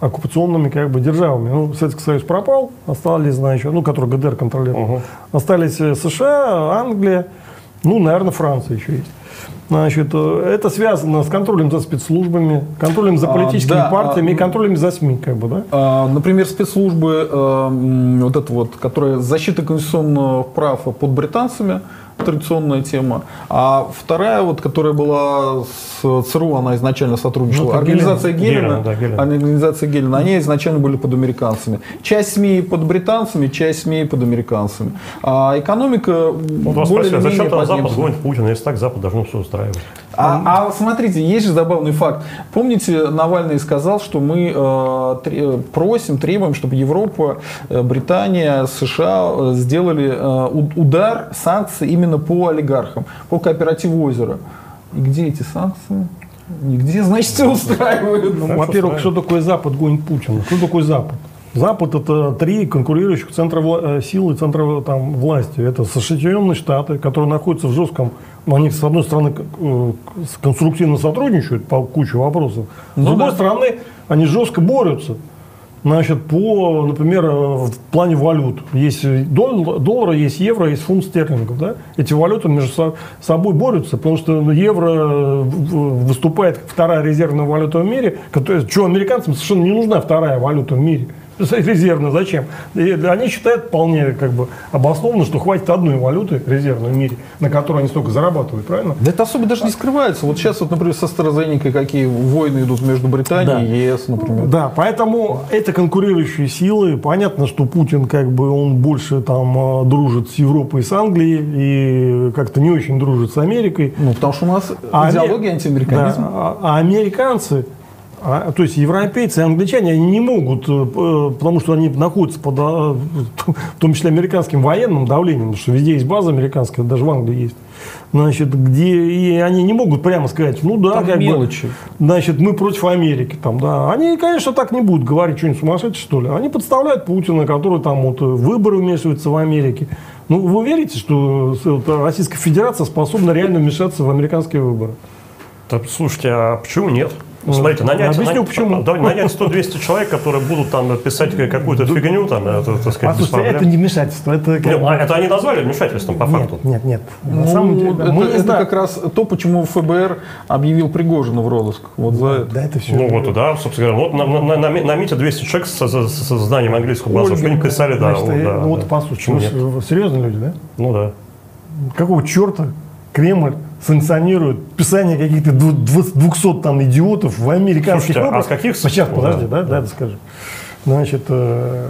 оккупационными как бы державами. Ну, Советский Союз пропал, остались, значит, ну, который ГДР контролировал. Мгм. Остались э, США, Англия, ну, наверное, Франция еще есть. Значит, э, это связано с контролем за спецслужбами, контролем за А, политическими да, партиями а, и контролем за СМИ, как бы, да? а, например, спецслужбы, м, вот это вот, которая защита конституционных прав под британцами, традиционная тема. А вторая, вот, которая была с ЦРУ, она изначально сотрудничала. Ну, Организация Гелена. Гелена, да, Гелена. организация Гелена, они изначально были под американцами. Часть СМИ под британцами, часть СМИ под американцами. А экономика Вот вас спросили, а зачем Запад гонит Путина? Если так, Запад должно все устраивать. А, а смотрите, есть же забавный факт. Помните, Навальный сказал, что мы э, тре- просим, требуем, чтобы Европа, э, Британия, США э, сделали э, удар санкций именно по олигархам, по кооперативу озера. И где эти санкции? Нигде, значит, все устраивают. Ну, во-первых, что что такое Запад гонит Путина? Что такое Запад? Запад это три конкурирующих центра э, силы, центра там, власти. Это Соединенные Штаты, которые находятся в жестком, ну, они с одной стороны э, с- конструктивно сотрудничают по куче вопросов, с Ну другой да. стороны они жестко борются. Значит, по, например, э, в плане валют. Есть дол- доллар, есть евро, есть фунт стерлингов. Да? Эти валюты между со- собой борются, потому что евро выступает как вторая резервная валюта в мире, которая, что американцам совершенно не нужна вторая валюта в мире. Резервная зачем? И они считают вполне как бы обоснованно, что хватит одной валюты резервной в мире, на которой они столько зарабатывают, правильно? Да это особо даже не скрывается. Вот сейчас, вот, например, со AstraZeneca какие войны идут между Бри타нией Да. и ЕС, например. Да, поэтому это конкурирующие силы. Понятно, что Путин как бы он больше там э, дружит с Европой и с Англией и как-то не очень дружит с Америкой. Ну, потому что у нас А идеология Амер- антиамериканизма. Да, а, а американцы, а, то есть европейцы и англичане, они не могут, э, э, потому что они находятся под, э, в том числе американским военным давлением, потому что везде есть база американская, даже в Англии есть. Значит, где и они не могут прямо сказать, ну да, Там как бы, мелочи. значит, мы против Америки, там, да. Они, конечно, так не будут говорить, что-нибудь сумасшедшее, что ли. Они подставляют Путина, который там вот выборы вмешивается в Америке. Ну, вы верите, что Российская Федерация способна реально вмешаться в американские выборы? Так, слушайте, а почему нет? Ну, смотрите, нанять, Объясню, нанять, почему. да, нанять 100-200 человек, которые будут там писать какую-то фигню, там, это, так сказать, без Послушайте, проблем. это не вмешательство, это... как Ну, бы- а это они назвали вмешательством по факту? Нет, нет, нет. На Ну, самом деле, это, мы это знаем. как раз то, почему ФБР объявил Пригожина в розыск. Вот за это. Да, это все. Ну вот, да, собственно говоря, вот на, на, на, на МИТе 200 человек с, с- с знанием английского базы, что они писали, да, Значит, вот, э, да, ну вот да. послушайте, Почему вы нет? с- серьезные люди, да? Ну да. Какого черта Кремль санкционирует писание каких-то дву- дву- 200 там идиотов в американских Слушайте, а выборах? с каких- Сейчас, подожди, да, да, да, это скажи. Значит, э,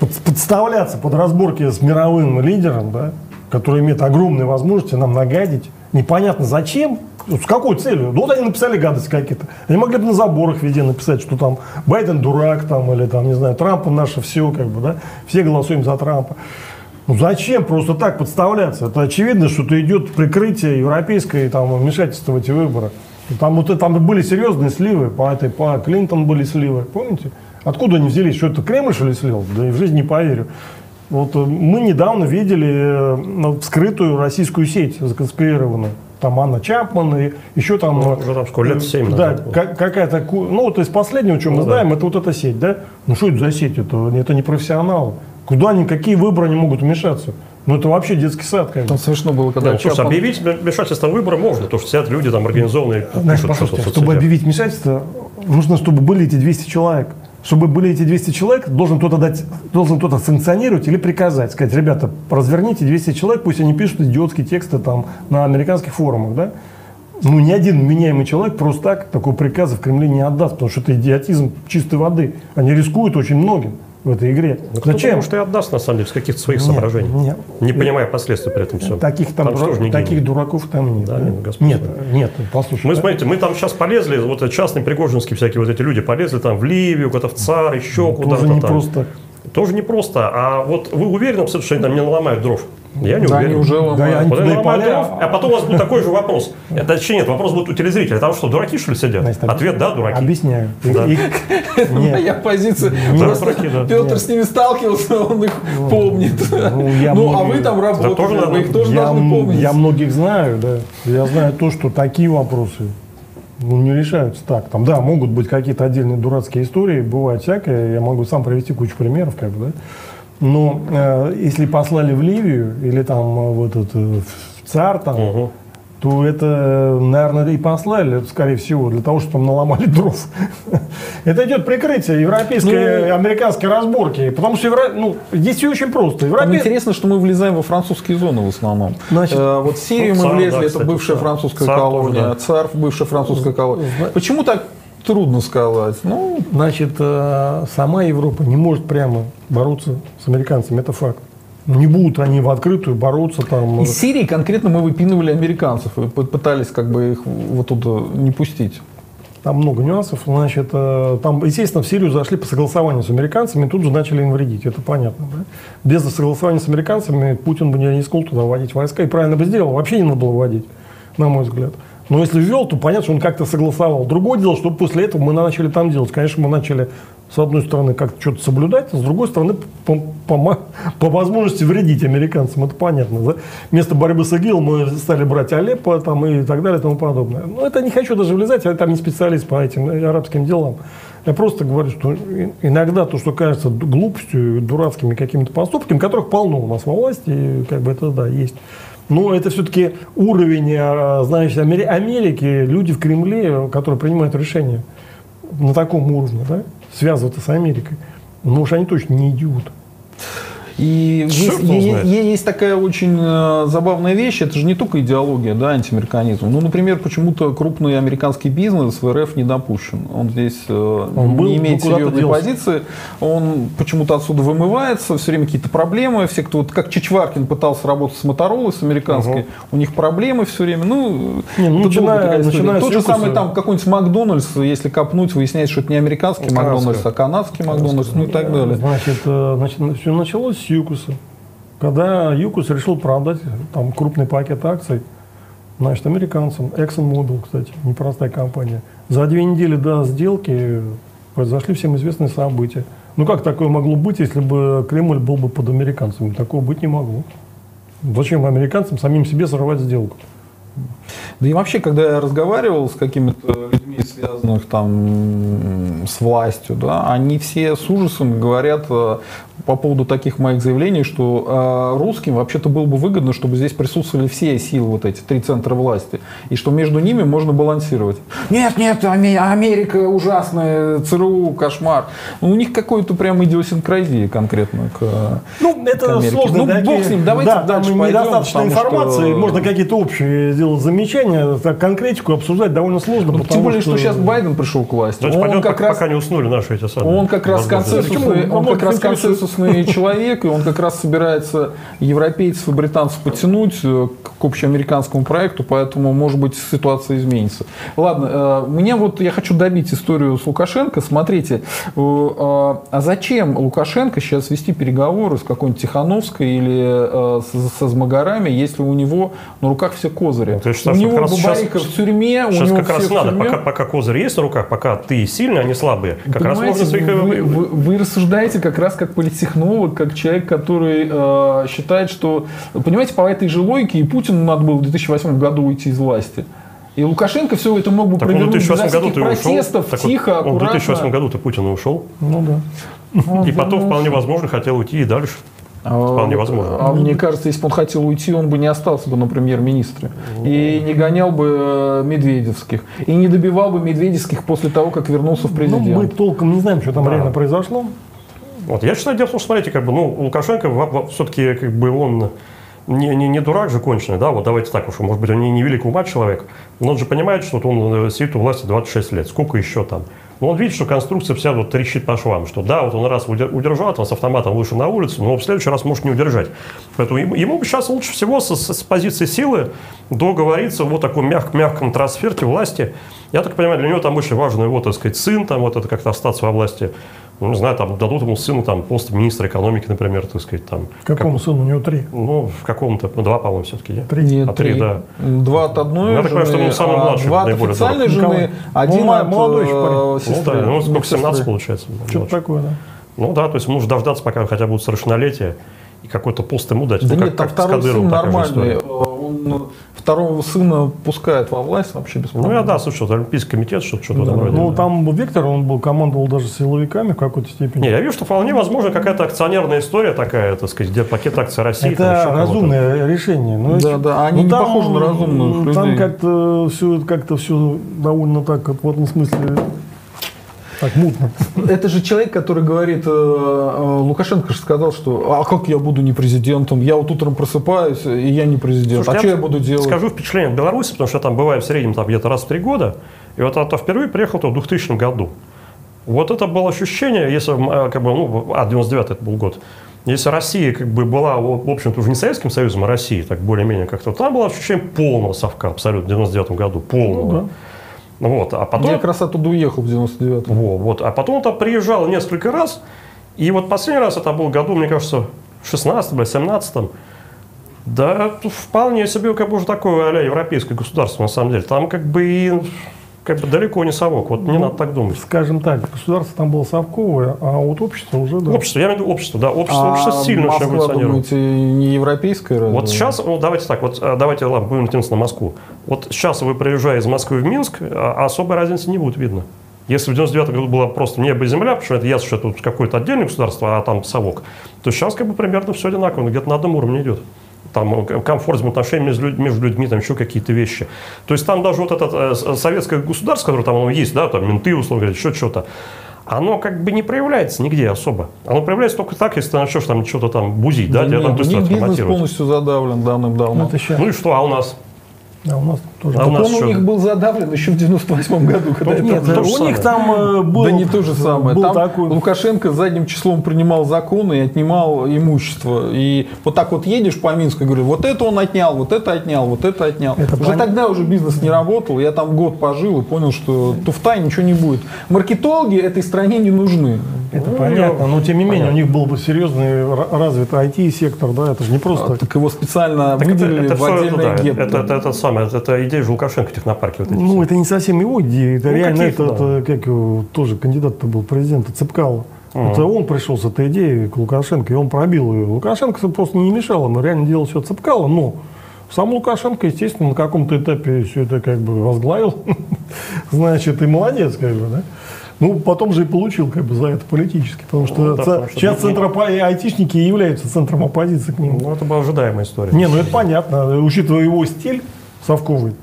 под- подставляться под разборки с мировым лидером, да, который имеет огромные возможности нам нагадить, непонятно зачем, с какой целью? Ну, вот они написали гадости какие-то. Они могли бы на заборах везде написать, что там Байден дурак, там, или там, не знаю, Трампа наше все, как бы, да, все голосуем за Трампа. Ну зачем просто так подставляться? Это очевидно, что это идет прикрытие европейское там, вмешательство в эти выборы. Там, вот, там были серьезные сливы, по этой, по Клинтон были сливы, помните? Откуда они взялись? Что это Кремль, что ли, слил? Да и в жизни не поверю. Вот э, мы недавно видели э, ну, вскрытую российскую сеть законспирированную. Там Анна Чапман и еще там... Ну, э, уже там сколько, лет семь Да, какая-то... Ну, вот из последнего, что мы Ну, да. знаем, это вот эта сеть, да? Ну, что это за сеть? Это, это не профессионалы. Куда они, какие выборы они могут вмешаться? Ну, это вообще детский сад, бы. Там смешно было, когда Ну, слушай, объявить вмешательство в выборы можно, потому что сидят люди там организованные, Знаешь, пишут послушайте, чтобы соцсетях. объявить вмешательство, нужно, чтобы были эти 200 человек. Чтобы были эти 200 человек, должен кто-то дать, должен кто-то санкционировать или приказать. Сказать, ребята, разверните 200 человек, пусть они пишут идиотские тексты там на американских форумах, да? Ну, ни один вменяемый человек просто так такого приказа в Кремле не отдаст, потому что это идиотизм чистой воды. Они рискуют очень многим в этой игре. Ну, Зачем? Потому что и отдаст, на самом деле, с каких-то своих Нет, соображений. нет. Не понимая последствий при этом всем. Таких, там, Там не таких дураков там нет. Да, нет, Господь нет, нет, послушай. Мы, да? смотрите, мы там сейчас полезли, вот частные пригожинские всякие вот эти люди полезли там в Ливию, куда-то в ЦАР, еще куда-то Тоже не там. просто. Тоже не просто. А вот вы уверены, абсолютно, что они там не наломают дров? Я не Да, уверен. они уже Да, ломают. они Вот они ломают дров, а потом у вас будет такой же вопрос. Это точнее нет, вопрос будет у телезрителя. Там что, дураки что ли сидят? Значит, Ответ да, дураки. Объясняю. Да. Их- нет. Моя позиция. Да, Просто дураки, да. Петр Нет. с ними сталкивался, он их помнит. ну, я Ну, а вы там тоже работали, надо- вы их тоже я, должны помнить. я многих знаю, да. Я знаю то, что такие вопросы ну, не решаются так. Там, да, могут быть какие-то отдельные дурацкие истории, бывает всякое. Я могу сам привести кучу примеров, как бы, да. Но э, если послали в Ливию или там э, в этот э, в ЦАР там, Мгм. то это, наверное, и послали, скорее всего, для того, чтобы там наломали дров. Это идет прикрытие европейской, Ну, американской разборки. Потому что евро- ну, здесь все очень просто. Там Европе- интересно, что мы влезаем во французские зоны в основном. Значит, Э, вот в Сирию ну, мы ЦАР, влезли, да, это кстати, бывшая ЦАР. французская ЦАР тоже, колония, да. ЦАР, бывшая французская колония. Почему так трудно сказать? Ну, Значит, э, сама Европа не может прямо бороться с американцами, это факт. Не будут они в открытую бороться там. из Сирии конкретно мы выпинывали американцев и пытались как бы их вот туда не пустить. Там много нюансов. Значит, э, там, естественно, в Сирию зашли по согласованию с американцами и тут же начали им вредить. Это понятно. Да? Без согласования с американцами Путин бы не рискнул туда вводить войска. И правильно бы сделал. Вообще не надо было вводить, на мой взгляд. Но если ввел, то понятно, что он как-то согласовал. Другое дело, что после этого мы начали там делать. Конечно, мы начали, с одной стороны, как-то что-то соблюдать, а с другой стороны, по, по- по возможности вредить американцам. Это понятно. Да? Вместо борьбы с ИГИЛ мы стали брать Алеппо там, и так далее и тому подобное. Но это не хочу даже влезать, я там не специалист по этим арабским делам. Я просто говорю, что иногда то, что кажется глупостью, дурацкими какими-то поступками, которых полно у нас во власти, как бы это да, есть. Но это все-таки уровень, а, знаешь, Амери- Америки, люди в Кремле, которые принимают решения на таком уровне, да, связываться с Америкой. Ну уж они точно не идиоты. И Черт есть, его е- знает. е- есть такая очень э, забавная вещь, это же не только идеология, да, антиамериканизм. Ну, например, почему-то крупный американский бизнес в РФ не допущен. Он здесь э, Он был, не имеет серьезной делся. позиции. Он почему-то отсюда вымывается, все время какие-то проблемы. Все, кто, вот как Чичваркин пытался работать с Моторолой, с американской, у них проблемы все время. Ну, Не, ну, начиная- начиная Тот же самый там какой-нибудь Макдональдс, если копнуть, выясняется, что это не американский. Макдональдс, а канадский Макдональдс, ну и так далее. Значит, э, значит, все началось Юкуса. Когда Юкус решил продать там крупный пакет акций, значит, американцам, ExxonMobil, кстати, непростая компания, за две недели до сделки произошли всем известные события. Ну как такое могло быть, если бы Кремль был бы под американцами? Такого быть не могло. Зачем американцам самим себе сорвать сделку? Да и вообще, когда я разговаривал с какими-то людьми, связанных там с властью, да, они все с ужасом говорят э, по поводу таких моих заявлений, что э, русским вообще-то было бы выгодно, чтобы здесь присутствовали все силы, вот эти три центра власти, и что между ними можно балансировать. Нет, нет, Америка ужасная, ЦРУ кошмар. Ну, у них какой-то прям идиосинкразия конкретно к Ну, это к сложно. Ну, такие- бог с ним, давайте да, дальше там пойдем, недостаточно информации, что- можно какие-то общие сделать замечания, так конкретику обсуждать довольно сложно. Ну, потому тем более, что... сейчас Байден пришел к власти. Давайте Он пойдем, как пока, раз пока не уснули наши эти самые. Он как раз Почему? он как раз Во-первых, консенсусный человек, и он как раз собирается европейцев и британцев подтянуть э, к общеамериканскому проекту, поэтому, может быть, ситуация изменится. Ладно, э, мне вот, я хочу добить историю с Лукашенко. Смотрите, э, а зачем Лукашенко сейчас вести переговоры с какой-нибудь Тихановской или со Змагарами, если у него на руках все козыри? Вот у него Бабарика сейчас- в тюрьме, у Сейчас него как раз надо, пока, пока козырь есть на руках, пока ты сильный, они слабые. Как раз можно своих... вы, вы- вы рассуждаете как раз как политтехнолог, как человек, который э, считает, что, понимаете, по этой же логике и Путину надо было в 2008 году уйти из власти. И Лукашенко все это мог бы Так он в провернуть без 2008 году ты ушел. протестов, Так вот, тихо, он в аккуратно. 2008 году ты Путин ушел. Ну да. Он И потом вернулся. вполне возможно хотел уйти и дальше. А, Вполне возможно. А мне кажется, если бы он хотел уйти, он бы не остался бы на премьер-министре. И не гонял бы э, Медведевских. И не добивал бы Медведевских после того, как вернулся в Ну, президент. мы толком не знаем, что там Да. реально произошло. Вот. Я считаю, дело в том, что, смотрите, как бы, ну, Лукашенко все-таки как бы он не, не, не дурак же конченый, да, вот давайте так уж, может быть, он не, не великого ума человек, но он же понимает, что вот он э, сидит у власти 26 лет, сколько еще там. Но он видит, что конструкция вся вот трещит по швам, что да, вот он раз удер- удержал, там с автоматом вышел на улицу, но в следующий раз может не удержать. Поэтому ему, ему сейчас лучше всего с, с позиции силы договориться вот таком мяг- мягком трансферте власти. Я так понимаю, для него там очень важно его, так сказать, сын, там вот это как-то остаться во власти. Ну, не знаю, там дадут ему сыну там пост министра экономики, например, так сказать, там. Какому сыну? У него три. Ну, в каком-то, ну, два, по-моему, все-таки. Нет? Три. Нет, А три, три. да. Два от одной Я так понимаю, что он самый а младший, два от наиболее официальной здоровый. жены, один Ну, от молодой еще парень. э, Ну, сестры. да, ну, сколько, 17 Сестры. получается. Что-то младший. такое, да. Ну, да, то есть нужно дождаться, пока хотя бы будет совершеннолетие, и какой-то пост ему дать. Да Ну, нет, там с второй сын нормальный. Он второго сына пускает во власть вообще без Ну, проблем. я, да, слушай, вот Олимпийский комитет, что-то что-то в этом роде. Ну, да. там Виктор, он был, командовал даже силовиками в какой-то степени. Не, я вижу, что вполне возможно какая-то акционерная история такая, так сказать, где пакет акций России. там еще Это кого-то. разумное решение. Но Да, да, они ну, не похожи на разумных Там людей. как-то все, как-то все довольно так, вот в этом смысле, так мутно. Это же человек, который говорит, э, э, Лукашенко же сказал, что а как я буду не президентом? Я вот утром просыпаюсь, и я не президент. Слушай, а что я буду делать? Скажу впечатление от Беларуси, потому что я там бываю в среднем там, где-то раз в три года. И вот это впервые приехал -то в 2000 году. Вот это было ощущение, если, э, как бы, ну, а, 99 это был год. Если Россия как бы была, в общем-то, уже не Советским Союзом, а Россией, так более-менее как-то, там было ощущение полного совка абсолютно в 99 году, полного. Ну да. Вот, а потом... Я как раз оттуда уехал в 99-м. Во, вот. А потом он там приезжал несколько раз. И вот последний раз это был году, мне кажется, в 16 или 17 Да, вполне себе как бы уже такое а европейское государство, на самом деле. Там как бы и как бы далеко не совок. Вот не Ну, надо так думать. Скажем так, государство там было совковое, а вот общество уже, да. Общество, я имею в виду общество, да, общество, общество сильно очень А Москва, эволюционирует. думаете, не европейская разве? Вот сейчас, ну, давайте так, вот э, давайте, ладно, будем тянуться на Москву. Вот сейчас вы приезжая из Москвы в Минск, а особой разницы не будет видно. Если в 99 году было просто небо и земля, потому что это ясно, что это какое-то отдельное государство, а там совок, то сейчас как бы примерно все одинаково, где-то на одном уровне идет. Там э, комфорт взаимоотношений между, между людьми, там еще какие-то вещи. То есть там даже вот это э, с- советское государство, которое там оно есть, да, там менты, условно говоря, еще что-то, оно как бы не проявляется нигде особо. Оно проявляется только так, если ты начнешь там что-то там бузить, да, Да тебя нет, там быстро них бизнес полностью задавлен давным-давно. Ну, это щас. Ну и что, а у нас? А у нас тоже. А Так у нас он у что? них был задавлен еще в 98 году, когда Ну, это нет, было. то же у самое. них там э, был, да не то же самое. был Там такой, Лукашенко задним числом принимал законы и отнимал имущество. И вот так вот едешь по Минску и говоришь, вот это он отнял, вот это отнял, вот это отнял. Это уже пон- тогда уже бизнес не работал. Я там год пожил и понял, что туфта ничего не будет. Маркетологи этой стране не нужны. Это Ну, понятно, но тем не менее понятно. у них был бы серьезный ра- развитый IT-сектор, да, это же не просто. Так его специально Так это, выделили это в всё, это, отдельное да, гетто. это, это, это самое, это, идея же Лукашенко технопарки вот эти Ну, все. это не совсем его идея, это Ну, реально это, это как его, тоже кандидат-то был президента Цепкало. Ага. Это он пришел с этой идеей к Лукашенко, и он пробил ее. Лукашенко просто не мешал ему, реально делал все Цепкало, но Сам Лукашенко, естественно, на каком-то этапе все это как бы возглавил. Значит, и молодец, как бы, да? Ну, потом же и получил как бы за это политически, потому что, ну, да, потому что сейчас центр айтишники являются центром оппозиции к нему. Ну, это была ожидаемая история. Не, ну это понятно, учитывая его стиль совковый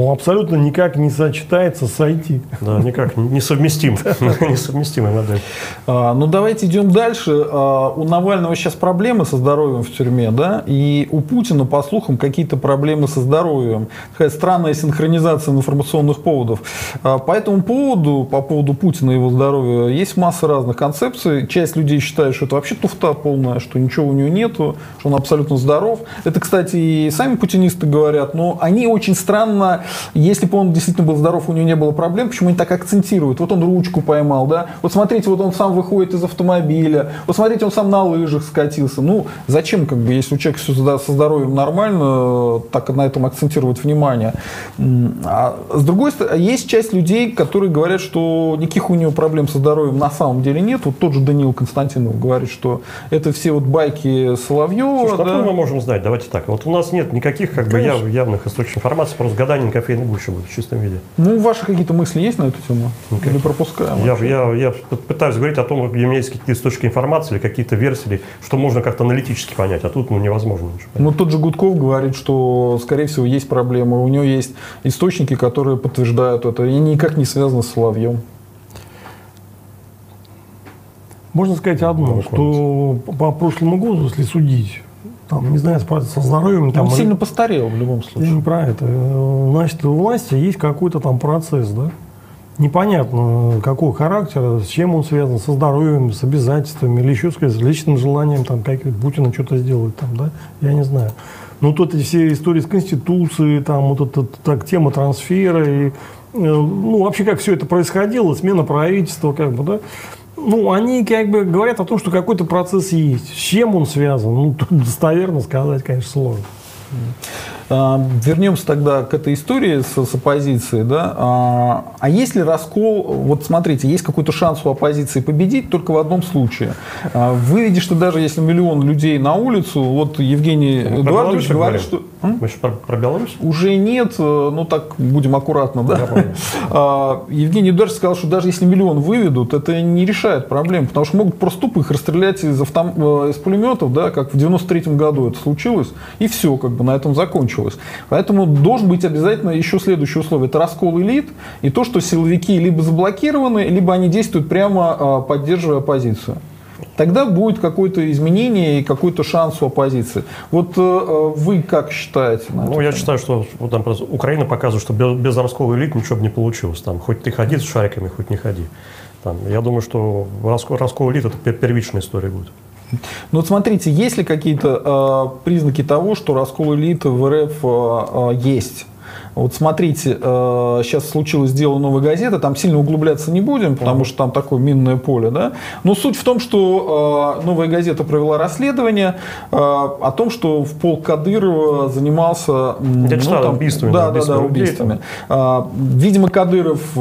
он абсолютно никак не сочетается с IT. Да, никак, несовместим. Несовместимая модель. А, ну, давайте идем дальше. А, у Навального сейчас проблемы со здоровьем в тюрьме, да? И у Путина, по слухам, какие-то проблемы со здоровьем. Такая странная синхронизация информационных поводов. А, по этому поводу, по поводу Путина и его здоровья, есть масса разных концепций. Часть людей считает, что это вообще туфта полная, что ничего у него нету, что он абсолютно здоров. Это, кстати, и сами путинисты говорят, но они очень странно если бы он действительно был здоров, у него не было проблем, почему они так акцентируют? Вот он ручку поймал, да? Вот смотрите, вот он сам выходит из автомобиля, вот смотрите, он сам на лыжах скатился. Ну, зачем, как бы, если у человека все со здоровьем нормально, так на этом акцентировать внимание? А с другой стороны, есть часть людей, которые говорят, что никаких у него проблем со здоровьем на самом деле нет. Вот тот же Даниил Константинов говорит, что это все вот байки Соловьева. Слушай, да? мы можем знать? Давайте так. Вот у нас нет никаких как бы яв, явных источников информации, просто гаданий кофейной гуще будет в чистом виде. Ну, ваши какие-то мысли есть на эту тему? Okay. Или пропускаем? Я, я, я пытаюсь говорить о том, где у меня есть какие-то источники информации или какие-то версии, что можно как-то аналитически понять, а тут ну, невозможно ничего понять. Ну, тот же Гудков говорит, что, скорее всего, есть проблемы. У него есть источники, которые подтверждают это, и никак не связано с Соловьем. Можно сказать одно, что по прошлому году, если судить, там, не знаю, справиться со здоровьем. Там, Он сильно постарел в любом случае. Не про это. Значит, у власти есть какой-то там процесс, да? Непонятно, какой характер, с чем он связан, со здоровьем, с обязательствами, или еще, сказать, с личным желанием, там, как Путина что-то сделать, там, да? Я не знаю. Ну, тут эти все истории с Конституцией, там, вот эта так, тема трансфера, и, э, ну, вообще, как все это происходило, смена правительства, как бы, да? Ну, они как бы говорят о том, что какой-то процесс есть. С чем он связан? Ну, тут достоверно сказать, конечно, сложно. А, вернемся тогда к этой истории с, с оппозицией. Да? А, а есть ли раскол? Вот смотрите, есть какой-то шанс у оппозиции победить только в одном случае. А, вы видите, что даже если миллион людей на улицу, вот Евгений Мы Эдуардович говорит, что... Мы еще про, про Беларусь? Уже нет, э, ну так будем аккуратно. Да? А, Евгений Эдуардович сказал, что даже если миллион выведут, это не решает проблем, потому что могут просто тупо их расстрелять из, автом... Э, из пулеметов, да, как в 93 году это случилось, и все, как бы на этом закончилось закончилось. Поэтому должен быть обязательно еще следующее условие. Это раскол элит и то, что силовики либо заблокированы, либо они действуют прямо а, поддерживая оппозицию тогда будет какое-то изменение и какой-то шанс у оппозиции. Вот э, вы как считаете? ну, я считаю, что вот, там, Украина показывает, что без, без раскола элит ничего бы не получилось. Там, хоть ты ходи с шариками, хоть не ходи. Там, я думаю, что раскол элит – это первичная история будет. Ну вот смотрите, есть ли какие-то э, признаки того, что раскол элиты в РФ э, э, есть? Вот смотрите, э, сейчас случилось дело новой газеты, там сильно углубляться не будем, потому что там такое минное поле, да. Но суть в том, что э, новая газета провела расследование э, о том, что в полк Кадырова занимался Я ну, там, убийствами. Да, да, да, убийствами. Видимо, Кадыров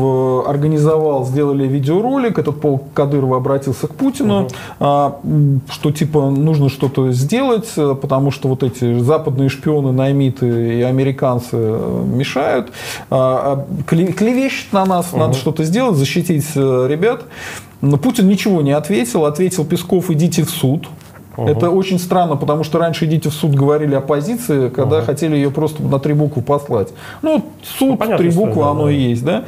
организовал, сделали видеоролик, этот полк Кадырова обратился к Путину, угу. что типа нужно что-то сделать, потому что вот эти западные шпионы, наймиты и американцы мешают, а, а, клевещут на нас, угу. надо что-то сделать, защитить э, ребят. Но Путин ничего не ответил, ответил Песков, идите в суд. Угу. Это очень странно, потому что раньше идите в суд говорили оппозиции, когда угу. хотели ее просто на три буквы послать. Ну, суд, ну, три буквы, оно да. и есть, да.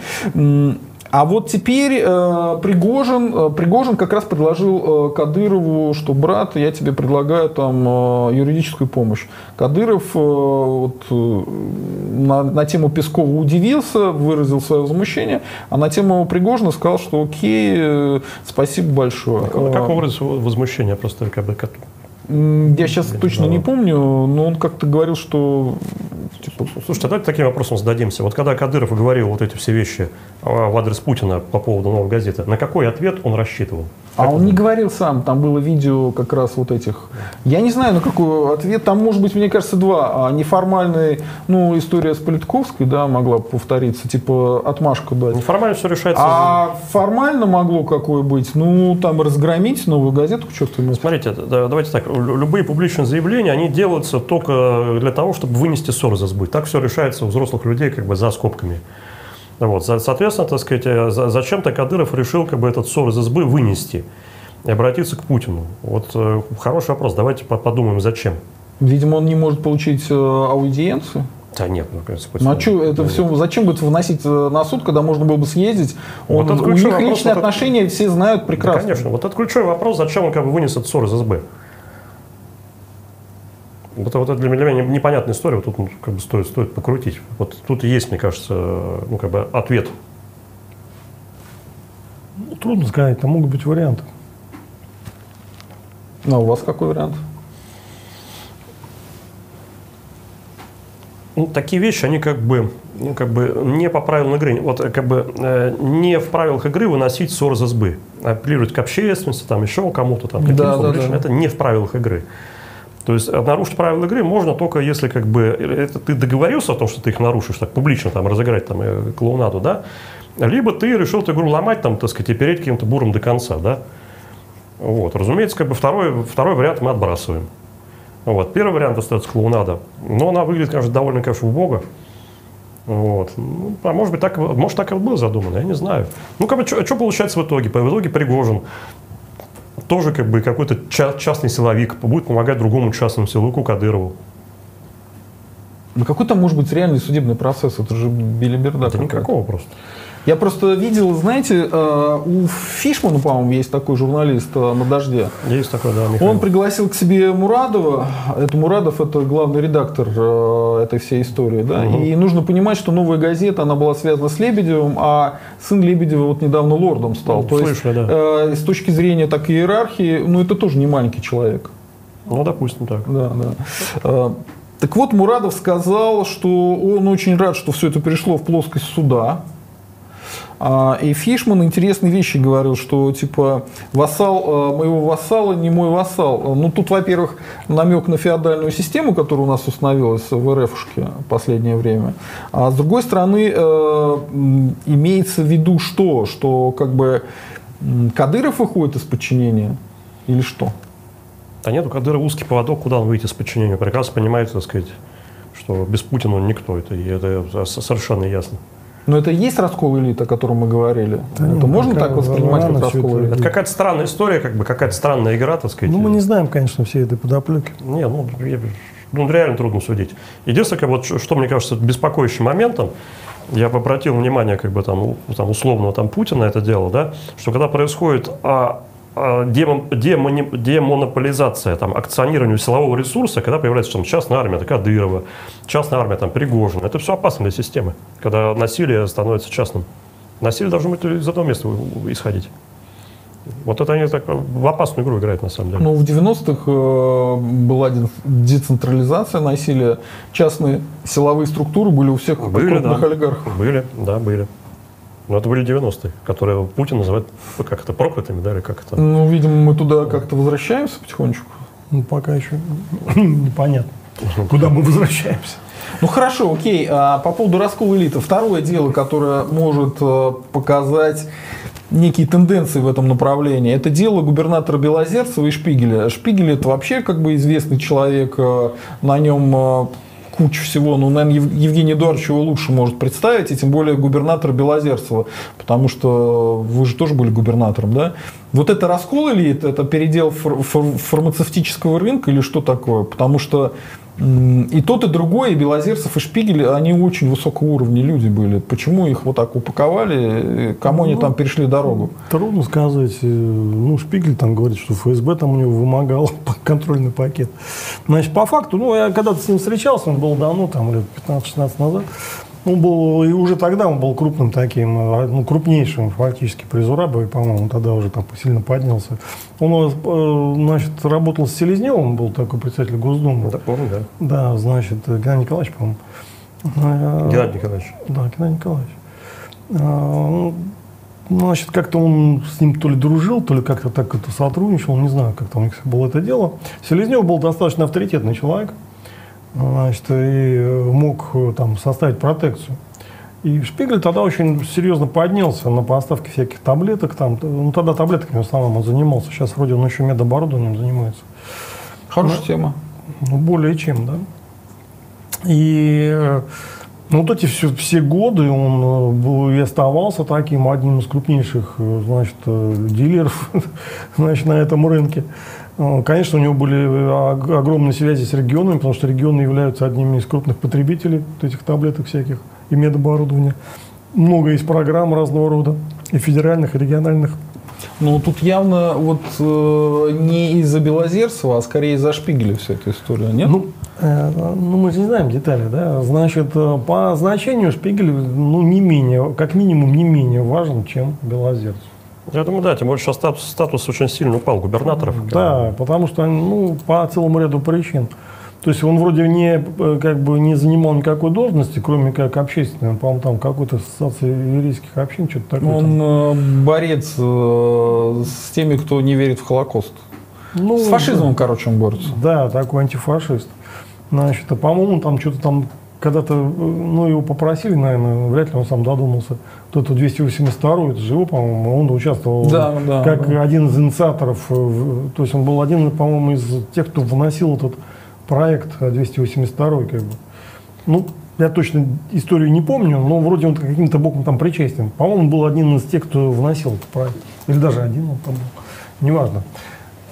А вот теперь э, Пригожин, э, Пригожин как раз предложил э, Кадырову, что брат, я тебе предлагаю там э, юридическую помощь. Кадыров э, вот, э, на, на тему Пескова удивился, выразил свое возмущение, а на тему Пригожина сказал, что окей, э, спасибо большое. А как он выразил возмущение? Просто как бы я сейчас точно не помню, но он как-то говорил, что типа, Слушайте, давайте таким вопросом зададимся. Вот когда Кадыров говорил вот эти все вещи в адрес Путина по поводу новой газеты, на какой ответ он рассчитывал? А он не говорил сам, там было видео как раз вот этих. Я не знаю, на какой ответ. Там, может быть, мне кажется, два. А неформальный, ну, история с Политковской, да, могла повториться, типа отмашку дать. Неформально все решается. А формально могло какое быть? Ну, там разгромить новую газету, что то ему. Смотрите, давайте так. Любые публичные заявления, они делаются только для того, чтобы вынести ссор за сбыт. Так все решается у взрослых людей как бы за скобками. Вот, соответственно, так сказать, э, зачем-то Кадыров решил как бы этот ссор из избы вынести и обратиться к Путину. Вот э, хороший вопрос, давайте подумаем, зачем. Видимо, он не может получить э, аудиенцию. Да нет, ну, конечно, Ну а что, это все, зачем будет выносить на суд, когда можно было бы съездить? Он, вот у них вопрос, личные вот отношения это, все знают прекрасно. Да, конечно, вот это ключевой вопрос, зачем он как бы вынес этот ссор из СБ. Вот, вот это для меня непонятная история, вот тут ну, как бы стоит, стоит покрутить. Вот тут есть, мне кажется, ну, как бы ответ. Ну, трудно сказать, там могут быть варианты. Ну, а у вас какой вариант? Ну, такие вещи, они как бы, ну, как бы не по правилам игры. Вот как бы э, не в правилах игры выносить ссор из избы. Апеллировать к общественности, там еще кому-то, там, да, да, да. это не в правилах игры. То есть нарушить правила игры можно только если как бы это ты договорился о том, что ты их нарушишь, так публично там разыграть там э, клоунаду, да, либо ты решил эту игру ломать там, так сказать, и переть каким-то буром до конца, да. Вот, разумеется, как бы второй, второй вариант мы отбрасываем. Вот. Первый вариант остается клоунада, но она выглядит, конечно, довольно, конечно, убого. Вот. Ну, а может быть, так, может, так и было задумано, я не знаю. Ну, как бы, что получается в итоге? В итоге Пригожин тоже как бы какой-то частный силовик будет помогать другому частному силовику Кадырову. Ну какой там может быть реальный судебный процесс? Это же билиберда. Это никакого просто. Я просто видел, знаете, э, у Фишмана, по-моему, есть такой журналист э, на «Дожде». Есть такой, да, Михаил. Он пригласил к себе Мурадова. Это Мурадов – это главный редактор э, этой всей истории. Да? Угу. И нужно понимать, что «Новая газета», она была связана с Лебедевым, а сын Лебедева вот недавно лордом стал. Ну, То слышали, есть, да. с точки зрения так иерархии, ну, это тоже не маленький человек. Ну, допустим, так. Да, да. Так вот, Мурадов сказал, что он очень рад, что все это пришло в плоскость суда, и Фишман интересные вещи говорил, что типа вассал э, моего вассала не мой вассал. Ну тут, во-первых, намек на феодальную систему, которая у нас установилась в РФшке в последнее время. А с другой стороны, э, имеется в виду что? Что как бы Кадыров выходит из подчинения или что? Да нет, у Кадырова узкий поводок, куда он выйдет из подчинения. Прекрасно понимает, так сказать, что без Путина он никто. Это, это совершенно ясно. Но это и есть раскол элит, о котором мы говорили. Да это нет, можно так воспринимать, как раскол элит? Это какая-то странная история, как бы какая-то странная игра, так сказать. Ну, мы не знаем, конечно, всей этой подоплеки. Не, ну, ну реально трудно судить. Единственное, как, вот, что мне кажется беспокоящим моментом, я бы обратил внимание, как бы там, там условного там Путина это дело, да, что когда происходит а, а, демонополизация, там, акционирование силового ресурса, когда появляется там, частная армия, такая Кадырова, частная армия там, Пригожина. Это все опасно для системы, когда насилие становится частным. Насилие должно быть из одного места исходить. Вот это они так в опасную игру играют, на самом деле. Ну, в 90-х э, была децентрализация насилия. Частные силовые структуры были у всех были, крупных да. олигархов. Были, да, были. Но это были 90-е, которые Путин называет ну, как это проклятыми, да, или как это? Ну, видимо, мы туда как-то возвращаемся потихонечку. Ну, пока еще непонятно, куда мы возвращаемся. Ну хорошо, окей. А по поводу раскола элиты. Второе дело, которое может э, показать некие тенденции в этом направлении. Это дело губернатора Белозерцева и Шпигеля. Шпигель это вообще как бы известный человек, э, на нем кучу всего. Ну, наверное, Евгений Эдуардович его лучше может представить, и тем более губернатор Белозерцева, потому что вы же тоже были губернатором, да? Вот это раскол или это, передел фар фармацевтического рынка или что такое? Потому что и тот, и другой, и Белозерцев, и Шпигель, они очень высокого уровня люди были. Почему их вот так упаковали, кому ну, они там перешли дорогу? Трудно сказать. Э, ну, Шпигель там говорит, что ФСБ там у него вымогал контрольный пакет. Значит, по факту, ну, я когда-то с ним встречался, он был давно, там, лет 15-16 назад. Он был, и уже тогда он был крупным таким, э, ну, крупнейшим фактически при Зурабове, по-моему, тогда уже там сильно поднялся. Он, э, значит, работал с Селезневым, был такой председатель Госдумы. Да, помню, да. Да, значит, Геннадий Николаевич, по-моему. Э, Геннадий Николаевич. Да, Геннадий Николаевич. Ну, Значит, как-то он с ним то ли дружил, то ли как-то так это сотрудничал, не знаю, как там у них было это дело. Селезнев был достаточно авторитетный человек, значит, и э, мог э, там составить протекцию. И Шпигель тогда очень серьезно поднялся на поставки всяких таблеток. Там, ну, тогда таблетками в основном он занимался. Сейчас вроде он еще медоборудованием занимается. Хорошая тема. Ну, более чем, да. И э, ну, вот эти все, все годы он был и оставался таким одним из крупнейших, значит, дилеров, значит, на этом рынке. Э, Конечно, у него были ог- огромные связи с регионами, потому что регионы являются одними из крупных потребителей этих таблеток всяких и медоборудования. Много есть программ разного рода, и федеральных, и региональных. Ну, тут явно вот э, не из-за Белозерцева, а скорее из-за Шпигеля вся эта история, нет? Ну, э, ну, мы же не знаем детали, да. Значит, э, по значению Шпигель, ну, не менее, как минимум, не менее важен, чем Белозерцев. Я думаю, да, тем более сейчас статус, статус очень сильно упал губернаторов. Да, потому что, ну, по целому ряду причин. То есть он вроде не, э, как бы не занимал никакой должности, кроме как общественной. Он, по-моему, там какой-то ассоциации еврейских общин, что-то такое. Он там. э, борец э, с теми, кто не верит в Холокост. Ну, С фашизмом, короче, он борется. Да, такой антифашист. Значит, а, по-моему, там что-то там когда-то, э, ну, его попросили, наверное, вряд ли он сам додумался. Вот это 282 это же его, по-моему, он участвовал Да, да, как да. один из инициаторов. э, То есть он был один, по-моему, из тех, кто вносил этот проект 282 как бы. Ну, я точно историю не помню, но вроде он каким-то боком там причастен. По-моему, он был один из тех, кто вносил этот проект. Или даже один он там был. Неважно.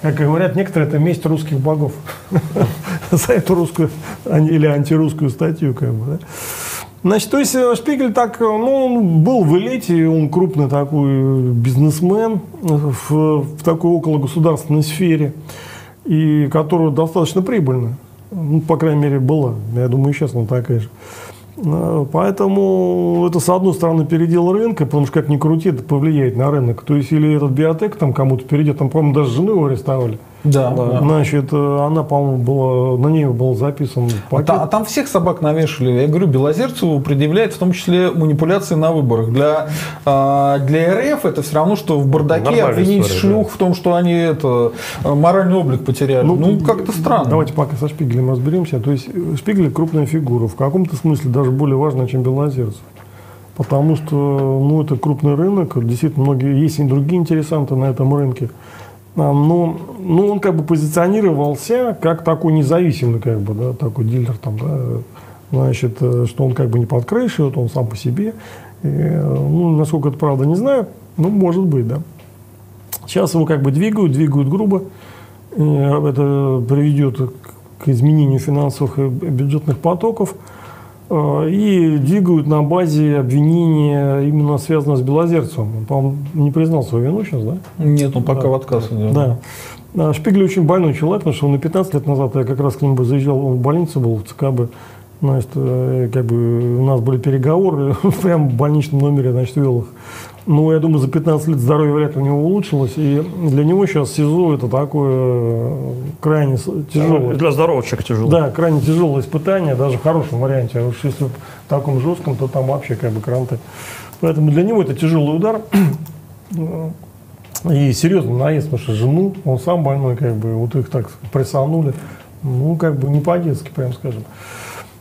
Как говорят некоторые, это месть русских богов. За эту русскую или антирусскую статью, как бы, да. Значит, то есть э, Шпигель так, э, ну, он был в элите, он крупный такой бизнесмен в, в такой около государственной сфере, и которая достаточно прибыльная. Ну, по крайней мере, была. Я думаю, сейчас она такая же. Э, Поэтому это, с одной стороны, передел рынка, потому что, как ни крути, это повлияет на рынок. То есть, или этот биотек там кому-то перейдет, там, по-моему, даже жену его арестовали. Да, да. Значит, э, она, по-моему, была, на ней был записан А, пакет. та- а там всех собак навешали. Я говорю, Белозерцеву предъявляет в том числе манипуляции на выборах. Для, а, для РФ это все равно, что в бардаке Нормальная обвинить история, шлюх в том, что они это, э, моральный облик потеряли. Ну, как-то странно. Давайте пока со Шпигелем разберемся. То есть Шпигель крупная фигура, в каком-то смысле даже более важная, чем Белозерцев. Потому что ну, это крупный рынок, действительно многие, есть и другие интересанты на этом рынке. Но, но он как бы позиционировался как такой независимый, как бы, да, такой дилер там, да, значит, э, что он как бы не под крышей, вот он сам по себе. И, э, ну, насколько это правда, не знаю, ну, может быть, да. Сейчас его как бы двигают, двигают грубо. И Это приведет к изменению финансовых и бюджетных потоков. Э, И двигают на базе обвинения именно связанного с Белозерцевым. Он, по-моему, не признал свою вину сейчас, да? Нет, он пока Да. в отказ идет. Да. А Шпигель очень больной человек, потому что он и 15 лет назад, я как раз к нему заезжал, он в больнице был, в ЦКБ. Значит, э, как бы у нас были переговоры, прямо в больничном номере, значит, вел их. Ну, я думаю, за 15 лет здоровье вряд ли у него улучшилось, и для него сейчас СИЗО это такое э, крайне тяжелое. Для здорового человека тяжело. Да, крайне тяжелое испытание, даже в хорошем варианте. А уж если в таком жестком, то там вообще как бы кранты. Поэтому для него это тяжелый удар. И серьезно наезд, потому что жену, он сам больной, как бы, вот их так прессанули. Ну, как бы не по-детски, прям скажем.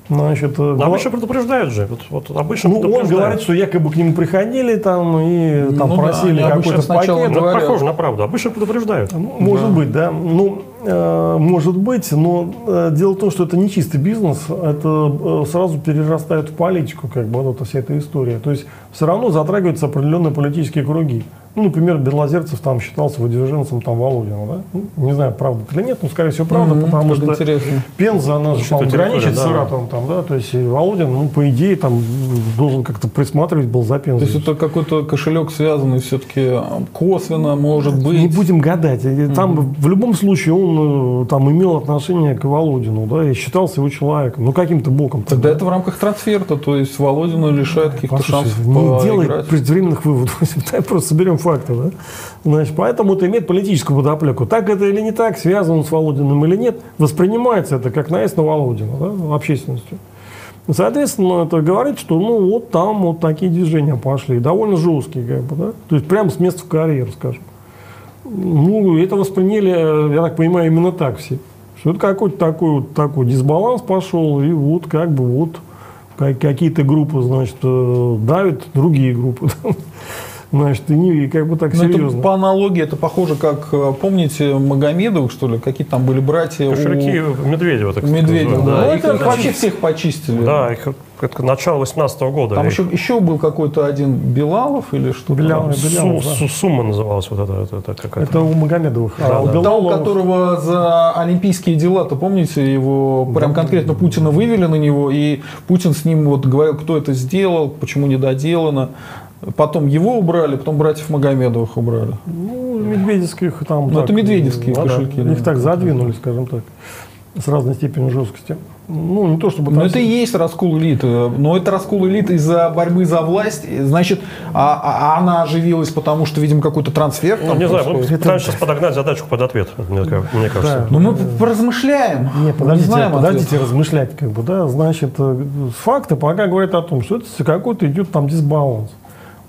Значит, э, Но обычно предупреждают же. Вот, вот обычно ну, он говорит, что якобы к нему приходили там и там Ну да, просили обычно какой-то пакет. Ну, это похоже на правду. Обычно предупреждают. Ну, Может быть, да. Ну, э, может быть, но э, дело в том, что это не чистый бизнес, это э, сразу перерастает в политику, как бы вот эта вся эта история. То есть все равно затрагиваются определенные политические круги. Ну, например, Белозерцев там считался выдвиженцем там Володина, да? Ну, не знаю, правда это или нет, но, скорее всего, правда, Мгм, потому что интересно. Пенза, она же, территория, граничит с да. Саратовом там, да, то есть и Володин, ну, по идее, там должен как-то присматривать был за То Пензой. есть это какой-то кошелек связанный все-таки косвенно, может быть. Не будем гадать. Там в любом случае он э, там имел отношение к Володину, да, и считался его человеком, ну каким-то боком. Тогда это в рамках трансферта, то есть Володина лишает каких-то шансов не делай предварительных выводов. Просто соберем факты, да? Значит, поэтому это имеет политическую подоплеку. Так это или не так, связано с Володиным или нет, воспринимается это как наезд на Володина, да, общественностью. Соответственно, это говорит, что ну вот там вот такие движения пошли, довольно жесткие, как бы, да? То есть прямо с места в карьеру, скажем. Ну, это восприняли, я так понимаю, именно так все. Что это какой-то такой вот такой дисбаланс пошел, и вот как бы вот какие-то группы, значит, э, давят другие группы. Значит, и, не, и как бы так Но ну, серьезно. Это, по аналогии это похоже, как, э, помните, Магомедовых, что ли, какие там были братья Кошельки у... Медведева, так Медведева, да. Ну, это вообще всех почистили. Да, их это начало 18 -го года. Там еще, еще был какой-то один Белалов или что-то. Белялов, Белялов, Су, да. Сумма называлась вот это. Это, это, это, это у Магомедовых. Да, а, да. Того, которого за олимпийские дела-то, помните, его да. прям конкретно Путина вывели на него, и Путин с ним вот говорил, кто это сделал, почему не доделано. Потом его убрали, потом братьев Магомедовых убрали. Ну, медведевских там. Ну, так, это медведевские ну, кошельки. Да, их так задвинули, скажем так, с разной степенью жесткости. Ну, не то чтобы... Но это и есть раскол элиты. Но это раскол элиты из-за борьбы за власть. Значит, а, а, а она оживилась, потому что, видимо, какой-то трансфер. Ну, не знаю, мы пытаемся сейчас подогнать задачу под ответ, мне, мне кажется. Да. Но мы поразмышляем. Не, подождите, не подождите ответ. размышлять, как бы, да. Значит, э, факты пока говорят о том, что это какой-то идет там дисбаланс.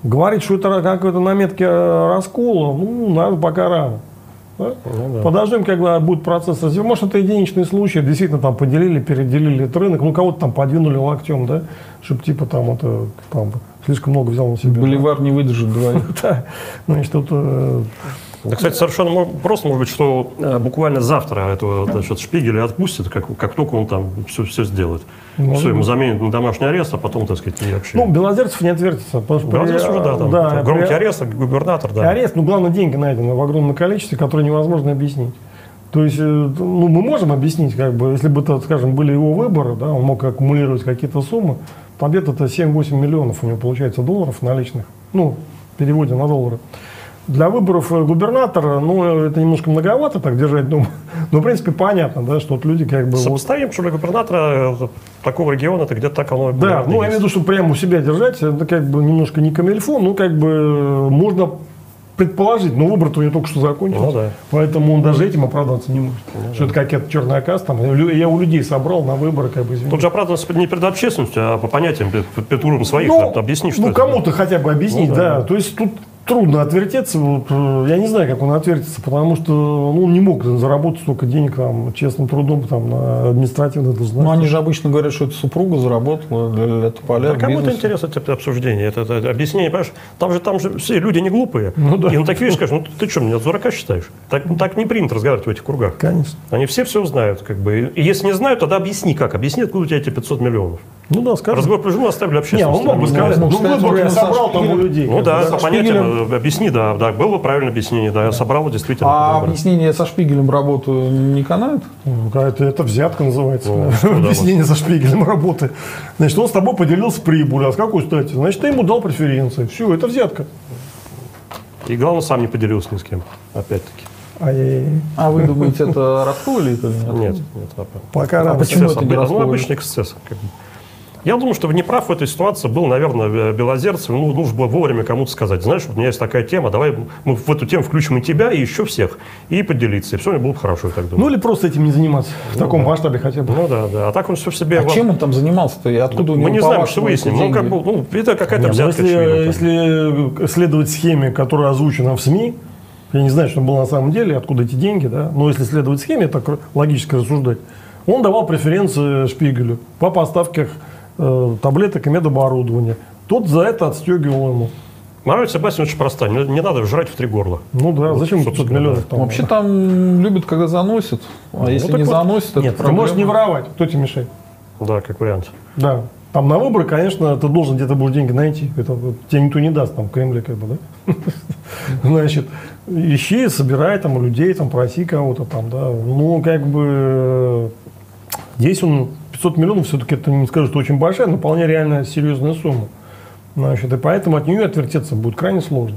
Говорить, что это какой-то наметки э, раскола, ну, надо пока рано. Да? Ну, да. Подождем, когда будет процесс развития. Может, это единичный случай, действительно там поделили, переделили этот рынок, ну, кого-то там подвинули локтем, да, чтобы типа там это там, слишком много взял на себя. Боливар не выдержит двоих. Да, значит, это да, кстати, совершенно просто может быть, что э, буквально завтра этого значит, Шпигеля отпустят, как, как только он там все, все сделает. Ну, все, ему заменят на домашний арест, а потом, так сказать, и вообще. Ну, Белозерцев не отвертится. Что Белозерцев при, уже, да, там, да, громкий при... арест, губернатор, да. Арест, ну, главное, деньги найдены в огромном количестве, которые невозможно объяснить. То есть, э, ну, мы можем объяснить, как бы, если бы, так скажем, были его выборы, да, он мог аккумулировать какие-то суммы, побед это 7-8 миллионов у него получается долларов наличных, ну, в переводе на доллары. Для выборов э, губернатора, ну, это немножко многовато так держать дом. Но, в принципе, понятно, да, что вот люди как бы... Сопоставим, вот... что для губернатора э, такого региона, это где-то так оно... Да, ну, я имею в виду, что прямо у себя держать, это как бы немножко не камельфон, ну, как бы э, можно предположить, но выбор-то у него только что закончился. Ну, да. Поэтому он даже этим оправдаться не может. Ну, что да. это какая-то черная каста. Там, я у людей собрал на выборы, как бы, извините. Тут же оправдываться не перед общественностью, а по понятиям, перед уровнем своих. Ну, объясни, что Ну, кому-то хотя бы объяснить, ну, да. да. То есть тут трудно отвертеться. Вот, э, я не знаю, как он отвертится, потому что ну, он не мог заработать столько денег там, честным трудом там, на административных должностях. Ну, они же обычно говорят, что это супруга заработала для, для тополя. А кому-то интересно это обсуждение, это, это объяснение, понимаешь? Там же, там же все люди не глупые. Ну, да. И он так видишь, скажешь, ну ты что, меня дурака считаешь? Так, ну, так не принято разговаривать в этих кругах. Конечно. Они все все знают. Как бы. И если не знают, тогда объясни как. Объясни, откуда у тебя эти 500 миллионов. Ну да, скажем. Разговор про жену оставили общественность. Не, он мог бы сказать, ну, выборы я собрал там у людей. Ну да, понятно, объясни, да, да, было правильное объяснение, да, я собрал действительно. А объяснение со Шпигелем работу не канает? Ну, это, это взятка называется. Ну, объяснение со Шпигелем работы. Значит, он с тобой поделился прибылью. А с какой стати? Значит, ты ему дал преференции. Все, это взятка. И главное, сам не поделился ни с кем. Опять-таки. Ай-яй-яй. А вы думаете, это раскол или это нет? Нет, нет. Пока а почему это не раскол? Ну, обычный эксцесс. Как бы. Я думаю, что не прав в этой ситуации был, наверное, Белозерцев. Ну, нужно было вовремя кому-то сказать, знаешь, у меня есть такая тема, давай мы в эту тему включим и тебя, и еще всех, и поделиться. И все было бы хорошо, я так думаю. Ну, или просто этим не заниматься в ну, таком да. масштабе хотя бы. Ну, да, да. А так он все в себе... А вам... чем он там занимался-то? И откуда у него Мы не знаем, что выясним. Ну, как бы, ну, это какая-то Нет, ну, взятка. Если, если следовать схеме, которая озвучена в СМИ, я не знаю, что было на самом деле, откуда эти деньги, да, но если следовать схеме, так логически рассуждать, он давал преференции Шпигелю по поставках э, таблеток и медоборудования. Тот за это отстегивал ему. Мораль Себастьян очень простая. Не, не надо жрать в три горла. Ну да, вот, зачем 500 миллионов? Там? Вообще там любят, когда заносят. А ну, если не вот, заносят, Нет, ты можешь не воровать. Кто тебе мешает? Да, как вариант. Да. Там на выборы, конечно, ты должен где-то будешь деньги найти. Это тебе никто не даст там в Кремле, как бы, да? Значит, ищи, собирай там у людей, там проси кого-то там, да. Ну, как бы здесь он 500 миллионов все-таки это не скажу, что очень большая, но вполне реально серьезная сумма. Значит, и поэтому от нее отвертеться будет крайне сложно.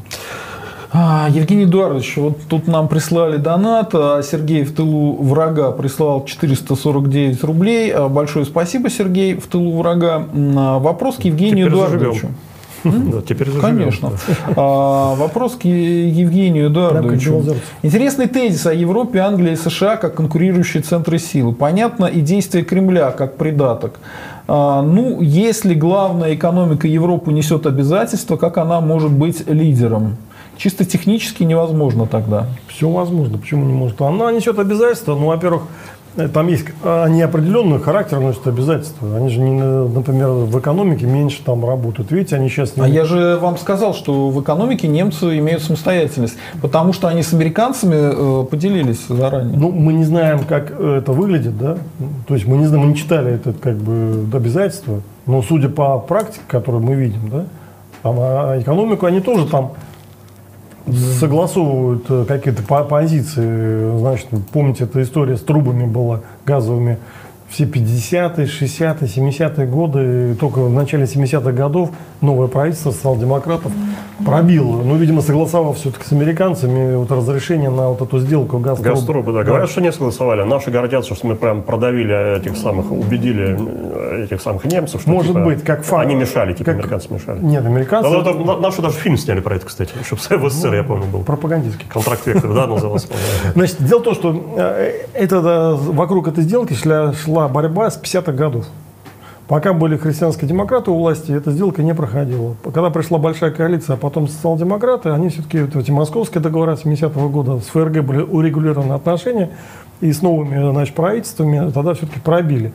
А, Евгений Эдуардович, вот тут нам прислали донат, а Сергей в тылу врага прислал 449 рублей. А, большое спасибо, Сергей, в тылу врага. Вопрос к Евгению Теперь Эдуардовичу. Заживем. Да, теперь заживем. Конечно. А, вопрос к Евгению Эдуардовичу. Интересный тезис о Европе, Англии и США как конкурирующие центры силы. Понятно и действие Кремля как придаток. А, ну, если главная экономика Европы несет обязательства, как она может быть лидером? Чисто технически невозможно тогда. Все возможно. Почему не может? Она несет обязательства. Ну, во-первых, там есть э, они определенный характер носят обязательства. Они же, не, э, например, в экономике меньше там работают. Видите, они сейчас... А я же вам сказал, что в экономике немцы имеют самостоятельность, потому что они с американцами э, поделились заранее. Ну, мы не знаем, как это выглядит, да? То есть мы не знаем, мы не читали это как бы обязательство, но судя по практике, которую мы видим, да, там, а экономику они тоже там согласовывают э, какие-то по- позиции. Значит, помните, эта история с трубами была газовыми все 50-е, 60-е, 70-е годы. Только в начале 70-х годов новое правительство социал-демократов пробило. Ну, видимо, согласовав все-таки с американцами вот разрешение на вот эту сделку «Газпром». Газтрубы, да. Говорят, что не согласовали. Наши гордятся, что мы прям продавили этих самых, убедили э, этих самых немцев, что Может типа, быть, как факт. они мешали, типа Как- американцы мешали. Нет, американцы... Ну, это на- наши даже фильм сняли про это, кстати, еще в СССР, я помню, был. пропагандистский. Контракт Вектор, да, назывался? Значит, дело в том, что э, это, да, вокруг этой сделки шла, шла борьба с 50-х годов. Пока были христианские демократы у власти, эта сделка не проходила. Когда пришла большая коалиция, а потом социал-демократы, они все-таки, вот эти московские договора 70-го года с ФРГ были урегулированы отношения, и с новыми значит, правительствами тогда все-таки пробили.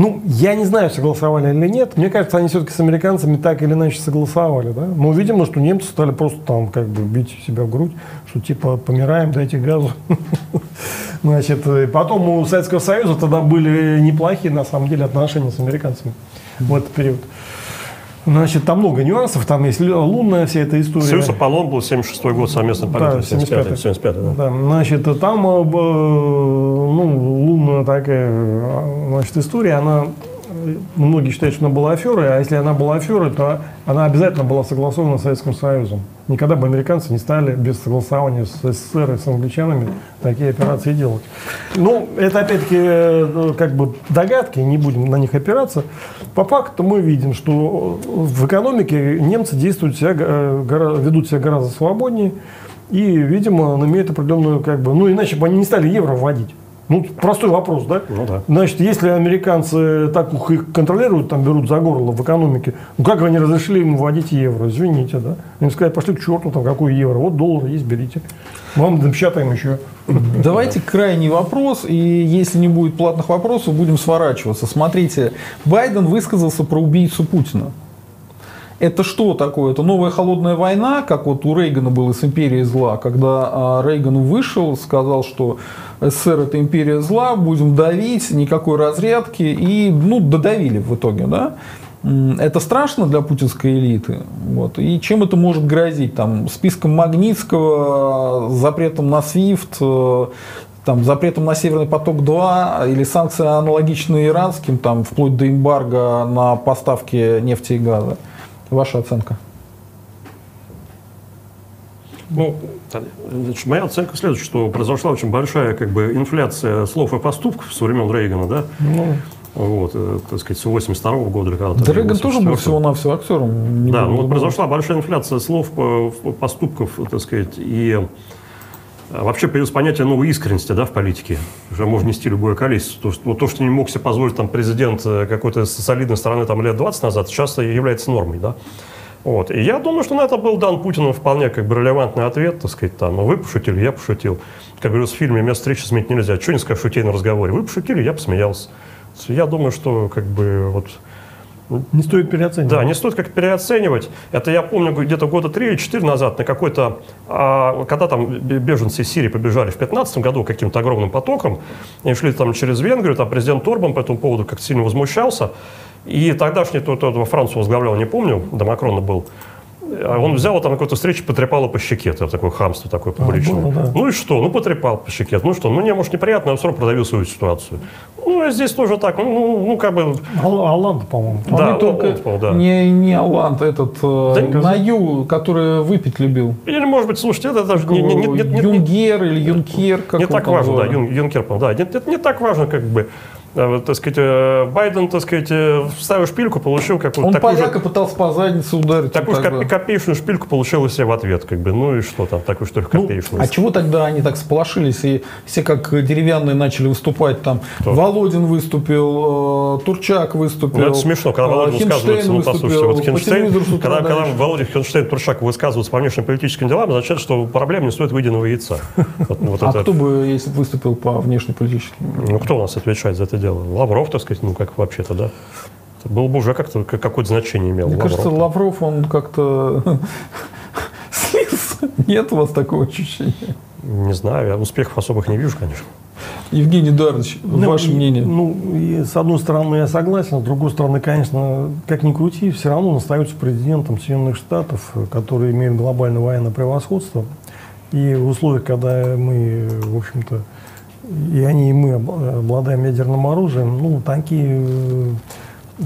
Ну, я не знаю, согласовали или нет. Мне кажется, они все-таки с американцами так или иначе согласовали. Да? Но, видимо, что немцы стали просто там как бы бить себя в грудь, что типа помираем, дайте газу. Значит, и потом у Советского Союза тогда были неплохие, на самом деле, отношения с американцами в этот период. Значит, там много нюансов, там есть лунная вся эта история. Союз Аполлон был 76 год совместно Да, политика, 75-й. 75 75 да. Да, значит, там, э, б- ну, лунная такая, э, значит, история, она, э, многие считают, что она была аферой, а если она была аферой, то она обязательно была согласована с Советским Союзом. Никогда бы американцы не стали без согласования с СССР и с англичанами такие операции делать. Ну, это опять-таки э, как бы догадки, не будем на них опираться. По факту мы видим, что в экономике немцы действуют себя, э, ведут себя гораздо свободнее, и, видимо, он имеет определенную, как бы, ну, иначе бы они не стали евро вводить. Ну, простой вопрос, да? Ну да. Значит, если американцы так их контролируют, там берут за горло в экономике, ну как они разрешили им вводить евро? Извините, да? Им сказали, пошли к черту, там какой евро, вот доллар есть, берите. Вам напечатаем еще. Давайте крайний вопрос, и если не будет платных вопросов, будем сворачиваться. Смотрите, Байден высказался про убийцу Путина. Это что такое? Это новая холодная война, как вот у Рейгана было с империей зла, когда а, Рейган вышел, сказал, что СССР это империя зла, будем давить, никакой разрядки, и ну, додавили в итоге, да? Это страшно для путинской элиты. Вот. И чем это может грозить? Там, списком Магнитского, запретом на СВИФТ, э, там, запретом на Северный поток-2 или санкции аналогичные иранским, там, вплоть до эмбарго на поставки нефти и газа. Ваша оценка? Ну, значит, моя оценка следующая, что произошла очень большая как бы, инфляция слов и поступков со времен Рейгана, да? Ну, Вот, э, так сказать, с 82 года или когда-то. Да Рейган тоже был 84-го. всего-навсего актером. Да, ну вот произошла большая инфляция слов, по- поступков, так сказать, и вообще появилось понятие новой искренности да, в политике. Уже можно нести любое количество. То, что, вот то, что не мог себе позволить там, президент э, какой-то солидной стороны там, лет 20 назад, сейчас является нормой. Да? Вот. И я думаю, что на это был дан Путину вполне как бы релевантный ответ, так сказать, там, ну, вы пошутили, я пошутил. Как говорится в фильме «Место встречи сменить нельзя». Что не скажешь шутей на разговоре? Вы пошутили, я посмеялся. Я думаю, что как бы вот не стоит переоценивать. да, не стоит как переоценивать. Это я помню где-то года три или четыре назад на какой-то, а, когда там беженцы из Сирии побежали в 2015 году каким-то огромным потоком, и шли там через Венгрию, там президент Торбан по этому поводу как-то сильно возмущался. И тогдашний, тот, тот во Францию возглавлял, не помню, до Макрона был, он взял вот там на какой-то встрече, потрепал по щеке, это такое хамство такое публичное. было, да. Ну и что? Ну потрепал по щеке. Ну что? Ну мне, может, неприятно, я все равно продавил свою ситуацию. Ну, и здесь тоже так. Ну, ну, ну, как бы... Ал- Алланд, по-моему. Да, не только он спал, да. не, не Алант, этот э, Да, Наю, который выпить любил. Или, может быть, слушайте, это даже не, не, не, не- не- не- Юнгер или Юнкер, как не так там важно, да, звали. Юн, Юнкер, да, нет, это не так важно, как бы. А вот, так сказать, э, Байден, так сказать, э, вставил шпильку, получил какую-то Он такую поляка же, пытался по заднице ударить. такую же копе- копеечную шпильку получил и себе в ответ, как бы, ну и что там, такую что Ну, копеечную. а чего тогда они так сполошились и все как деревянные начали выступать там? Кто? Володин выступил, э, Турчак выступил. Ну, это смешно, когда э, Володя высказывается, Хинштейн ну, послушайте, вот по Хинштейн, когда, когда. Володя Хинштейн, Турчак высказываются по внешнеполитическим делам, означает, что проблем не стоит выеденного яйца. Вот, вот А это- кто бы, если бы выступил по внешнеполитическим? Ну, кто у нас отвечает за это дело? Лавров, так сказать, ну, как вообще-то, да? Это было бы уже как-то как- какое-то значение имело. Мне Лавров. кажется, Лавров, он как-то слился. Нет у вас такого ощущения? Не знаю, я успехов особых не вижу, конечно. Евгений Эдуардович, Ну, ваше и- мнение? Ну, и с одной стороны, я согласен, с другой стороны, конечно, как ни крути, все равно он остается президентом Соединенных Штатов, который имеет глобальное военное превосходство. И в условиях, когда мы, в общем-то, и они, и мы обла- обладаем ядерным оружием, ну, такие, э,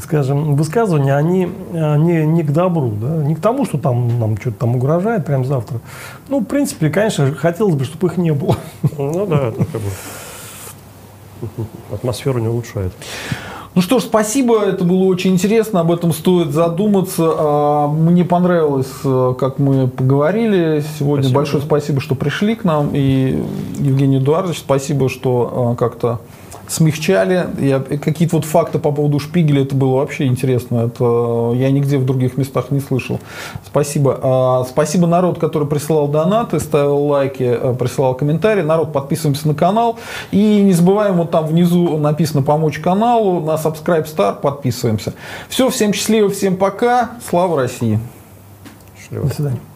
скажем, высказывания, они, они не к добру, да, не к тому, что там нам что-то там угрожает прямо завтра. Ну, в принципе, конечно, хотелось бы, чтобы их не было. Ну да, это как бы атмосферу не улучшает. Ну что ж, спасибо, это было очень интересно, об этом стоит задуматься. А, Мне понравилось, э, как мы поговорили сегодня. Спасибо. Большое спасибо, что пришли к нам. И Евгений Эдуардович, спасибо, что а, как-то смягчали. Я- Какие-то вот факты по поводу Шпигеля, это было вообще интересно. Это я нигде в других местах не слышал. Спасибо. А, Спасибо народ, который присылал донаты, ставил лайки, э, присылал комментарии. Народ, подписываемся на канал. И не забываем, вот там внизу написано «Помочь каналу». На Subscribe Star подписываемся. Все, всем счастливо, всем пока. Слава России! Счастливо. До свидания.